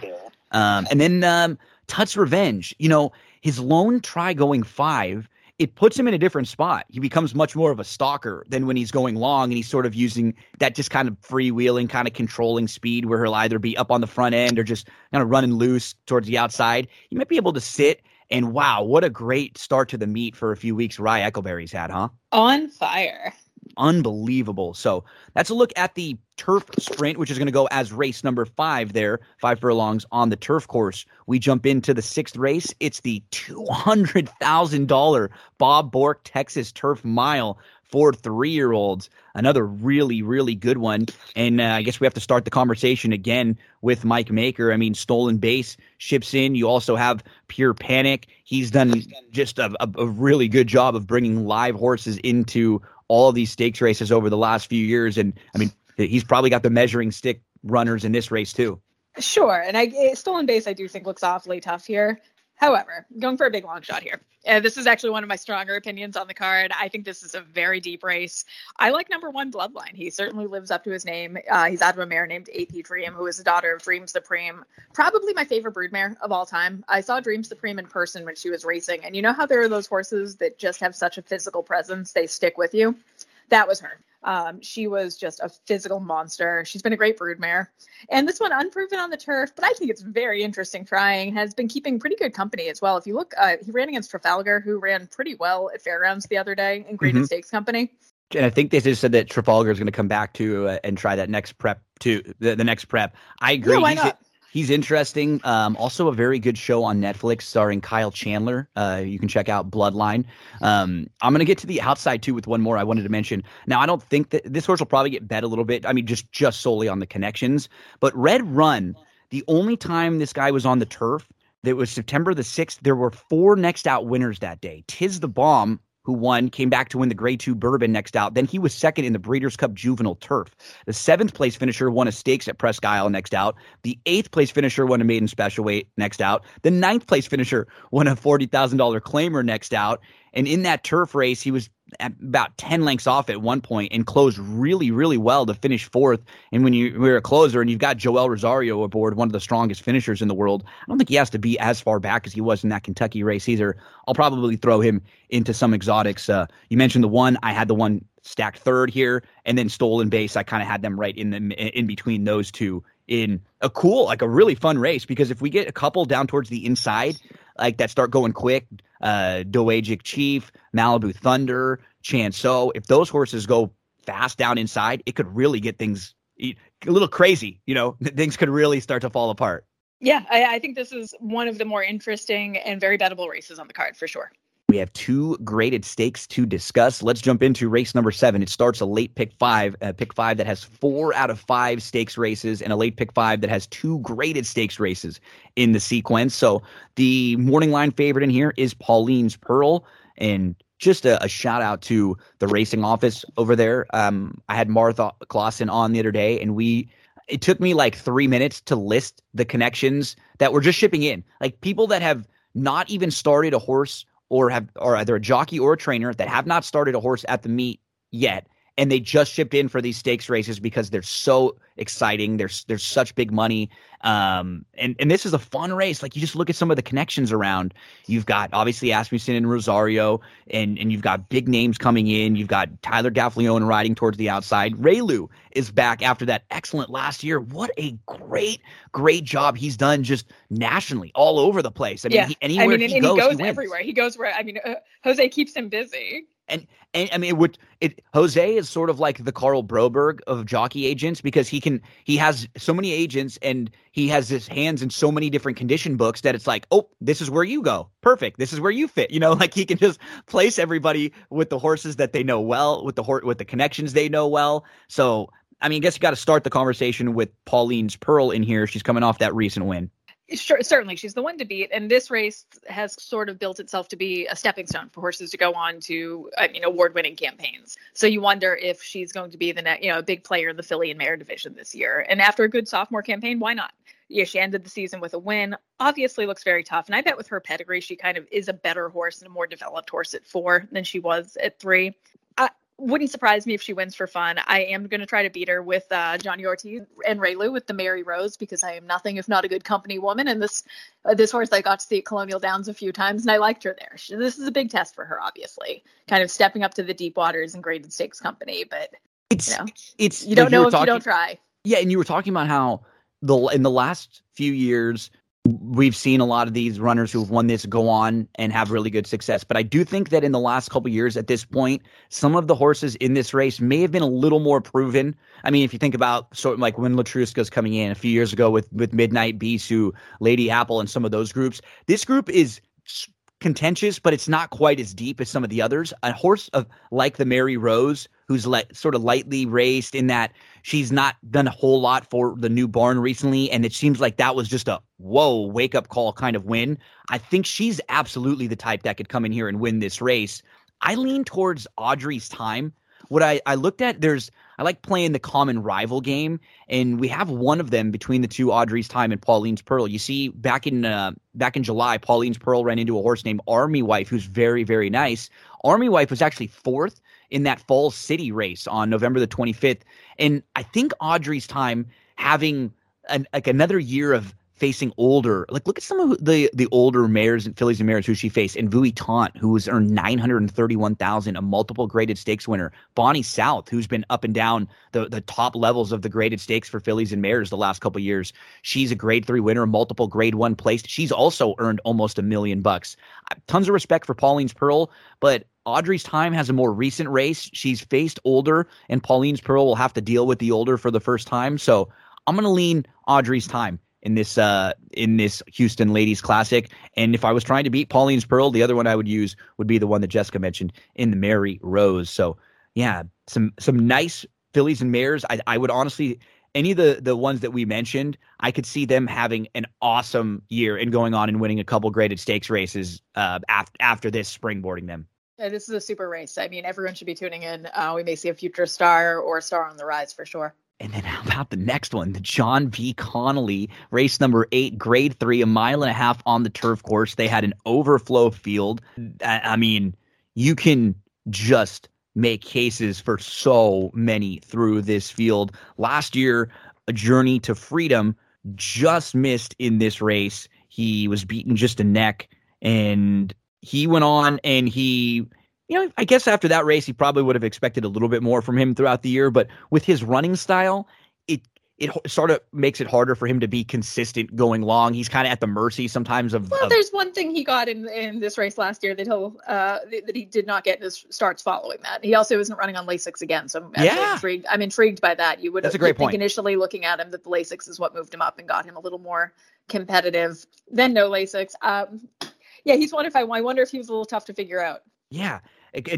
Um, and then um, Tut's Revenge, you know, his lone try going five, it puts him in a different spot. He becomes much more of a stalker than when he's going long and he's sort of using that just kind of freewheeling, kind of controlling speed where he'll either be up on the front end or just kind of running loose towards the outside. He might be able to sit. And wow, what a great start to the meet for a few weeks Ry Eikleberry's had, huh? On fire. Unbelievable. So that's a look at the turf sprint, which is going to go as race number five there, five furlongs on the turf course. We jump into the sixth race. It's the $200,000 Bob Bork Texas Turf Mile for three year olds. Another really, really good one. And uh, I guess we have to start the conversation again with Mike Maker. I mean, Stolen Base ships in. You also have Pure Panic. He's done just a, a, a really good job of bringing live horses into all these stakes races over the last few years. And I mean, he's probably got the measuring stick runners in this race too. Sure, and I eh, stolen base I do think looks awfully tough here. However, going for a big long shot here. Uh, this is actually one of my stronger opinions on the card. I think this is a very deep race. I like number one Bloodline. He certainly lives up to his name. Uh, he's out of a mare named AP Dream, who is the daughter of Dream Supreme. Probably my favorite broodmare of all time. I saw Dream Supreme in person when she was racing, and you know how there are those horses that just have such a physical presence, they stick with you? That was her. Um, she was just a physical monster. She's been a great broodmare. And this one, unproven on the turf, but I think it's very interesting trying, has been keeping pretty good company as well. If you look, uh, he ran against Trafalgar, who ran pretty well at Fairgrounds the other day in Graded Mhm. Stakes Company. And I think they just said that Trafalgar is going to come back to uh, and try that next prep to the, the next prep. I agree. Yeah, why not? He's interesting. Um, also a very good show on Netflix starring Kyle Chandler. Uh, you can check out Bloodline. Um, I'm going to get to the outside too with one more I wanted to mention. Now I don't think that this horse will probably get bet a little bit. I mean, just just solely on the connections. But Red Run, the only time this guy was on the turf, that was September the sixth. There were four next out winners that day. Tis the Bomb who won, came back to win the Grade 2 Bourbon next out. Then he was second in the Breeders' Cup Juvenile Turf. The seventh place finisher won a stakes at Presque Isle next out. The eighth place finisher won a maiden special weight next out. The ninth place finisher won a $40,000 claimer next out. And in that turf race, he was about 10 lengths off at one point and closed really, really well to finish fourth. And when you, we're a closer and you've got Joel Rosario aboard, one of the strongest finishers in the world, I don't think he has to be as far back as he was in that Kentucky race either. I'll probably throw him into some exotics. Uh, you mentioned the one, I had the one stacked third here, and then stolen base. I kind of had them right in the in between those two in a cool, like a really fun race. Because if we get a couple down towards the inside, like that start going quick, uh, Chief, Malibu Thunder, Chanso, if those horses go fast down inside, it could really get things a little crazy. You know, things could really start to fall apart. Yeah, I, I think this is one of the more interesting and very bettable races on the card for sure. We have two graded stakes to discuss. Let's jump into race number seven. It starts a late pick five, a pick five that has four out of five stakes races, and a late pick five that has two graded stakes races in the sequence. So the morning line favorite in here is Pauline's Pearl. And just a, a shout out to the racing office over there. Um, I had Martha Claussen on the other day, and we it took me like three minutes to list the connections that were just shipping in. Like people that have not even started a horse or have or either a jockey or a trainer that have not started a horse at the meet yet and they just shipped in for these stakes races because they're so exciting. There's there's such big money, um, and and this is a fun race. Like you just look at some of the connections around. You've got obviously Asmussen and Rosario, and and you've got big names coming in. You've got Tyler Gaffalione riding towards the outside. Reylu is back after that excellent last year. What a great great job he's done just nationally all over the place. I mean, yeah. he, anywhere I mean, he and, goes, he goes he wins. everywhere. He goes where I mean, uh, Jose keeps him busy. And and I mean, it would it Jose is sort of like the Karl Broberg of jockey agents because he can he has so many agents and he has his hands in so many different condition books that it's like, oh, this is where you go, perfect. This is where you fit. You know, like he can just place everybody with the horses that they know well, with the hor- with the connections they know well. So I mean, I guess you got to start the conversation with Pauline's Pearl in here. She's coming off that recent win. Sure, certainly, she's the one to beat, and this race has sort of built itself to be a stepping stone for horses to go on to, I mean, award-winning campaigns. So you wonder if she's going to be the next, you know, a big player in the filly and mare division this year. And after a good sophomore campaign, why not? Yeah, she ended the season with a win. Obviously, looks very tough, and I bet with her pedigree, she kind of is a better horse and a more developed horse at four than she was at three. Wouldn't surprise me if she wins for fun. I am going to try to beat her with uh, Johnny Ortiz and Reylu with the Mary Rose because I am nothing if not a good company woman. And this uh, this horse I got to see at Colonial Downs a few times and I liked her there. She, this is a big test for her, obviously, kind of stepping up to the deep waters and graded stakes company. But It's you know, it's you don't know if talking- you don't try. Yeah, and you were talking about how the in the last few years we've seen a lot of these runners who've won this go on and have really good success. But I do think that in the last couple years at this point, some of the horses in this race may have been a little more proven. I mean, if you think about sort of like when Letruska's coming in a few years ago with with Midnight Bisou, Lady Apple, and some of those groups, this group is contentious, but it's not quite as deep as some of the others. A horse of like the Mary Rose, who's like sort of lightly raced in that she's not done a whole lot for the new barn recently, and it seems like that was just a whoa wake up call kind of win. I think she's absolutely the type that could come in here and win this race. I lean towards Audrey's time. What I, I looked at, there's I like playing the common rival game, and we have one of them between the two Audrey's time and Pauline's Pearl. You see, back in uh, back in July, Pauline's Pearl ran into a horse named Army Wife, who's very very nice. Army Wife was actually fourth in that Falls City race on November the 25th, and I think Audrey's time having an, like another year of facing older. Like, look at some of the the older mares and fillies and mares who she faced. Envoutante, who has earned nine hundred and thirty one thousand, a multiple graded stakes winner. Bonnie South, who's been up and down the the top levels of the graded stakes for fillies and mares the last couple years. She's a grade three winner, multiple grade one placed. She's also earned almost a million bucks. Tons of respect for Pauline's Pearl, but Audrey's time has a more recent race. She's faced older, and Pauline's Pearl will have to deal with the older for the first time. So I'm gonna lean Audrey's time in this uh in this Houston Ladies Classic. And if I was trying to beat Pauline's Pearl, the other one I would use would be the one that Jessica mentioned in the Mary Rose. So yeah, some some nice fillies and mares. I I would honestly any of the the ones that we mentioned, I could see them having an awesome year and going on and winning a couple graded stakes races uh after after this springboarding them. This is a super race. I mean, everyone should be tuning in. Uh, we may see a future star or a star on the rise for sure. And then how about the next one, the John B. Connally race number eight, grade three, a mile and a half on the turf course. They had an overflow field. I mean, you can just make cases for so many through this field. Last year, a journey to freedom just missed in this race. He was beaten just a neck, and he went on and he you know, I guess after that race, he probably would have expected a little bit more from him throughout the year. But with his running style, it it sort of makes it harder for him to be consistent going long. He's kind of at the mercy sometimes of. Well, of- there's one thing he got in in this race last year that he'll uh that he did not get in his starts following that. He also isn't running on Lasix again, so I'm Yeah. intrigued. I'm intrigued by that. You would That's a great think point. initially looking at him that the Lasix is what moved him up and got him a little more competitive. Then no Lasix. Um, yeah, he's one if I I wonder if he was a little tough to figure out. Yeah.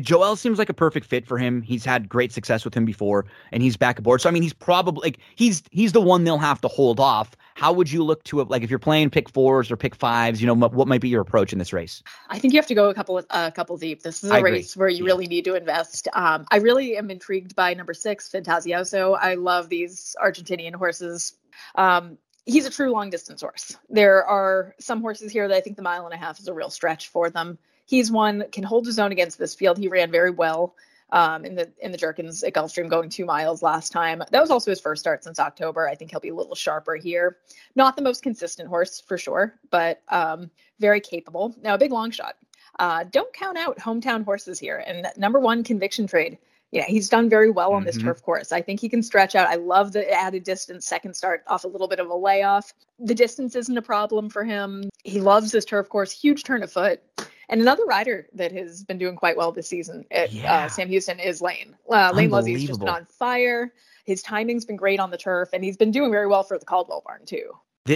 Joel seems like a perfect fit for him. He's had great success with him before, and he's back aboard. So I mean, he's probably like he's he's the one they'll have to hold off. How would you look to it? Like if you're playing pick fours or pick fives, you know, what, what might be your approach in this race? I think you have to go a couple a couple deep. This is a I agree. race where you Yeah. really need to invest. Um, I really am intrigued by number six, Fantasioso. I love these Argentinian horses. Um, he's a true long distance horse. There are some horses here that I think the mile and a half is a real stretch for them. He's one that can hold his own against this field. He ran very well um, in the in the Jerkins at Gulfstream, going two miles last time. That was also his first start since October. I think he'll be a little sharper here. Not the most consistent horse for sure, but um, very capable. Now a big long shot. Uh, don't count out hometown horses here. And number one, Conviction Trade. Yeah, he's done very well on this Mhm. turf course. I think he can stretch out. I love the added distance, second start off a little bit of a layoff. The distance isn't a problem for him. He loves this turf course, huge turn of foot. And another rider that has been doing quite well this season at Yeah. uh, Sam Houston is Lane. Uh, Lane Luzzi's just been on fire. His timing's been great on the turf, and he's been doing very well for the Caldwell barn too.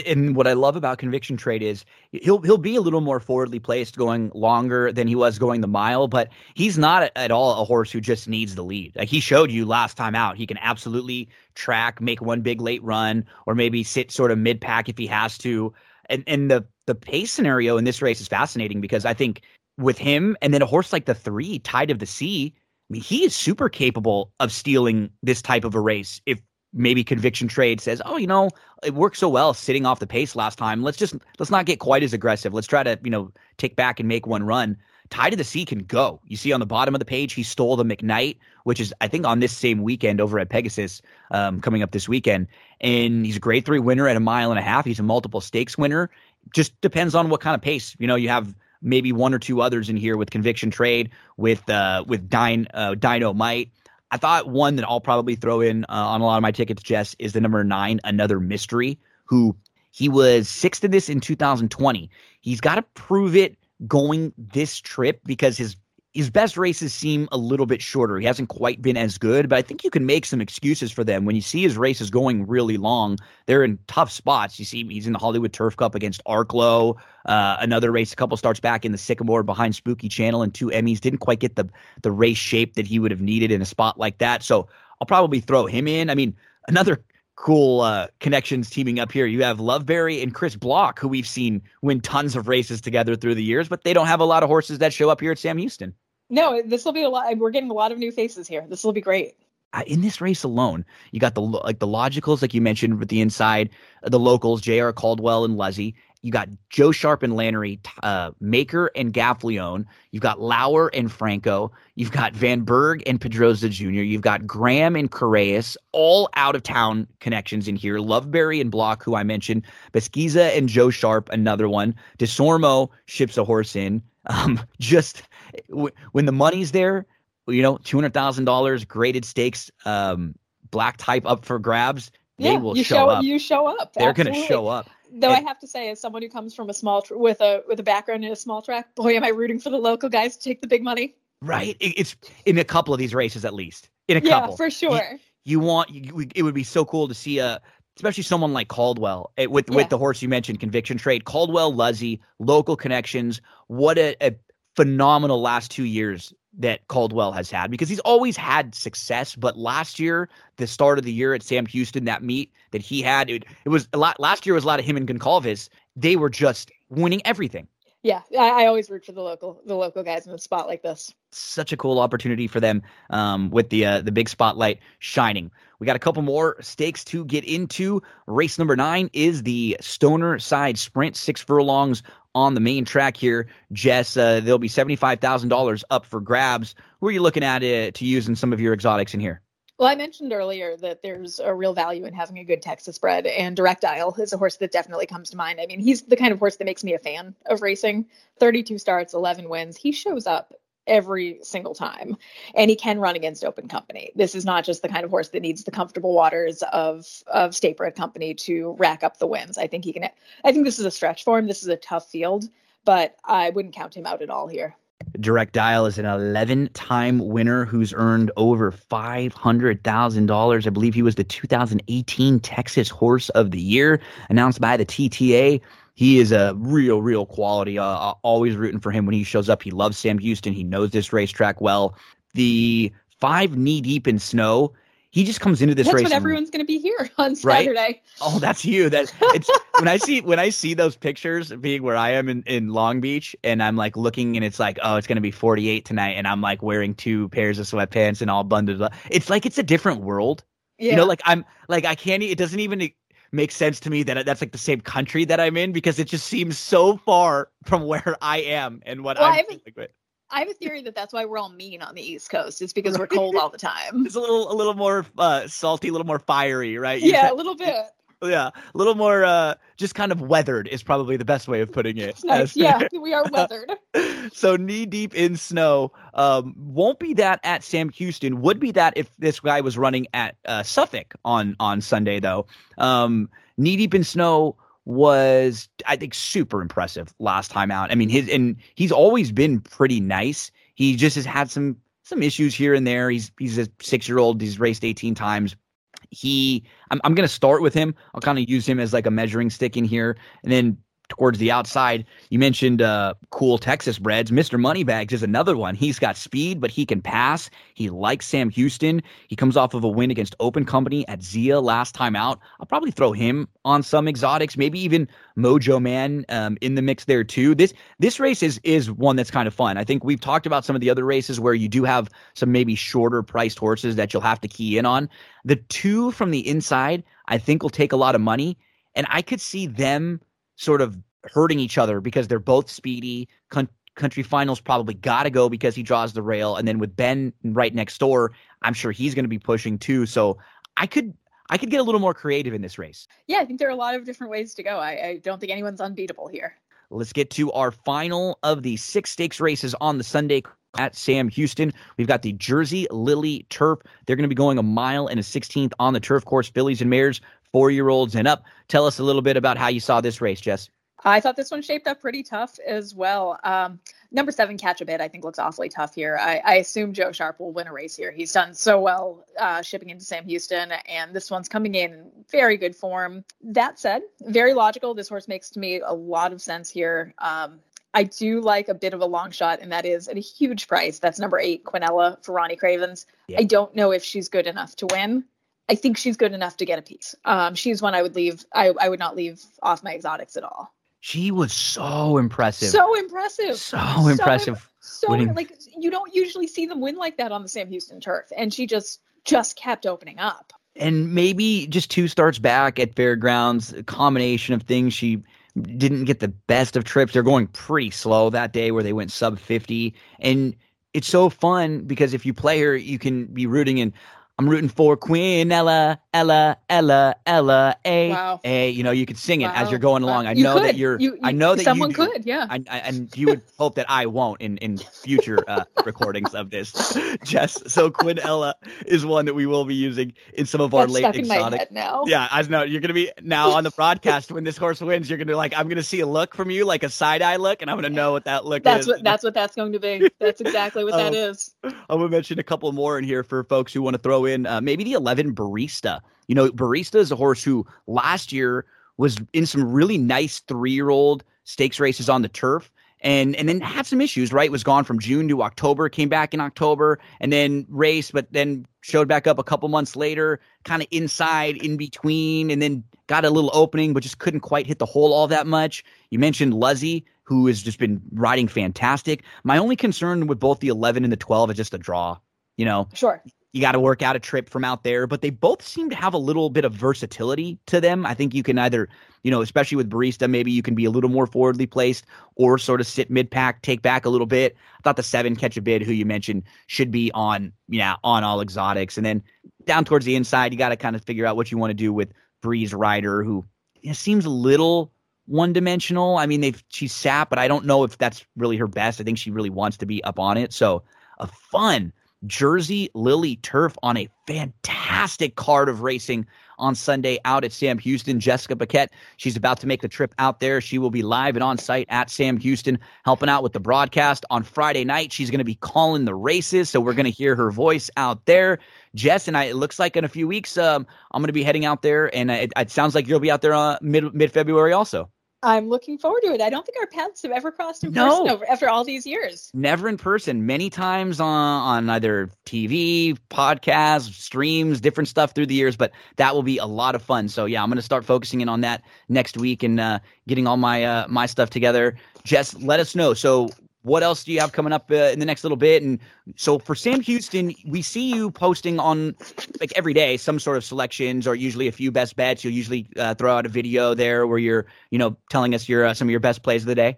And what I love about Conviction Trade is he'll he'll be a little more forwardly placed going longer than he was going the mile, but he's not at all a horse who just needs the lead. Like he showed you last time out, he can absolutely track, make one big late run, or maybe sit sort of mid pack if he has to. And and the the pace scenario in this race is fascinating because I think with him and then a horse like the three, Tide of the Sea, I mean, he is super capable of stealing this type of a race if maybe conviction trade says, oh, you know, it worked so well sitting off the pace last time. Let's just let's not get quite as aggressive. Let's try to, you know, take back and make one run. Tide of the Sea can go. You see on the bottom of the page, he stole the McKnight, which is I think on this same weekend over at Pegasus, um, coming up this weekend. And he's a grade three winner at a mile and a half. He's a multiple stakes winner. Just depends on what kind of pace. You know, you have maybe one or two others in here with conviction trade, with uh with Dine uh Dino Might. I thought one that I'll probably throw in uh, on a lot of my tickets, Jess, is the number nine, another mystery, who he was sixth in this in 2020. He's got to prove it going this trip because his his best races seem a little bit shorter. He hasn't quite been as good, but I think you can make some excuses for them. When you see his races going really long, they're in tough spots. You see he's in the Hollywood Turf Cup against Arklow, uh, another race a couple starts back in the Sycamore behind Spooky Channel and two Emmys. Didn't quite get the the race shape that he would have needed in a spot like that. So I'll probably throw him in. I mean, another cool uh, connections teaming up here. You have Loveberry and Chris Block, who we've seen win tons of races together through the years, but they don't have a lot of horses that show up here at Sam Houston. No, this will be a lot. We're getting a lot of new faces here. This will be great. Uh, in this race alone, you got the like the logicals, like you mentioned, with the inside, uh, the locals, J.R. Caldwell and Luzzi. You got Joe Sharp and Lanerie, uh, Maker and Gaffalione. You've got Lauer and Franco. You've got Van Berg and Pedroza Jr. You've got Graham and Correas, all out of town connections in here. Loveberry and Block, who I mentioned. Pesquisa and Joe Sharp, another one. Desormeaux ships a horse in. Um, just when the money's there, you know, two hundred thousand dollars, graded stakes, um, black type up for grabs. They will you show, up. You show up. They're going to show up. Though And- I have to say, as someone who comes from a small tr- with a with a background in a small track, boy, am I rooting for the local guys to take the big money. Right? It- It's in a couple of these races, at least. In a couple. yeah, couple, for sure. you want. You, it would be so cool to see a, especially someone like Caldwell eh, with Yeah. with the horse you mentioned, Conviction Trade. Caldwell, Luzzi, local connections. What a, a phenomenal last two years that Caldwell has had because he's always had success. But last year, the start of the year at Sam Houston, that meet that he had, it, it was a lot. Last year was a lot of him and Goncalves. They were just winning everything. Yeah, I, I always root for the local the local guys in a spot like this. such a cool opportunity for them um, with the uh, the big spotlight shining. We got a couple more stakes to get into. Race number nine is the Stonerside Sprint, six furlongs on the main track here. Jess, uh, there'll be seventy five thousand dollars up for grabs. Who are you looking at uh, to use in some of your exotics in here? Well, I mentioned earlier that there's a real value in having a good Texas bred, and Direct Dial is a horse that definitely comes to mind. I mean, he's the kind of horse that makes me a fan of racing. 32 starts, 11 wins. He shows up every single time. And he can run against open company. This is not just the kind of horse that needs the comfortable waters of of state bred company to rack up the wins. I think he can I think this is a stretch for him. This is a tough field, but I wouldn't count him out at all here. Direct Dial is an 11 time winner who's earned over $500,000. I believe he was the 2018 Texas Horse of the Year, announced by the TTA. He is a real, real quality. Uh, always rooting for him when he shows up. He loves Sam Houston. He knows this racetrack well. The five knee deep in snow he just comes into this that's race. That's when everyone's going to be here on Saturday. Right? Oh, that's you. That it's when I see when I see those pictures being where I am in, in Long Beach, and I'm like looking, and it's like, oh, it's going to be 48 tonight, and I'm like wearing two pairs of sweatpants and all bundled up. It's like it's a different world. Yeah. You know, like I'm like I can't. It doesn't even make sense to me that that's like the same country that I'm in because it just seems so far from where I am and what well, I'm. Like, I have a theory that that's why we're all mean on the East Coast. It's because we're cold all the time. It's a little, a little more uh, salty, a little more fiery, right? You yeah, a little bit. Yeah, a little more, uh, just kind of weathered is probably the best way of putting it. Nice. yeah, we are weathered. so knee deep in snow. Um, won't be that at Sam Houston. Would be that if this guy was running at uh, Suffolk on on Sunday though. Um, knee deep in snow was I think super impressive last time out. I mean his and he's always been pretty nice. He just has had some some issues here and there. He's he's a six year old. He's raced 18 times. He I'm I'm gonna start with him. I'll kind of use him as like a measuring stick in here, and then towards the outside. You mentioned uh, cool Texas breds. Mr. Moneybags is another one. He's got speed, but he can pass. He likes Sam Houston. He comes off of a win against Open Company at Zia last time out. I'll probably throw him on some exotics, maybe even Mojo Man um, in the mix there too. This this race is is one that's kind of fun. I think we've talked about some of the other races where you do have some maybe shorter priced horses that you'll have to key in on. The two from the inside, I think, will take a lot of money, and I could see them sort of hurting each other because they're both speedy. country finals probably got to go because he draws the rail, and then with Ben right next door, I'm sure he's going to be pushing too. So I could I could get a little more creative in this race. Yeah, I think there are a lot of different ways to go. I, I don't think anyone's unbeatable here. Let's get to our final of the six stakes races on the Sunday at Sam Houston. We've got the Jersey Lily Turf. They're going to be going a mile and a 16th on the turf course. Fillies and mares, four year olds and up. Tell us a little bit about how you saw this race, Jess. I thought this one shaped up pretty tough as well. Um, number seven, Catch a Bit, I think looks awfully tough here. I, I, assume Joe Sharp will win a race here. He's done so well uh, shipping into Sam Houston, and this one's coming in very good form. That said, very logical. This horse makes to me a lot of sense here. Um, I do like a bit of a long shot, and that is at a huge price. That's number eight, Quinella for Ronnie Cravens. Yeah. I don't know if she's good enough to win. I think she's good enough to get a piece. Um, she's one I would leave. I, I would not leave off my exotics at all. She was so impressive. So impressive. So, so impressive. So winning. like you don't usually see them win like that on the Sam Houston turf, and she just just kept opening up. And maybe just two starts back at fairgrounds, a combination of things. She didn't get the best of trips. They're going pretty slow that day where they went sub 50. And it's so fun because if you play her, you can be rooting in I'm rooting for Queen Ella, Ella, Ella, Ella, A, wow. A. You know, you could sing it wow. as you're going along. I you know could. that you're. You, you, I know that someone you could, yeah. I, I, and you would hope that I won't in in future uh, recordings of this, Jess. So Queen Ella is one that we will be using in some of That's our late exotic. In my head now. Yeah, I know you're gonna be now on the broadcast when this horse wins. You're gonna be like, I'm gonna see a look from you, like a side eye look, and I'm gonna know what that look that's is. What, that's what that's going to be. That's exactly what um, that is. I'm gonna mention a couple more in here for folks who want to throw in uh, maybe the 11 barista. You know, barista is a horse who last year was in some really nice three year old stakes races on the turf. And, and then had some issues, right? Was gone from June to October, came back in October, and then raced, but then showed back up a couple months later, kind of inside, in between, and then got a little opening, but just couldn't quite hit the hole all that much. You mentioned Luzzi, who has just been riding fantastic. My only concern with both the 11 and the 12 is just a draw. You know, sure you got to work out a trip from out there, but they both seem to have a little bit of versatility to them. I think you can either, you know, especially with barista, maybe you can be a little more forwardly placed or sort of sit mid pack, take back a little bit. I thought the seven catch a bid, who you mentioned, should be on, yeah, on all exotics. And then down towards the inside, you got to kind of figure out what you want to do with Breeze Rider, who know, seems a little one dimensional. I mean, they've she's sat, but I don't know if that's really her best. I think she really wants to be up on it. So a fun Jersey Lily Turf on a fantastic card of racing on Sunday out at Sam Houston. Jessica Paquette, she's about to make the trip out there. She will be live and on site at Sam Houston, helping out with the broadcast. On Friday night, she's going to be calling the races, so we're going to hear her voice out there. Jess and I, it looks like in a few weeks, um, I'm going to be heading out there, and it, it sounds like you'll be out there uh, mid mid February also. I'm looking forward to it. I don't think our paths have ever crossed in No. person over, after all these years. Never in person, many times on on either TV, podcasts, streams, different stuff through the years. But that will be a lot of fun. So yeah, I'm going to start focusing in on that next week and uh, getting all my uh, my stuff together. Jess, let us know. So what else do you have coming up uh, in the next little bit? And so for Sam Houston, we see you posting on like every day some sort of selections or usually a few best bets. You'll usually uh, throw out a video there where you're you know telling us your uh, some of your best plays of the day.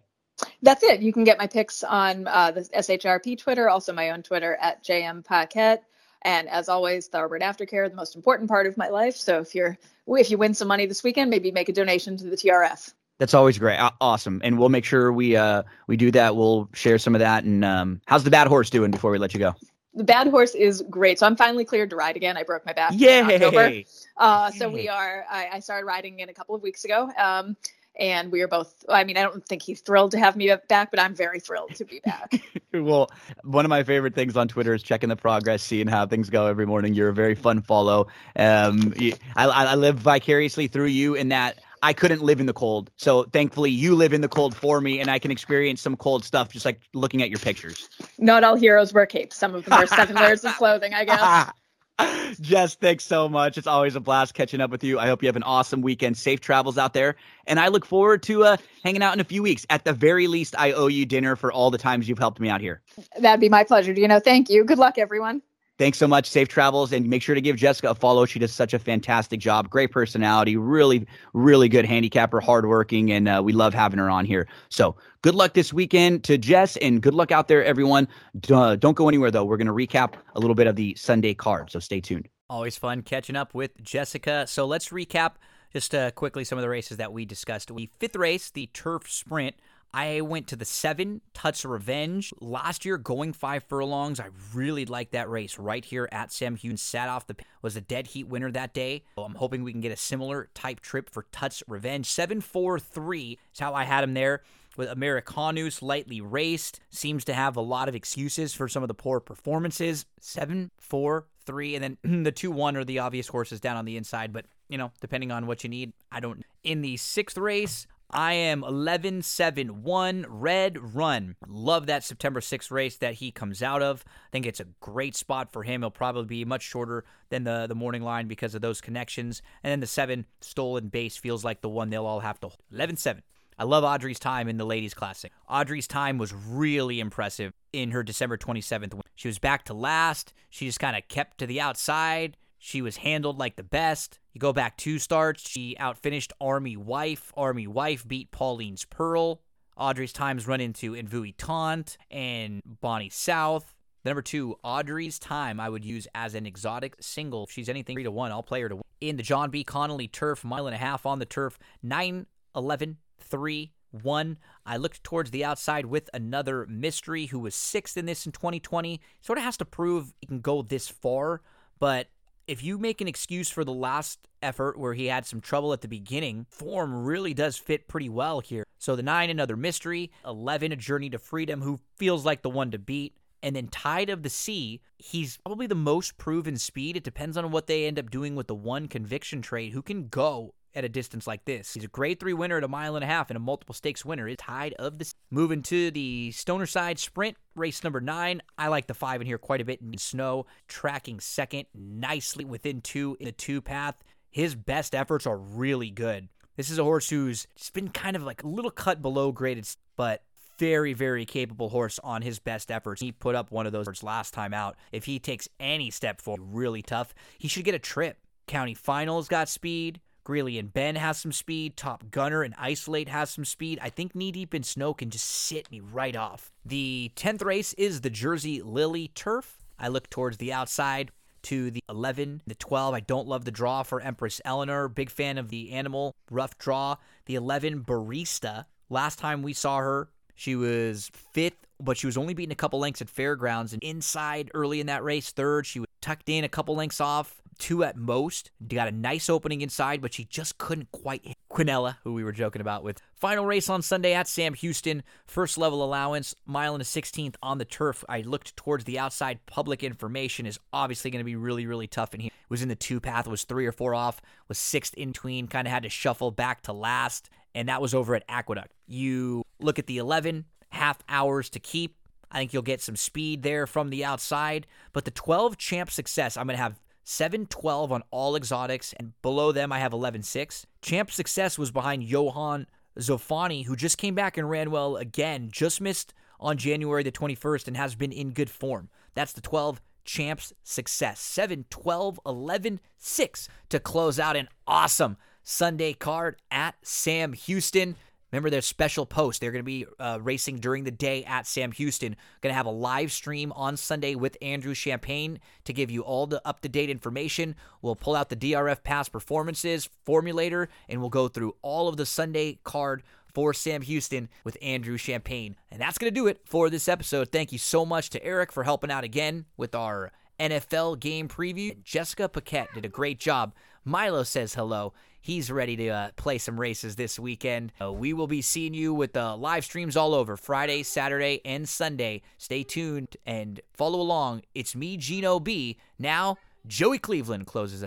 That's it. You can get my picks on uh, the SHRP Twitter, also my own Twitter at JM Paquette. And as always, Thoroughbred Aftercare, the most important part of my life. So if you're if you win some money this weekend, maybe make a donation to the TRF. That's always great. Awesome. And we'll make sure we uh we do that. We'll share some of that. And um how's the bad horse doing before we let you go? The bad horse is great. So I'm finally cleared to ride again. I broke my back. in October. Uh, so we are. I, I started riding again a couple of weeks ago, um, and we are both. I mean, I don't think he's thrilled to have me back, but I'm very thrilled to be back. Well, one of my favorite things on Twitter is checking the progress, seeing how things go every morning. You're a very fun follow. Um, I I live vicariously through you in that I couldn't live in the cold. So thankfully, you live in the cold for me, and I can experience some cold stuff just like looking at your pictures. Not all heroes wear capes. Some of them wear seven layers of clothing. I guess. Jess, thanks so much. It's always a blast catching up with you. I hope you have an awesome weekend. Safe travels out there. And I look forward to uh, hanging out in a few weeks. At the very least, I owe you dinner for all the times you've helped me out here. That'd be my pleasure. You know, thank you. Good luck, everyone. Thanks so much. Safe travels. And make sure to give Jessica a follow. She does such a fantastic job. Great personality. Really, really good handicapper, hardworking. And uh, we love having her on here. So good luck this weekend to Jess and good luck out there, everyone. D- uh, don't go anywhere, though. We're going to recap a little bit of the Sunday card. So stay tuned. Always fun catching up with Jessica. So let's recap just uh, quickly some of the races that we discussed. The fifth race, the Turf Sprint. I went to the seven Tuts Revenge last year, going five furlongs. I really liked that race right here at Sam Houston. Sat off the was a dead heat winner that day. So I'm hoping we can get a similar type trip for Tuts Revenge. Seven four three is how I had him there with Americanus lightly raced. Seems to have a lot of excuses for some of the poor performances. Seven, four, three, and then the two one are the obvious horses down on the inside. But you know, depending on what you need, I don't. In the sixth race. I am 11 7 1 Red Run. Love that September 6th race that he comes out of. I think it's a great spot for him. He'll probably be much shorter than the, the morning line because of those connections. And then the 7 Stolen Base feels like the one they'll all have to 11 7. I love Audrey's time in the Ladies Classic. Audrey's time was really impressive in her December 27th. She was back to last. She just kind of kept to the outside. She was handled like the best. You go back two starts, she outfinished Army Wife. Army Wife beat Pauline's Pearl. Audrey's times run into Envoutante and Bonnie South. The number two, Audrey's time, I would use as an exotic single. If she's anything three to one, I'll play her to win. In the John B. Connally turf, mile and a half on the turf, 9 11 3 1. I looked towards the outside with another mystery who was sixth in this in 2020. Sort of has to prove he can go this far, but if you make an excuse for the last effort where he had some trouble at the beginning, form really does fit pretty well here. So the nine, another mystery, 11, a journey to freedom, who feels like the one to beat. And then Tide of the Sea, he's probably the most proven speed. It depends on what they end up doing with the one conviction trade, who can go at a distance like this. He's a grade three winner at a mile and a half and a multiple stakes winner. It's Tide of the Moving to the Stonerside Sprint, race number nine. I like the five in here quite a bit in snow, tracking second nicely within two in the two path. His best efforts are really good. This is a horse who's just been kind of like a little cut below graded, but very, very capable horse on his best efforts. He put up one of those last time out. If he takes any step forward, really tough. He should get a trip. County Finals got speed. Greeley and Ben has some speed. Top Gunner and Isolate has some speed. I think Knee Deep in Snow can just sit me right off. The 10th race is the Jersey Lily Turf. I look towards the outside. to the 11, the 12. I don't love the draw for Empress Eleanor. Big fan of the animal. Rough draw. The 11, Barista. Last time we saw her, she was fifth, but she was only beaten a couple lengths at Fairgrounds and inside early in that race, third. She was tucked in a couple lengths off, two at most. Got a nice opening inside, but she just couldn't quite hit Quinella, who we were joking about with. Final race on Sunday at Sam Houston. First level allowance, mile and a 16th on the turf. I looked towards the outside. Public information is obviously going to be really, really tough in here. Was in the two path, was three or four off, was sixth in between, kind of had to shuffle back to last, and that was over at Aqueduct. You look at the 11, half hours to keep. I think you'll get some speed there from the outside. But the 12 champ success, I'm going to have 7 12 on all exotics, and below them I have 11 6. Champ success was behind Johan Zofani, who just came back and ran well again, just missed on January the 21st and has been in good form. That's the 12 champs success. 7 12 11 6 to close out an awesome Sunday card at Sam Houston. Remember their special post. They're going to be uh, racing during the day at Sam Houston. Going to have a live stream on Sunday with Andrew Champagne to give you all the up to date information. We'll pull out the DRF past performances formulator and we'll go through all of the Sunday card for Sam Houston with Andrew Champagne. And that's going to do it for this episode. Thank you so much to Eric for helping out again with our NFL game preview. Jessica Paquette did a great job. Milo says hello. He's ready to uh, play some races this weekend. Uh, we will be seeing you with the live streams all over Friday, Saturday, and Sunday. Stay tuned and follow along. It's me, Gino B. Now, Joey Cleveland closes.